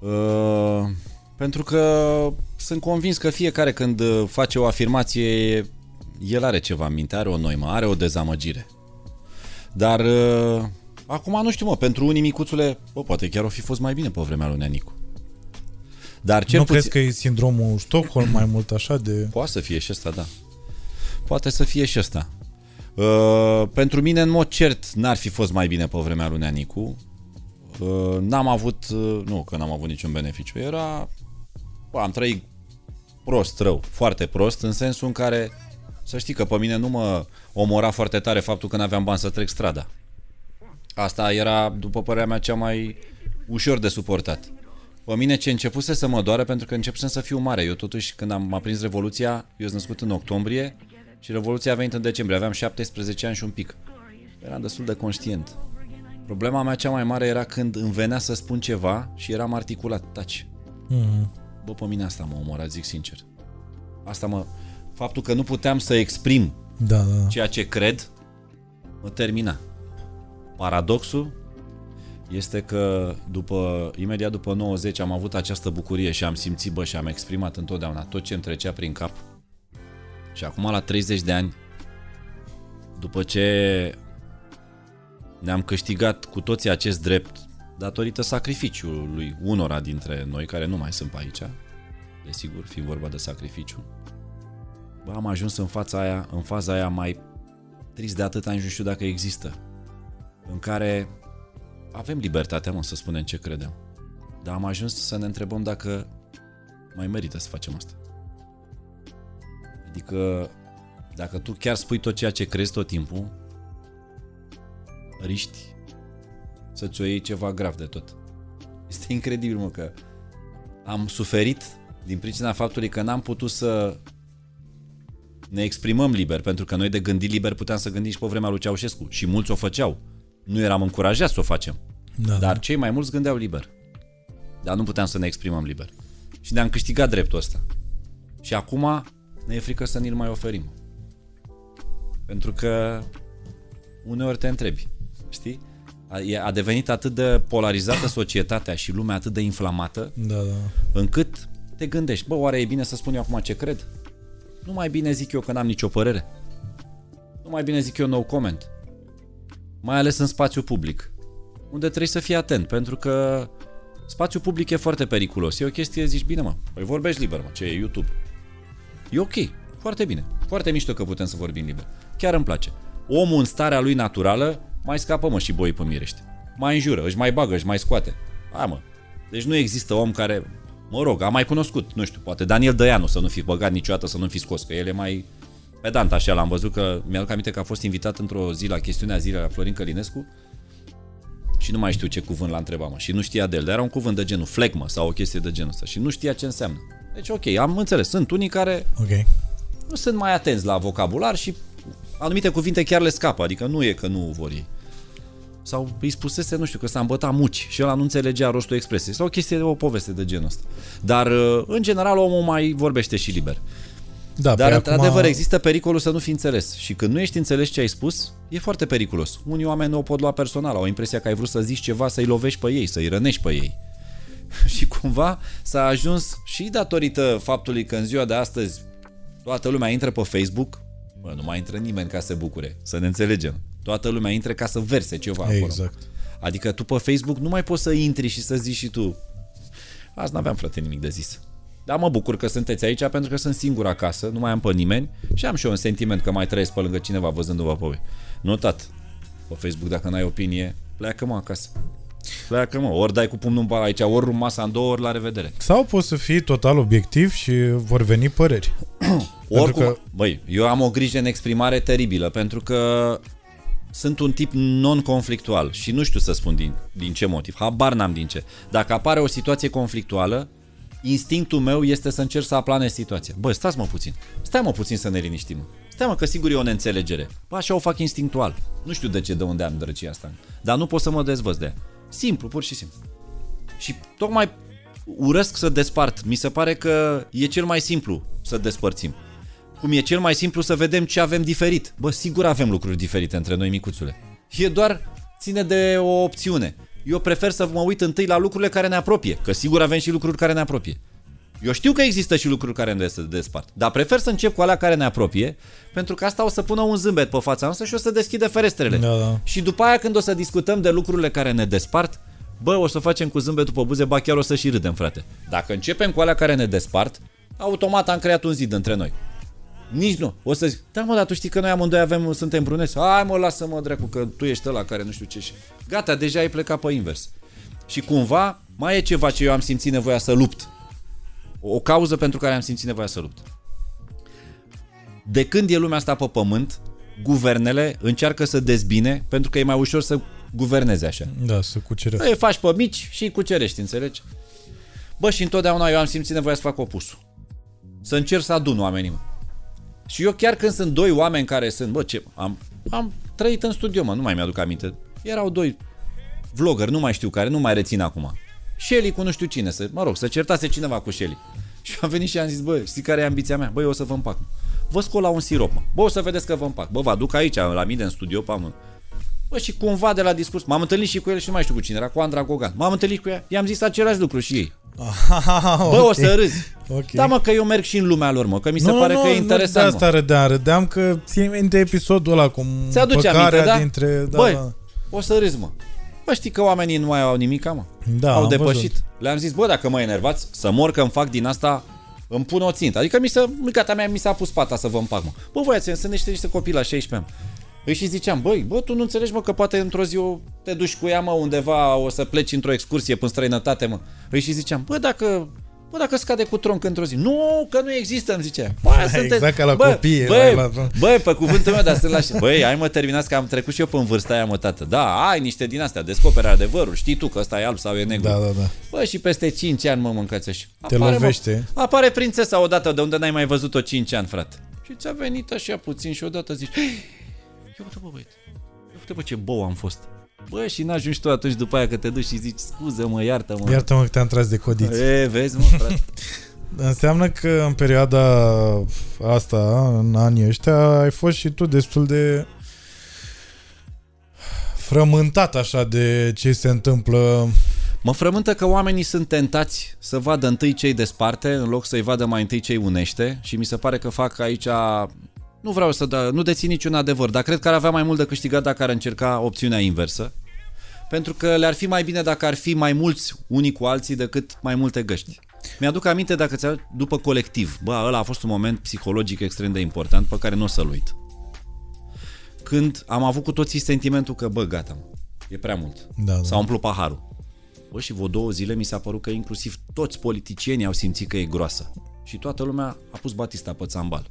Uh, pentru că sunt convins că fiecare când uh, face o afirmație, el are ceva în minte, are o noimă, are o dezamăgire. Dar uh, acum nu știu mă, pentru unii micuțule, bă, poate chiar o fi fost mai bine pe vremea lui Neanicu. Dar cel nu puțin... crezi că e sindromul Stockholm mai mult așa de... Poate să fie și ăsta, da. Poate să fie și ăsta. Uh, pentru mine, în mod cert, n-ar fi fost mai bine pe vremea lui Neanicu. Uh, n-am avut, uh, nu că n-am avut niciun beneficiu, era, bă, am trăit prost, rău, foarte prost, în sensul în care, să știi că pe mine nu mă omora foarte tare faptul că n-aveam bani să trec strada. Asta era, după părerea mea, cea mai ușor de suportat. Pe mine ce începuse să mă doare pentru că începusem să fiu mare. Eu totuși, când am, m-a prins Revoluția, eu sunt născut în octombrie și Revoluția a venit în decembrie. Aveam 17 ani și un pic. Eram destul de conștient. Problema mea cea mai mare era când îmi venea să spun ceva și eram articulat. Taci. Mm. Bă, pe mine asta mă omora, zic sincer. Asta mă... Faptul că nu puteam să exprim Da, da, da. ceea ce cred, mă termina. Paradoxul este că după, imediat după 90 am avut această bucurie și am simțit, bă, și am exprimat întotdeauna tot ce îmi trecea prin cap. Și acum la 30 de ani, după ce ne-am câștigat cu toții acest drept datorită sacrificiului unora dintre noi care nu mai sunt pe aici, desigur, fiind vorba de sacrificiu, bă, am ajuns în fața aia, în faza aia mai trist de atât, nici nu știu dacă există, în care avem libertatea, mă, să spunem ce credem. Dar am ajuns să ne întrebăm dacă mai merită să facem asta. Adică, dacă tu chiar spui tot ceea ce crezi tot timpul, riști să-ți o iei ceva grav de tot. Este incredibil, mă, că am suferit din pricina faptului că n-am putut să ne exprimăm liber, pentru că noi de gândit liber puteam să gândim și pe vremea lui Ceaușescu și mulți o făceau. Nu eram încurajați să o facem. da, Dar cei mai mulți gândeau liber. Dar nu puteam să ne exprimăm liber. Și ne-am câștigat dreptul ăsta. Și acum ne e frică să ni-l mai oferim. Pentru că uneori te întrebi, știi? A, e- a devenit atât de polarizată societatea și lumea atât de inflamată, da, da. încât te gândești, bă, oare e bine să spun eu acum ce cred? Nu mai bine zic eu că n-am nicio părere. Nu mai bine zic eu no comment. Mai ales în spațiu public, unde trebuie să fii atent, pentru că spațiul public e foarte periculos. E o chestie, zici, bine mă, păi vorbești liber, mă, ce e YouTube. E ok, foarte bine, foarte mișto că putem să vorbim liber. Chiar îmi place. Omul în starea lui naturală mai scapă mă și boi pe mirește. Mai înjură, își mai bagă, își mai scoate. Hai mă. Deci nu există om care, mă rog, am mai cunoscut, nu știu, poate Daniel Dăianu să nu fi băgat niciodată, să nu fi scos, că el e mai pedant așa, l-am văzut că mi-aduc aminte că a fost invitat într-o zi la chestiunea zilei la Florin Călinescu și nu mai știu ce cuvânt l-a întrebat, mă, și nu știa de el, dar era un cuvânt de genul flegmă sau o chestie de genul ăsta și nu știa ce înseamnă. Deci ok, am înțeles, sunt unii care Ok. nu sunt mai atenți la vocabular și anumite cuvinte chiar le scapă, adică nu e că nu vor ei. Sau îi spusese, nu știu, că s-a îmbătat muci și ăla nu înțelegea rostul expresiei. Sau o chestie, o poveste de genul ăsta. Dar, uh, în general, omul mai vorbește și liber. Da, Dar, pe într-adevăr, acum... există pericolul să nu fi înțeles. Și când nu ești înțeles ce ai spus, e foarte periculos. Unii oameni nu o pot lua personal, au impresia că ai vrut să zici ceva, să-i lovești pe ei, să-i rănești pe ei. și cumva s-a ajuns și datorită faptului că în ziua de astăzi toată lumea intră pe Facebook, bă, nu mai intră nimeni ca să se bucure, să ne înțelegem. Toată lumea intră ca să verse ceva acolo. Exact. Adică tu pe Facebook nu mai poți să intri și să zici și tu Azi n-aveam, frate, nimic de zis. Dar mă bucur că sunteți aici pentru că sunt singur acasă, nu mai am pe nimeni și am și eu un sentiment că mai trăiesc pe lângă cineva văzându-vă pe voi. Notat. Pe Facebook, dacă n-ai opinie, pleacă mă acasă. Pleacă mă, ori dai cu pumnul în pala aici, ori rum masa în două, ori la revedere. Sau poți să fii total obiectiv și vor veni păreri. Oricum, că- că... băi, eu am o grijă în exprimare teribilă, pentru că sunt un tip non-conflictual și nu știu să spun din, din ce motiv, habar n-am din ce. Dacă apare o situație conflictuală, instinctul meu este să încerc să aplanez situația. Bă, stați mă puțin, stai mă puțin să ne liniștim. Stai mă, că sigur e o neînțelegere. Bă, așa o fac instinctual. Nu știu de ce, de unde am drăcia asta. Dar nu pot să mă dezvăț de ea. Simplu, pur și simplu. Și tocmai urăsc să despart. Mi se pare că e cel mai simplu să despărțim. Cum e cel mai simplu să vedem ce avem diferit. Bă, sigur avem lucruri diferite între noi, micuțule. E doar ține de o opțiune. Eu prefer să mă uit întâi la lucrurile care ne apropie, că sigur avem și lucruri care ne apropie. Eu știu că există și lucruri care ne des- despart, dar prefer să încep cu alea care ne apropie, pentru că asta o să pună un zâmbet pe fața noastră și o să deschide ferestrele. Da, da. Și după aia când o să discutăm de lucrurile care ne despart, bă, o să facem cu zâmbetul pe buze, ba chiar o să și râdem, frate. Dacă începem cu alea care ne despart, automat am creat un zid între noi. Nici nu. O să zic, da mă, dar tu știi că noi amândoi avem, suntem bruneți. Hai mă, lasă-mă, dracu, că tu ești ăla care nu știu ce și... Gata, deja ai plecat pe invers. Și cumva mai e ceva ce eu am simțit nevoia să lupt. O cauză pentru care am simțit nevoia să lupt. De când e lumea asta pe pământ, guvernele încearcă să dezbine pentru că e mai ușor să guverneze așa. Da, să cucerească. Îi faci pe mici și îi cucerești, înțelegi? Bă, și întotdeauna eu am simțit nevoia să fac opusul. Să încerc să adun oamenii, mă. Și eu chiar când sunt doi oameni care sunt, bă, ce, am, am trăit în studio, mă, nu mai mi-aduc aminte. Erau doi vloggeri, nu mai știu care, nu mai rețin acum. Shelly cu nu știu cine, să, mă rog, să certase cineva cu Shelly. Și am venit și am zis, bă, știi care e ambiția mea? Bă, eu o să vă împac. Vă scol la un sirop, mă. Bă, o să vedeți că vă împac. Bă, vă aduc aici, la mine, în studio, pe amând. Bă, și cumva de la discurs, m-am întâlnit și cu el și nu mai știu cu cine era, cu Andra Gogan. M-am întâlnit cu ea, i-am zis același lucru și ei. Bă, o să râzi. Ok. Da, mă, că eu merg și în lumea lor, mă, că mi se nu, pare nu, că e Nu, interesant, de asta mă. râdeam, râdeam că ții minte episodul ăla cu Ți-aduce păcarea aminte, da? dintre... Da, Băi, da. o să râzi, mă. Bă, știi că oamenii nu mai au nimic, mă. Da, au am depășit. văzut. Le-am zis, bă, dacă mă enervați, să mor că îmi fac din asta, îmi pun o țintă. Adică mi se, gata mea mi s-a pus pata să vă împac, mă. Bă, voi sunt niște, niște copii la 16 ani. Îi și ziceam, băi, bă, tu nu înțelegi, mă, că poate într-o zi o, te duci cu ea, mă, undeva, o să pleci într-o excursie până străinătate, mă. Îi și ziceam, bă, dacă Bă, dacă scade cu tronc într-o zi. Nu, că nu există, îmi zicea. Bă, Exact ca la bă, copii, Bă, la- la- bă, pe cuvântul meu, dar sunt la... Băi, hai mă, terminați că am trecut și eu până în vârsta aia, mă, tată. Da, ai niște din astea, descoperi adevărul. Știi tu că ăsta e alb sau e negru. Da, da, da. Bă, și peste 5 ani, mă, mâncați și Te lovește. Mă, apare prințesa odată de unde n-ai mai văzut-o 5 ani, frate. Și ți-a venit așa puțin și odată zici, "Hei, ia uite, bă, băiete, ia uite, bă, ce bou am fost. Bă, și n-ajungi tu atunci după aia că te duci și zici, scuză-mă, iartă-mă. Iartă-mă că te-am tras de codiți. E, vezi, mă, frate. Înseamnă că în perioada asta, în anii ăștia, ai fost și tu destul de frământat așa de ce se întâmplă. Mă frământă că oamenii sunt tentați să vadă întâi cei desparte, în loc să-i vadă mai întâi cei unește și mi se pare că fac aici... Nu vreau să da, nu dețin niciun adevăr, dar cred că ar avea mai mult de câștigat dacă ar încerca opțiunea inversă. Pentru că le-ar fi mai bine dacă ar fi mai mulți unii cu alții decât mai multe găști. Mi-aduc aminte dacă ți după colectiv. Bă, ăla a fost un moment psihologic extrem de important pe care nu o să-l uit. Când am avut cu toții sentimentul că, bă, gata, mă, e prea mult. Da, da. S-a umplut paharul. Bă, și vreo două zile mi s-a părut că inclusiv toți politicienii au simțit că e groasă. Și toată lumea a pus Batista pe țambal.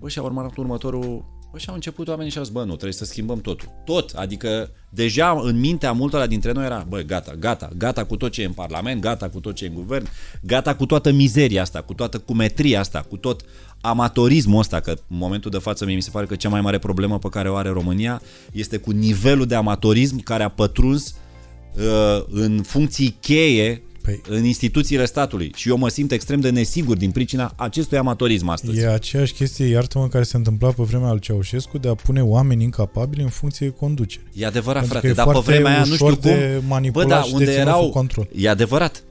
Bă, și a urmat următorul... Bă, și au început oamenii și au zis, bă, nu, trebuie să schimbăm totul. Tot, adică deja în mintea multora dintre noi era, bă, gata, gata, gata cu tot ce e în Parlament, gata cu tot ce e în guvern, gata cu toată mizeria asta, cu toată cumetria asta, cu tot amatorismul ăsta, că în momentul de față mie mi se pare că cea mai mare problemă pe care o are România este cu nivelul de amatorism care a pătruns uh, în funcții cheie Păi- în instituțiile statului și eu mă simt extrem de nesigur din pricina acestui amatorism astăzi. E aceeași chestie, iartă-mă, care se întâmpla pe vremea lui Ceaușescu de a pune oameni incapabili în funcție de conducere. E adevărat, Pentru frate, că e dar pe foarte vremea aia nu știu ușor cum. de manipulat Bă, da, și de unde ținut erau sub control. E adevărat.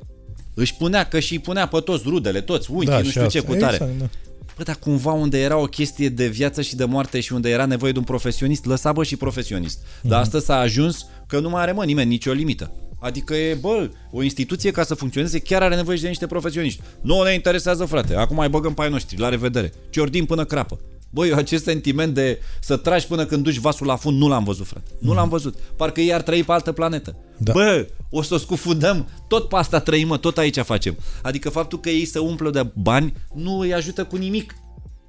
Își punea că și îi punea pe toți rudele, toți unchii, Da, nu și știu ce asta. cu tare. Exact, da. Bă, dar cumva unde era o chestie de viață și de moarte și unde era nevoie de un profesionist, lăsa bă și profesionist. Dar Mhm. astăzi s-a ajuns că nu mai are mă nimeni nicio limită. Adică e, bă, o instituție ca să funcționeze chiar are nevoie și de niște profesioniști. Nu ne interesează, frate. Acum mai băgăm pe ai noștri. La revedere. Ciordin până crapă. Băi, eu acest sentiment de să tragi până când duci vasul la fund, nu l-am văzut, frate. Nu l-am văzut. Parcă ei ar trăi pe altă planetă. Da. Bă, o să o scufundăm. Tot pe asta trăim, mă, tot aici facem. Adică faptul că ei să umplă de bani nu îi ajută cu nimic.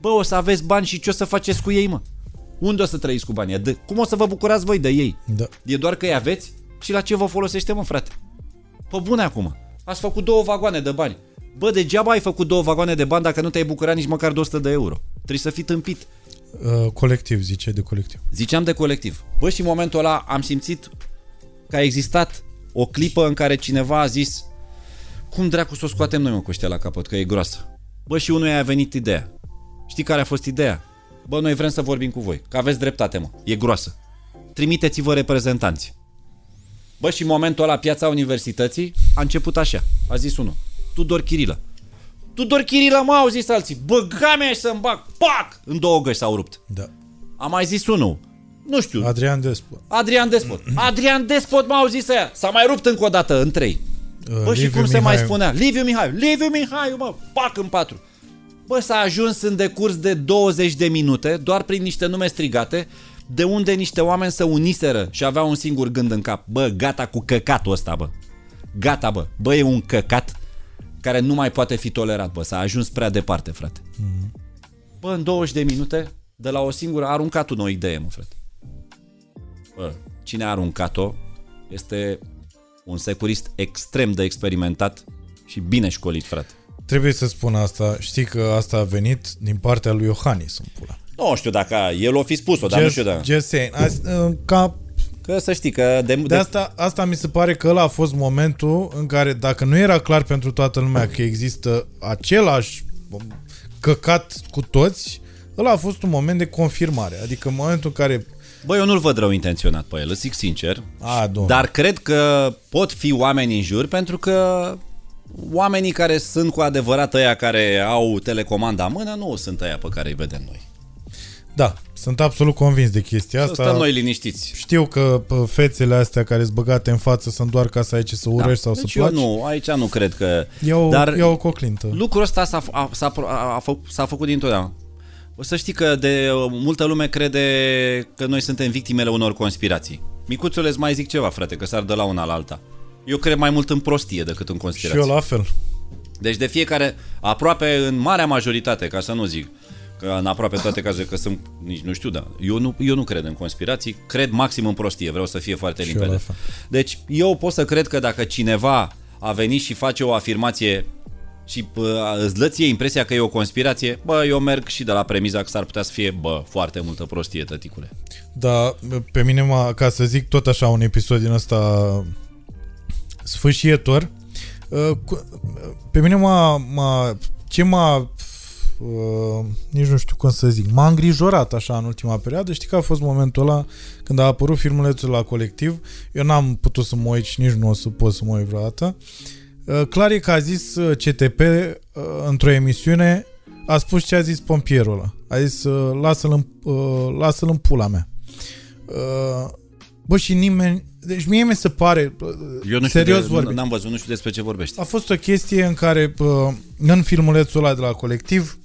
Bă, o să aveți bani și ce o să faceți cu ei, mă? Unde o să trăiți cu banii? De, cum o să vă bucurați voi de ei? Da. E doar că îi aveți? Și la ce vă folosește, mă, frate? Pe bune acum. Ați făcut două vagoane de bani. Bă, degeaba ai făcut două vagoane de bani dacă nu te-ai bucurat nici măcar de 100 de euro. Trebuie să fii tâmpit. Uh, colectiv, zice de colectiv. Ziceam de colectiv. Bă, și în momentul ăla am simțit că a existat o clipă în care cineva a zis cum dracu să o scoatem noi, mă, cu ăștia la capăt, că e groasă. Bă, și unuia a venit ideea. Știi care a fost ideea? Bă, noi vrem să vorbim cu voi, că aveți dreptate, mă, e groasă. Trimiteți-vă reprezentanți. Bă, și în momentul ăla piața universității a început așa. A zis unul. Tudor Chirilă. Tudor Chirilă, mă, au zis alții. Bă, gamea să-mi bag. Pac! În două găși s-au rupt. Da. A mai zis unul. Nu știu. Adrian Despo. Adrian Despot. Adrian Despot m-au zis aia. S-a mai rupt încă o dată în trei. Uh, Bă, și Liviu cum se mai Mihai. spunea? Liviu Mihai. Liviu Mihai, mă, pac în patru. Bă, s-a ajuns în decurs de 20 de minute, doar prin niște nume strigate, de unde niște oameni se uniseră și aveau un singur gând în cap. Bă, gata cu căcatul ăsta, bă. Gata, bă. Bă, e un căcat care nu mai poate fi tolerat, bă. S-a ajuns prea departe, frate. Bă, în 20 de minute, de la o singură, a aruncat un o idee, mă, frate. Bă, cine a aruncat-o este un securist extrem de experimentat și bine școlit, frate. Trebuie să spun asta. Știi că asta a venit din partea lui Iohannis în pula. Nu știu dacă el o fi spus-o, dar nu știu dacă... just saying. Azi, uh, ca Că să știi că de, De de, asta, asta mi se pare că ăla a fost momentul în care, dacă nu era clar pentru toată lumea că există același căcat cu toți, ăla a fost un moment de confirmare. Adică în momentul în care... Bă, eu nu-l văd rău intenționat pe el, îți zic sincer. A, domnule. Dar cred că pot fi oameni în jur pentru că oamenii care sunt cu adevărat ăia care au telecomanda în mână nu sunt ăia pe care îi vedem noi. Da, sunt absolut convins de chestia Să asta. stăm noi liniștiți. Știu că pă, fețele astea care sunt băgate în față sunt doar ca să ai ce să urăști sau deci să eu placi. nu, aici nu cred că... E o, Dar e o coclintă. lucrul ăsta s-a, a, s-a, a, a, fă, s-a făcut dintotdeauna. O să știi că de multă lume crede că noi suntem victimele unor conspirații. Micuțule, îți mai zic ceva, frate, că s-ar de la una la alta. Eu cred mai mult în prostie decât în Și conspirații. eu la fel. Deci de fiecare, aproape în marea majoritate, ca să nu zic, că în aproape toate cazurile, că sunt, nici nu știu, dar eu nu, eu nu cred în conspirații, cred maxim în prostie, vreau să fie foarte Și eu limpede. la fel. Deci eu pot să cred că dacă cineva a venit și face o afirmație și bă, îți dă ție impresia că e o conspirație, bă, eu merg și de la premiza că s-ar putea să fie, bă, foarte multă prostie, tăticule. Da, pe mine, m-a, ca să zic tot așa un episod din ăsta sfâșietor, uh, cu- pe mine m-a, m-a ce m-a uh, nici nu știu cum să zic, m-a îngrijorat așa în ultima perioadă. Știi că a fost momentul ăla când a apărut filmulețul la colectiv. Eu n-am putut să mă uit și nici nu o să pot să mă uit vreodată. Uh, clar e că a zis uh, CTP uh, într-o emisiune a spus ce a zis pompierul ăla. A zis uh, lasă-l în, uh, lasă-l în pula mea. Uh, bă, și nimeni... Deci mie mi se pare, uh, Eu nu știu, serios de, vorbind, n-am văzut, nu știu despre ce vorbești. a fost o chestie în care uh, în filmulețul ăla de la colectiv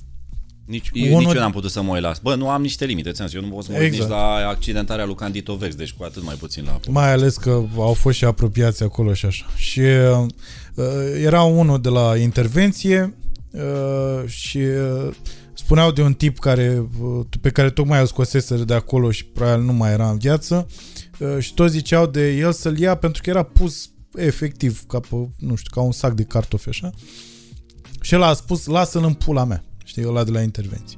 Nici, Unul- nici eu n-am putut să mă uit la Bă, nu am niște limite, ți-am zis, eu nu pot să mă uit Exact. nici la accidentarea lui Candito Vex, deci cu atât mai puțin la Mai ales că au fost și apropiați acolo și așa. Și uh, era unul de la intervenție uh, și uh, spuneau de un tip care, uh, pe care tocmai îl scoseseră de acolo și probabil nu mai era în viață uh, și toți ziceau de el să-l ia pentru că era pus efectiv ca pe, nu știu, ca un sac de cartofi așa. Și el a spus, lasă-l în pula mea. Știi, ăla de la intervenție.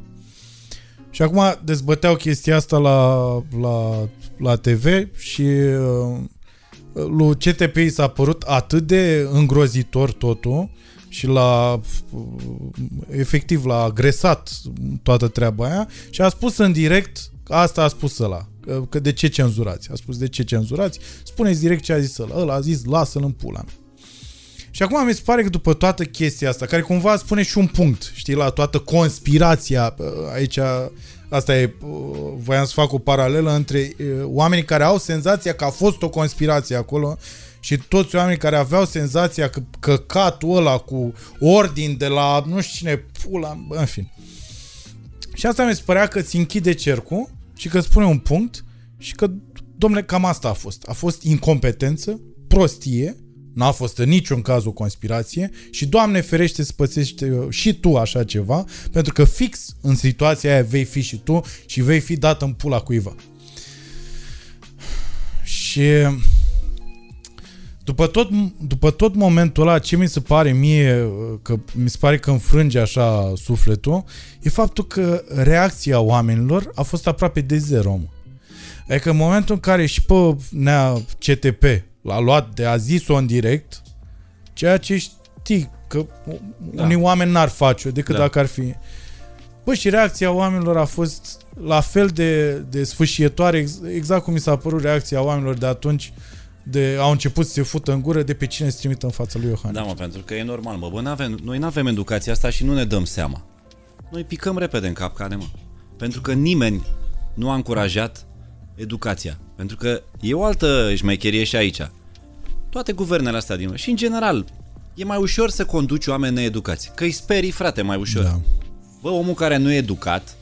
Și acum dezbăteau chestia asta la, la, la TV și uh, lui CTP i s-a părut atât de îngrozitor totul și l-a uh, efectiv l-a agresat toată treaba aia și a spus în direct asta a spus ăla că, că de ce cenzurați? A spus de ce cenzurați? Spuneți direct ce a zis ăla. Ăla a zis lasă-l în pula mea. Și acum mi se pare că după toată chestia asta, care cumva spune și un punct, știi, la toată conspirația, uh, aici, asta e, uh, voiam să fac o paralelă între uh, oamenii care au senzația că a fost o conspirație acolo și toți oamenii care aveau senzația că căcatul ăla cu ordin de la nu știu cine, pula, în fin. Și asta mi se părea că ți închide cercul și că spune un punct și că, domnule, cam asta a fost. A fost incompetență, prostie, N-a fost în niciun caz o conspirație și Doamne ferește să pățești și tu așa ceva, pentru că fix în situația aia vei fi și tu și vei fi dat în pula cuiva. Și după tot, după tot momentul ăla, ce mi se pare mie, că mi se pare că înfrânge așa sufletul, e faptul că reacția oamenilor a fost aproape de zero. Adică în momentul în care și pe nea CTP l-a luat de a zis-o în direct, ceea ce știi că da. unii oameni n-ar face-o decât da. dacă ar fi... Bă, și reacția oamenilor a fost la fel de, de sfâșietoare, exact cum mi s-a părut reacția oamenilor de atunci, de, au început să se fută în gură de pe cine se trimită în fața lui Iohannis. Da, mă, pentru că e normal, mă. Bă, n-avem, noi nu avem educația asta și nu ne dăm seama. Noi picăm repede în capcane, mă. Pentru că nimeni nu a încurajat educația. Pentru că e o altă șmecherie și aici. Toate guvernele astea din și în general, e mai ușor să conduci oameni needucați. Că îi sperii, frate, mai ușor. Da. Bă, omul care nu e educat,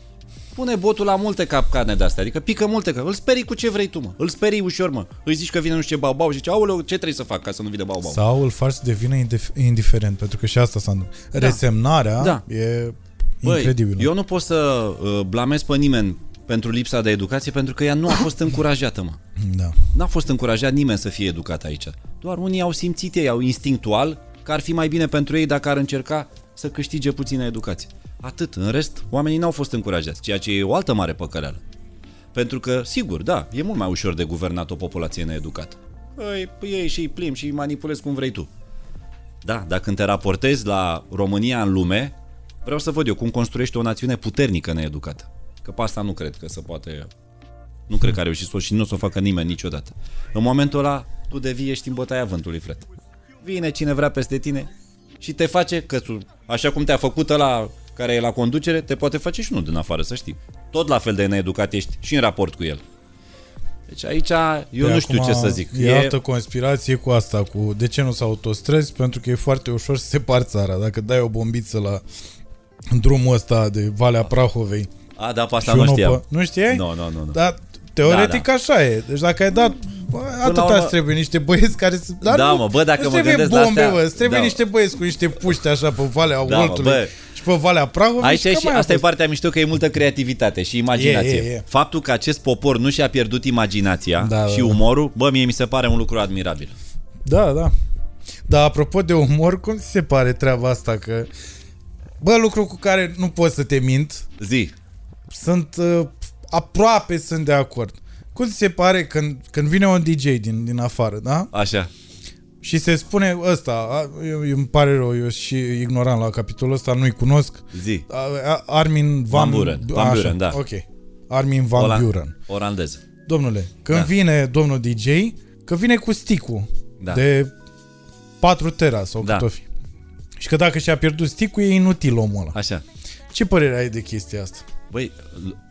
pune botul la multe capcane de-astea, adică pică multe că Îl sperii cu ce vrei tu, mă. Îl sperii ușor, mă. Îi zici că vine nu știu ce bau-bau și zice, aoleu, ce trebuie să fac ca să nu vină bau-bau? Sau îl faci să devină indiferent, pentru că și asta s-a întâmplat. Da. Resemnarea da. e Băi, incredibil. Eu nu pot să uh, blamez pe nimeni pentru lipsa de educație, pentru că ea nu a fost încurajată, mă. Da. N-a fost încurajat nimeni să fie educat aici. Doar unii au simțit ei, au instinctual, că ar fi mai bine pentru ei dacă ar încerca să câștige puțină educație. Atât. În rest, oamenii n-au fost încurajați, ceea ce e o altă mare păcăleală. Pentru că, sigur, da, e mult mai ușor de guvernat o populație needucată. Păi, ei și îi plimbi și îi manipulezi cum vrei tu. Da, dacă te raportezi la România în lume, vreau să văd eu cum construiești o națiune puternică needucată. Că pe asta nu cred că se poate... Nu cred că a reușit să o și nu o să o facă nimeni niciodată. În momentul ăla, tu devii ești în bătaia vântului, frate. Vine cine vrea peste tine și te face că tu, așa cum te-a făcut ăla care e la conducere, te poate face și unul din afară, să știi. Tot la fel de needucat ești și în raport cu el. Deci aici eu de nu știu ce să zic. E, e altă conspirație cu asta, cu de ce nu s autostrăzi, pentru că e foarte ușor să separi țara. Dacă dai o bombiță la drumul ăsta de Valea Prahovei, a, da, pe asta nu știam. Pe... Nu știai? Nu, nu, nu. nu. Dar teoretic da, da. așa e. Deci dacă ai dat atâta urmă... trebuie niște băieți care să... Dar da, nu, mă, bă, dacă mă gândesc bombe, la astea... Bă, trebuie da. niște băieți cu niște puști așa pe Valea da, Oltului mă, și pe Valea Prahovei Aici și, și asta e partea mișto că e multă creativitate și imaginație. E, e, e. Faptul că acest popor nu și-a pierdut imaginația da, și da, umorul, bă, mie mi se pare un lucru admirabil. Da, da. Dar apropo de umor, cum ți se pare treaba asta că... Bă, lucru cu care nu poți să te mint. Zi sunt uh, aproape sunt de acord. Cum ți se pare când, când vine un DJ din, din afară, da? Așa. Și se spune ăsta, eu, eu, îmi pare rău, eu și ignorant la capitolul ăsta, nu-i cunosc. Zi. Armin Van, Van Buren. Van Buren, da. Ok. Armin Van Ola- Buren. Orandez. Domnule, când da. vine domnul DJ, că vine cu sticul da. de 4 tera sau da. cât o fi. Și că dacă și-a pierdut sticul, e inutil omul ăla. Așa. Ce părere ai de chestia asta? Băi,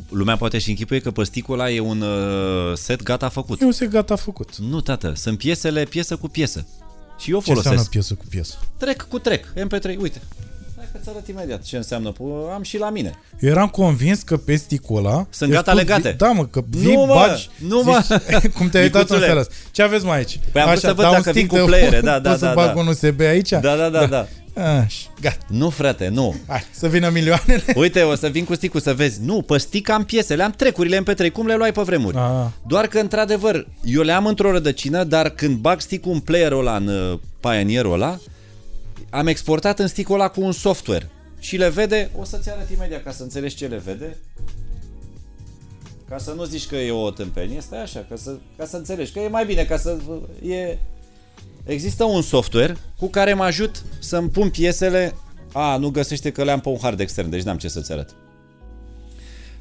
lumea poate și închipuie că păsticul ăla e un uh, set gata făcut. E un set gata făcut. Nu, tată, sunt piesele piesă cu piesă. Și eu ce folosesc. înseamnă piesă cu piesă? Trec cu trec, MP3, uite. Hai că-ți arăt imediat ce înseamnă. Am și la mine. Eu eram convins că pe sticul ăla... Sunt gata legate. Vi, da, mă, că vii, nu, mă, bagi... Nu, mă! cum te-ai uitat în seara Ce aveți mai aici? Păi am Așa, să văd dacă vin cu playere, da, da, da. să bag da. un USB aici? Da, da, da, da. Așa, gata. Nu, frate, nu. Hai, să vină milioanele. Uite, o să vin cu sticul să vezi. Nu, pe stick am piese, le-am trecurile MP3, cum le luai pe vremuri. Ah. Doar că, într-adevăr, eu le am într-o rădăcină, dar când bag stick un player-ul ăla în uh, Pioneer-ul ăla, am exportat în stick ăla cu un software. Și le vede, o să-ți arăt imediat ca să înțelegi ce le vede. Ca să nu zici că e o tâmpenie, stai așa, ca să, ca să înțelegi că e mai bine, ca să e Există un software cu care mă ajut să-mi pun piesele... A, nu găsește că le-am pe un hard extern, deci n-am ce să-ți arăt.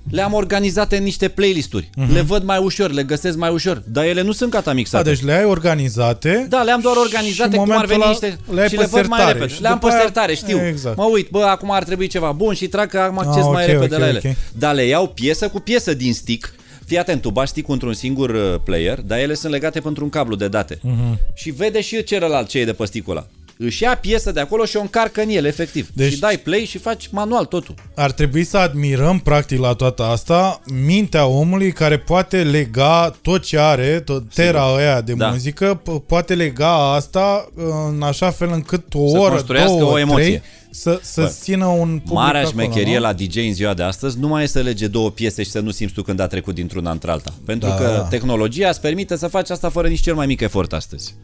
Le-am organizate în niște playlisturi. Uh-huh. Le văd mai ușor, le găsesc mai ușor, dar ele nu sunt gata mixate. Da, deci le ai organizate. Da, le-am doar organizate cum ar veni niște le și le văd mai repede. Le-am pe sertare, știu. Exact. Mă uit, bă, acum ar trebui ceva bun și trag că am acces ah, mai okay, repede okay, la ele. Okay. Dar le iau piesă cu piesă din stick Fii atent, tu bași stick într-un singur uh, player, dar ele sunt legate pentru un cablu de date. Uh-huh. Și vede și celălalt ce e de pe stick-ul ăla. Își ia piesă de acolo și o încarcă în el, efectiv. Deci- și dai play și faci manual totul. Ar trebui să admirăm, practic, la toată asta, mintea omului care poate lega tot ce are, tot tera aia de Da. muzică, p- poate lega asta în așa fel încât o Să oră, construiască două, o emoție. trei, să, să țină un public Marea acolo, șmecherie nu? la DJ în ziua de astăzi nu mai e să lege două piese și să nu simți tu când a trecut dintr-una într-alta. Pentru Da. că tehnologia îți permite să faci asta fără nici cel mai mic efort astăzi.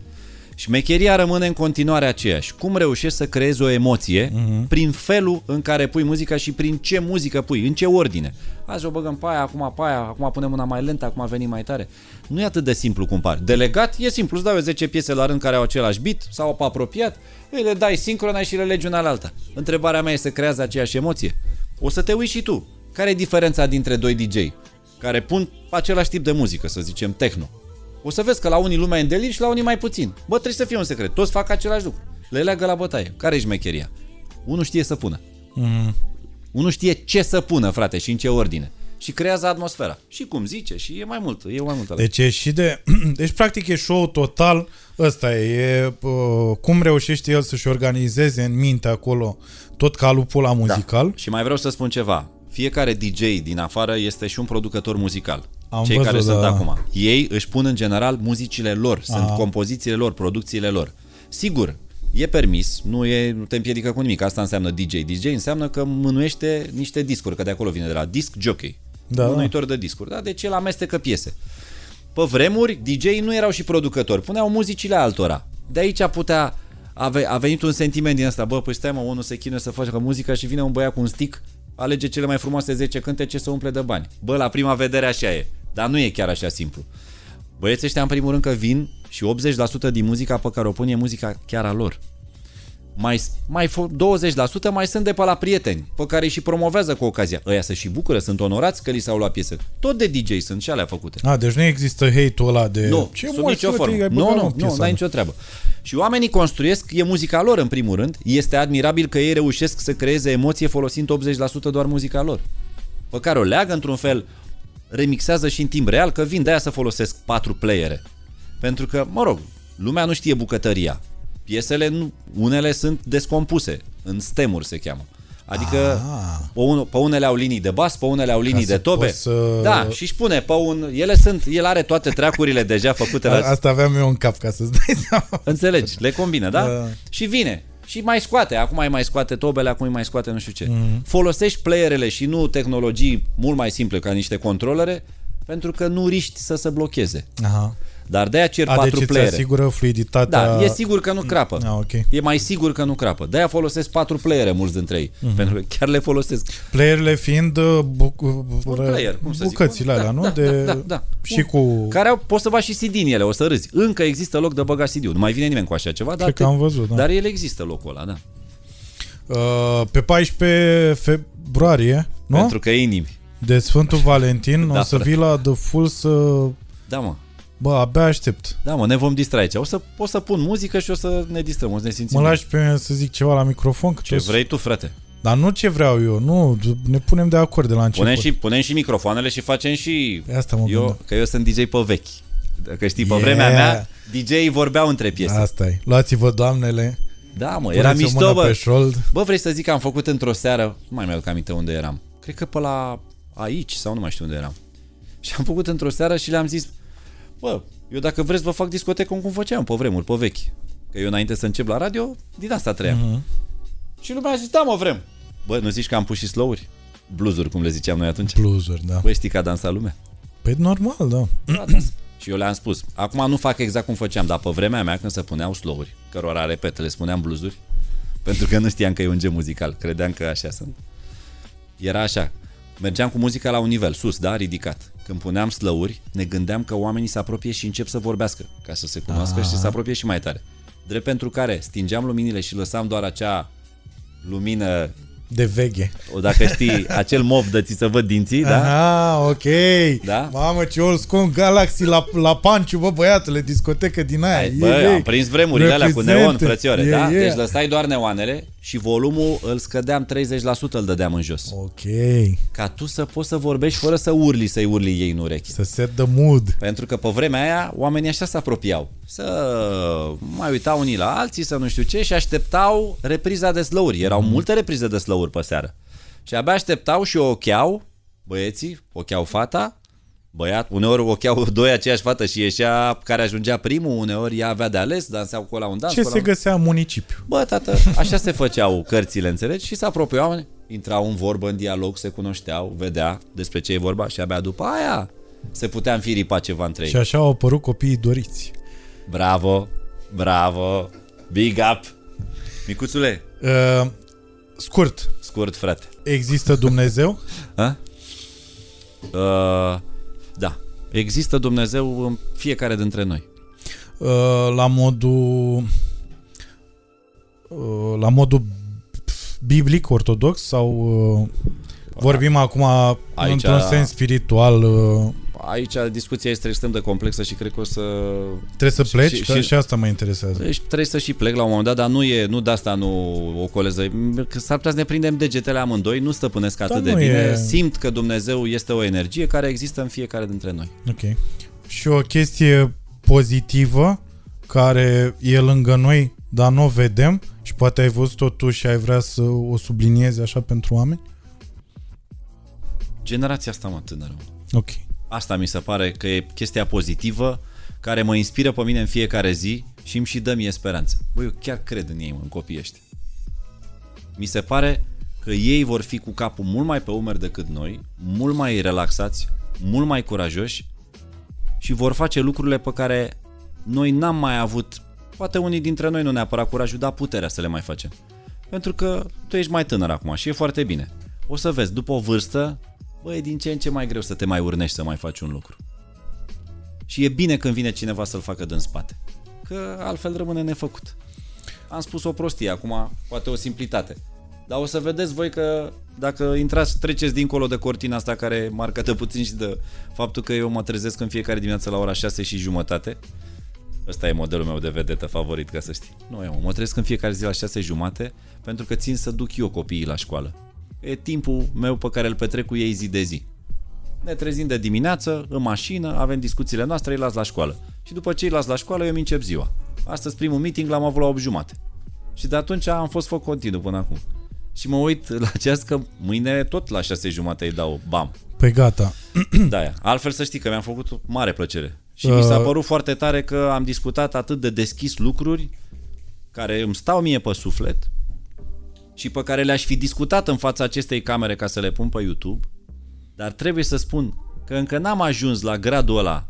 Șmecheria rămâne în continuare aceeași. Cum reușești să creezi o emoție Mhm. prin felul în care pui muzica și prin ce muzică pui, în ce ordine. Azi o băgăm pe aia, acum pe aia, acum punem una mai lentă, acum venim mai tare. Nu e atât de simplu cum pare. Delegat e simplu, îți dau eu 10 piese la rând care au același beat sau pe apropiat, îi le dai sincrona și le legi una la alta. Întrebarea mea este, creează aceeași emoție? O să te uiți și tu. Care e diferența dintre doi DJ care pun același tip de muzică, să zicem techno? O să vezi că la unii lumea e în delir și la unii mai puțin. Bă, trebuie să fie un secret. Toți fac același lucru. Le leagă la bătaie. Care e șmecheria? Unul știe să pună. Mm. Unul știe ce să pună, frate, și în ce ordine. Și creează atmosfera. Și cum zice, și e mai mult. E mai mult. Deci e și de... Deci practic e show total ăsta e, e uh, cum reușește el să-și organizeze în minte acolo tot calupul la muzical. Și mai vreau să spun ceva. Fiecare DJ din afară este și un producător muzical. Am Cei văzut, care da. sunt acum. Ei își pun în general muzicile lor, sunt Aha. compozițiile lor, producțiile lor. Sigur, e permis, nu, e, nu te împiedică cu nimic. Asta înseamnă DJ. DJ înseamnă că mânuiește niște discuri, că de acolo vine de la disc jockey. Da. Mânuitor de discuri. Da? Deci el amestecă piese. Pe vremuri, DJ nu erau și producători, puneau muzicile altora. De aici putea a, ve- a venit un sentiment din asta, bă, păi stai mă, unul se chinuie să facă muzica și vine un băiat cu un stick, alege cele mai frumoase 10 cântece să umple de bani. Bă, la prima vedere așa e, dar nu e chiar așa simplu. Băieții ăștia în primul rând că vin și 80% din muzica pe care o pun e muzica chiar a lor. Mai, mai fo- 20% mai sunt de pe la prieteni, pe care îi și promovează cu ocazia. Ăia să și bucură, sunt onorați că li s-au luat piese. Tot de DJ sunt și alea făcute. A, deci nu există hate-ul ăla de... Nu, ce sub mă, nicio frate, formă. ai Nu, băgat, mă, nu, piesa nu, n-ai mea? nicio treabă. Și oamenii construiesc, e muzica lor în primul rând, este admirabil că ei reușesc să creeze emoție folosind 80% doar muzica lor. Pe care o leagă într-un fel, remixează și în timp real, că vin de aia să folosesc patru playere. Pentru că, mă rog, lumea nu știe bucătăria. Piesele, nu, unele sunt descompuse, în stemuri se cheamă. Adică Ah. pe, un, pe unele au linii de bas, pe unele au linii să de tobe. poți să- Da, și își pune pe un... Ele sunt, el are toate treacurile deja făcute la... A- Asta aveam eu în cap, ca să-ți dai seama. Înțelegi, le combină, da? Da. Și vine. Și mai scoate, acum mai mai scoate tobele, acum îi mai scoate nu știu ce. Mhm. Mm. Folosești playerele și nu tehnologii mult mai simple ca niște controlere, pentru că nu riști să se blocheze. Aha. Dar de-aia cer A, deci patru îți playere. asigură fluiditatea... Da, e sigur că nu crapă. Ah, ok. E mai sigur că nu crapă. De-aia folosesc patru playere mulți dintre ei. Mhm. Mm-hmm. Pentru că chiar le folosesc. Playerele fiind uh, bu- Un player, cum să zic. bucățile alea, da, nu? Da, de... da, da, da. Și Un- cu... Care au, poți să bagi și CD în ele, o să râzi. Încă există loc de băga CD-ul. Nu mai vine nimeni cu așa ceva, dar, Cred că am văzut, da. dar el există locul ăla, da. Uh, pe 14 februarie, nu? Pentru că e inimi. De Sfântul Valentin Da, o să frate. vii la The Full să... Da, mă. Bă, abia aștept. Da, mă, ne vom distra aici. O să, o să pun muzică și o să ne distrăm, o să ne simțim. Mă lași pe mine să zic ceva la microfon? Că Ce tot- vrei tu, frate? Dar nu ce vreau eu, nu, ne punem de acord de la început. Punem și, punem și microfoanele și facem și... Asta mă eu, gândeam. că eu sunt DJ pe vechi. Dacă știi, pe Yeah. vremea mea, DJ-ii vorbeau între piese. Asta e. Luați-vă, doamnele, Da, mă, era puneți o mișto, mână pe bă. șold. Bă, vrei să zic că am făcut într-o seară, nu mai mi-aduc aminte unde eram. Cred că pe la aici sau nu mai știu unde eram. Și am făcut într-o seară și le-am zis, bă, eu dacă vreți vă fac discotecă cum făceam pe vremuri, pe vechi. Că eu înainte să încep la radio, din asta trăiam. Mhm. Și lumea a zis, da mă, vrem. Bă, nu zici că am pus și slow-uri? Blues-uri, cum le ziceam noi atunci. Bluzuri, da. Băi, știi că a dansat lumea? Păi normal, da. Da, dans. și eu le-am spus, acum nu fac exact cum făceam, dar pe vremea mea când se puneau slow-uri, cărora, repet, le spuneam blues-uri, pentru că nu știam că e un gen muzical, credeam că așa sunt. Era așa, mergeam cu muzica la un nivel, sus, da, ridicat. Când puneam slăuri, ne gândeam că oamenii se apropie și încep să vorbească, ca să se cunoască și să se apropie și mai tare. Drept pentru care stingeam luminile și lăsam doar acea lumină, De veche. o dacă știi, acel mov de ți să văd dinții, da? Aha, ok. Da? Mamă, ce old school Galaxy la, la Panciu, bă, băiatule, discotecă din aia. Hai, Ei, bă, ei. am prins vremurile alea cu Represent neon, it. frățioare, Yeah, da? yeah. Deci lăsai doar neoanele și volumul îl scădeam 30%, îl dădeam în jos. Ok. Ca tu să poți să vorbești fără să urli, să-i urli ei în urechi. Să set the mood. Pentru că pe vremea aia oamenii așa se apropiau. Să mai uitau unii la alții, să nu știu ce și așteptau repriza de slăuri. Erau mm. multe reprize de slăuri pe seară. Și abia așteptau și o ocheau, băieții, ocheau fata, băiat, uneori ocheau doi aceeași fată și ieșea care ajungea primul, uneori ea avea de ales, danseau cu la un dans. Ce se un... găsea în municipiu? Bă, tată, așa se făceau cărțile, înțelegi? Și se apropiau, intrau în vorbă, în dialog, se cunoșteau, vedea despre ce e vorba și abia după aia se putea înfiripa ceva între ei. Și așa au apărut copiii doriți. Bravo, bravo, big up. Micuțule. Uh, scurt. Scurt, frate. Există Dumnezeu? Ha? Uh, da. Există Dumnezeu în fiecare dintre noi. Uh, la modul uh, la modul biblic, ortodox sau uh, vorbim acum Aici... într-un sens spiritual? Uh, aici discuția este extrem de complexă și cred că o să... Trebuie să pleci? Și, și, și asta mă interesează. Deci trebuie să și plec la un moment dat, dar nu e, nu de asta nu o coleză. Că s-ar putea să ne prindem degetele amândoi, nu stăpânesc atât de bine. E... Simt că Dumnezeu este o energie care există în fiecare dintre noi. Ok. Și o chestie pozitivă care e lângă noi, dar nu o vedem și poate ai văzut-o tu și ai vrea să o subliniezi așa pentru oameni? Generația asta, mă, tânără. Ok. Asta mi se pare că e chestia pozitivă care mă inspiră pe mine în fiecare zi și îmi și dă mie speranță. Băi, eu chiar cred în ei, mă, în copiii ăștia. Mi se pare că ei vor fi cu capul mult mai pe umeri decât noi, mult mai relaxați, mult mai curajoși și vor face lucrurile pe care noi n-am mai avut, poate unii dintre noi nu neapărat curajul, dar puterea să le mai facem. Pentru că tu ești mai tânăr acum și e foarte bine. O să vezi, după o vârstă, bă, e din ce în ce mai greu să te mai urnești să mai faci un lucru. Și e bine când vine cineva să-l facă din spate. Că altfel rămâne nefăcut. Am spus o prostie, acum poate o simplitate. Dar o să vedeți voi că dacă intrați, treceți dincolo de cortina asta care marcă puțin și de faptul că eu mă trezesc în fiecare dimineață la ora 6 și jumătate. Ăsta e modelul meu de vedetă favorit, ca să știi. Nu, eu mă trezesc în fiecare zi la 6 jumate pentru că țin să duc eu copiii la școală e timpul meu pe care îl petrec cu ei zi de zi. Ne trezim de dimineață, în mașină, avem discuțiile noastre, îi las la școală. Și după ce îi las la școală, eu îmi încep ziua. Astăzi primul meeting l-am avut la 8 jumate. Și de atunci am fost foc continuu până acum. Și mă uit la ceas că mâine tot la 6 jumate îi dau bam. Păi gata. Da, altfel să știi că mi-am făcut mare plăcere. Și uh... mi s-a părut foarte tare că am discutat atât de deschis lucruri care îmi stau mie pe suflet și pe care le-aș fi discutat în fața acestei camere ca să le pun pe YouTube, dar trebuie să spun că încă n-am ajuns la gradul ăla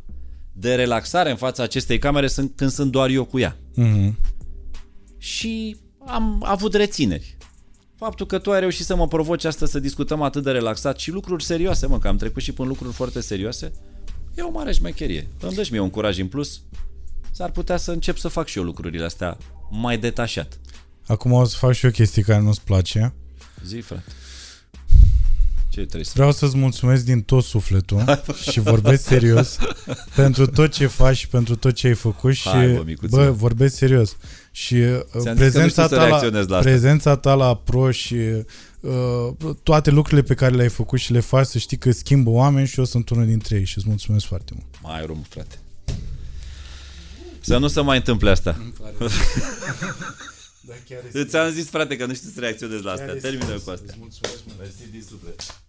de relaxare în fața acestei camere când sunt doar eu cu ea. Mm-hmm. Și am avut rețineri. Faptul că tu ai reușit să mă provoci asta să discutăm atât de relaxat și lucruri serioase, mă, că am trecut și până lucruri foarte serioase, e o mare șmecherie. Îmi dă și mie un curaj în plus. S-ar putea să încep să fac și eu lucrurile astea mai detașat. Acum o să fac și o chestie care nu-ți place. Zi, frate. Ce trebuie să Vreau să-ți mulțumesc din tot sufletul și vorbesc serios pentru tot ce faci și pentru tot ce ai făcut și Hai, bă, bă, vorbesc serios. Și uh, prezența ta, la, la prezența ta la pro și uh, toate lucrurile pe care le-ai făcut și le faci să știi că schimbă oameni și eu sunt unul dintre ei și îți mulțumesc foarte mult. Mai rum, frate. Să nu se mai întâmple asta. Da, chiar Îți am zis, frate, că nu știu să reacționez la asta. Termină cu asta. Mulțumesc, mulțumesc din suflet.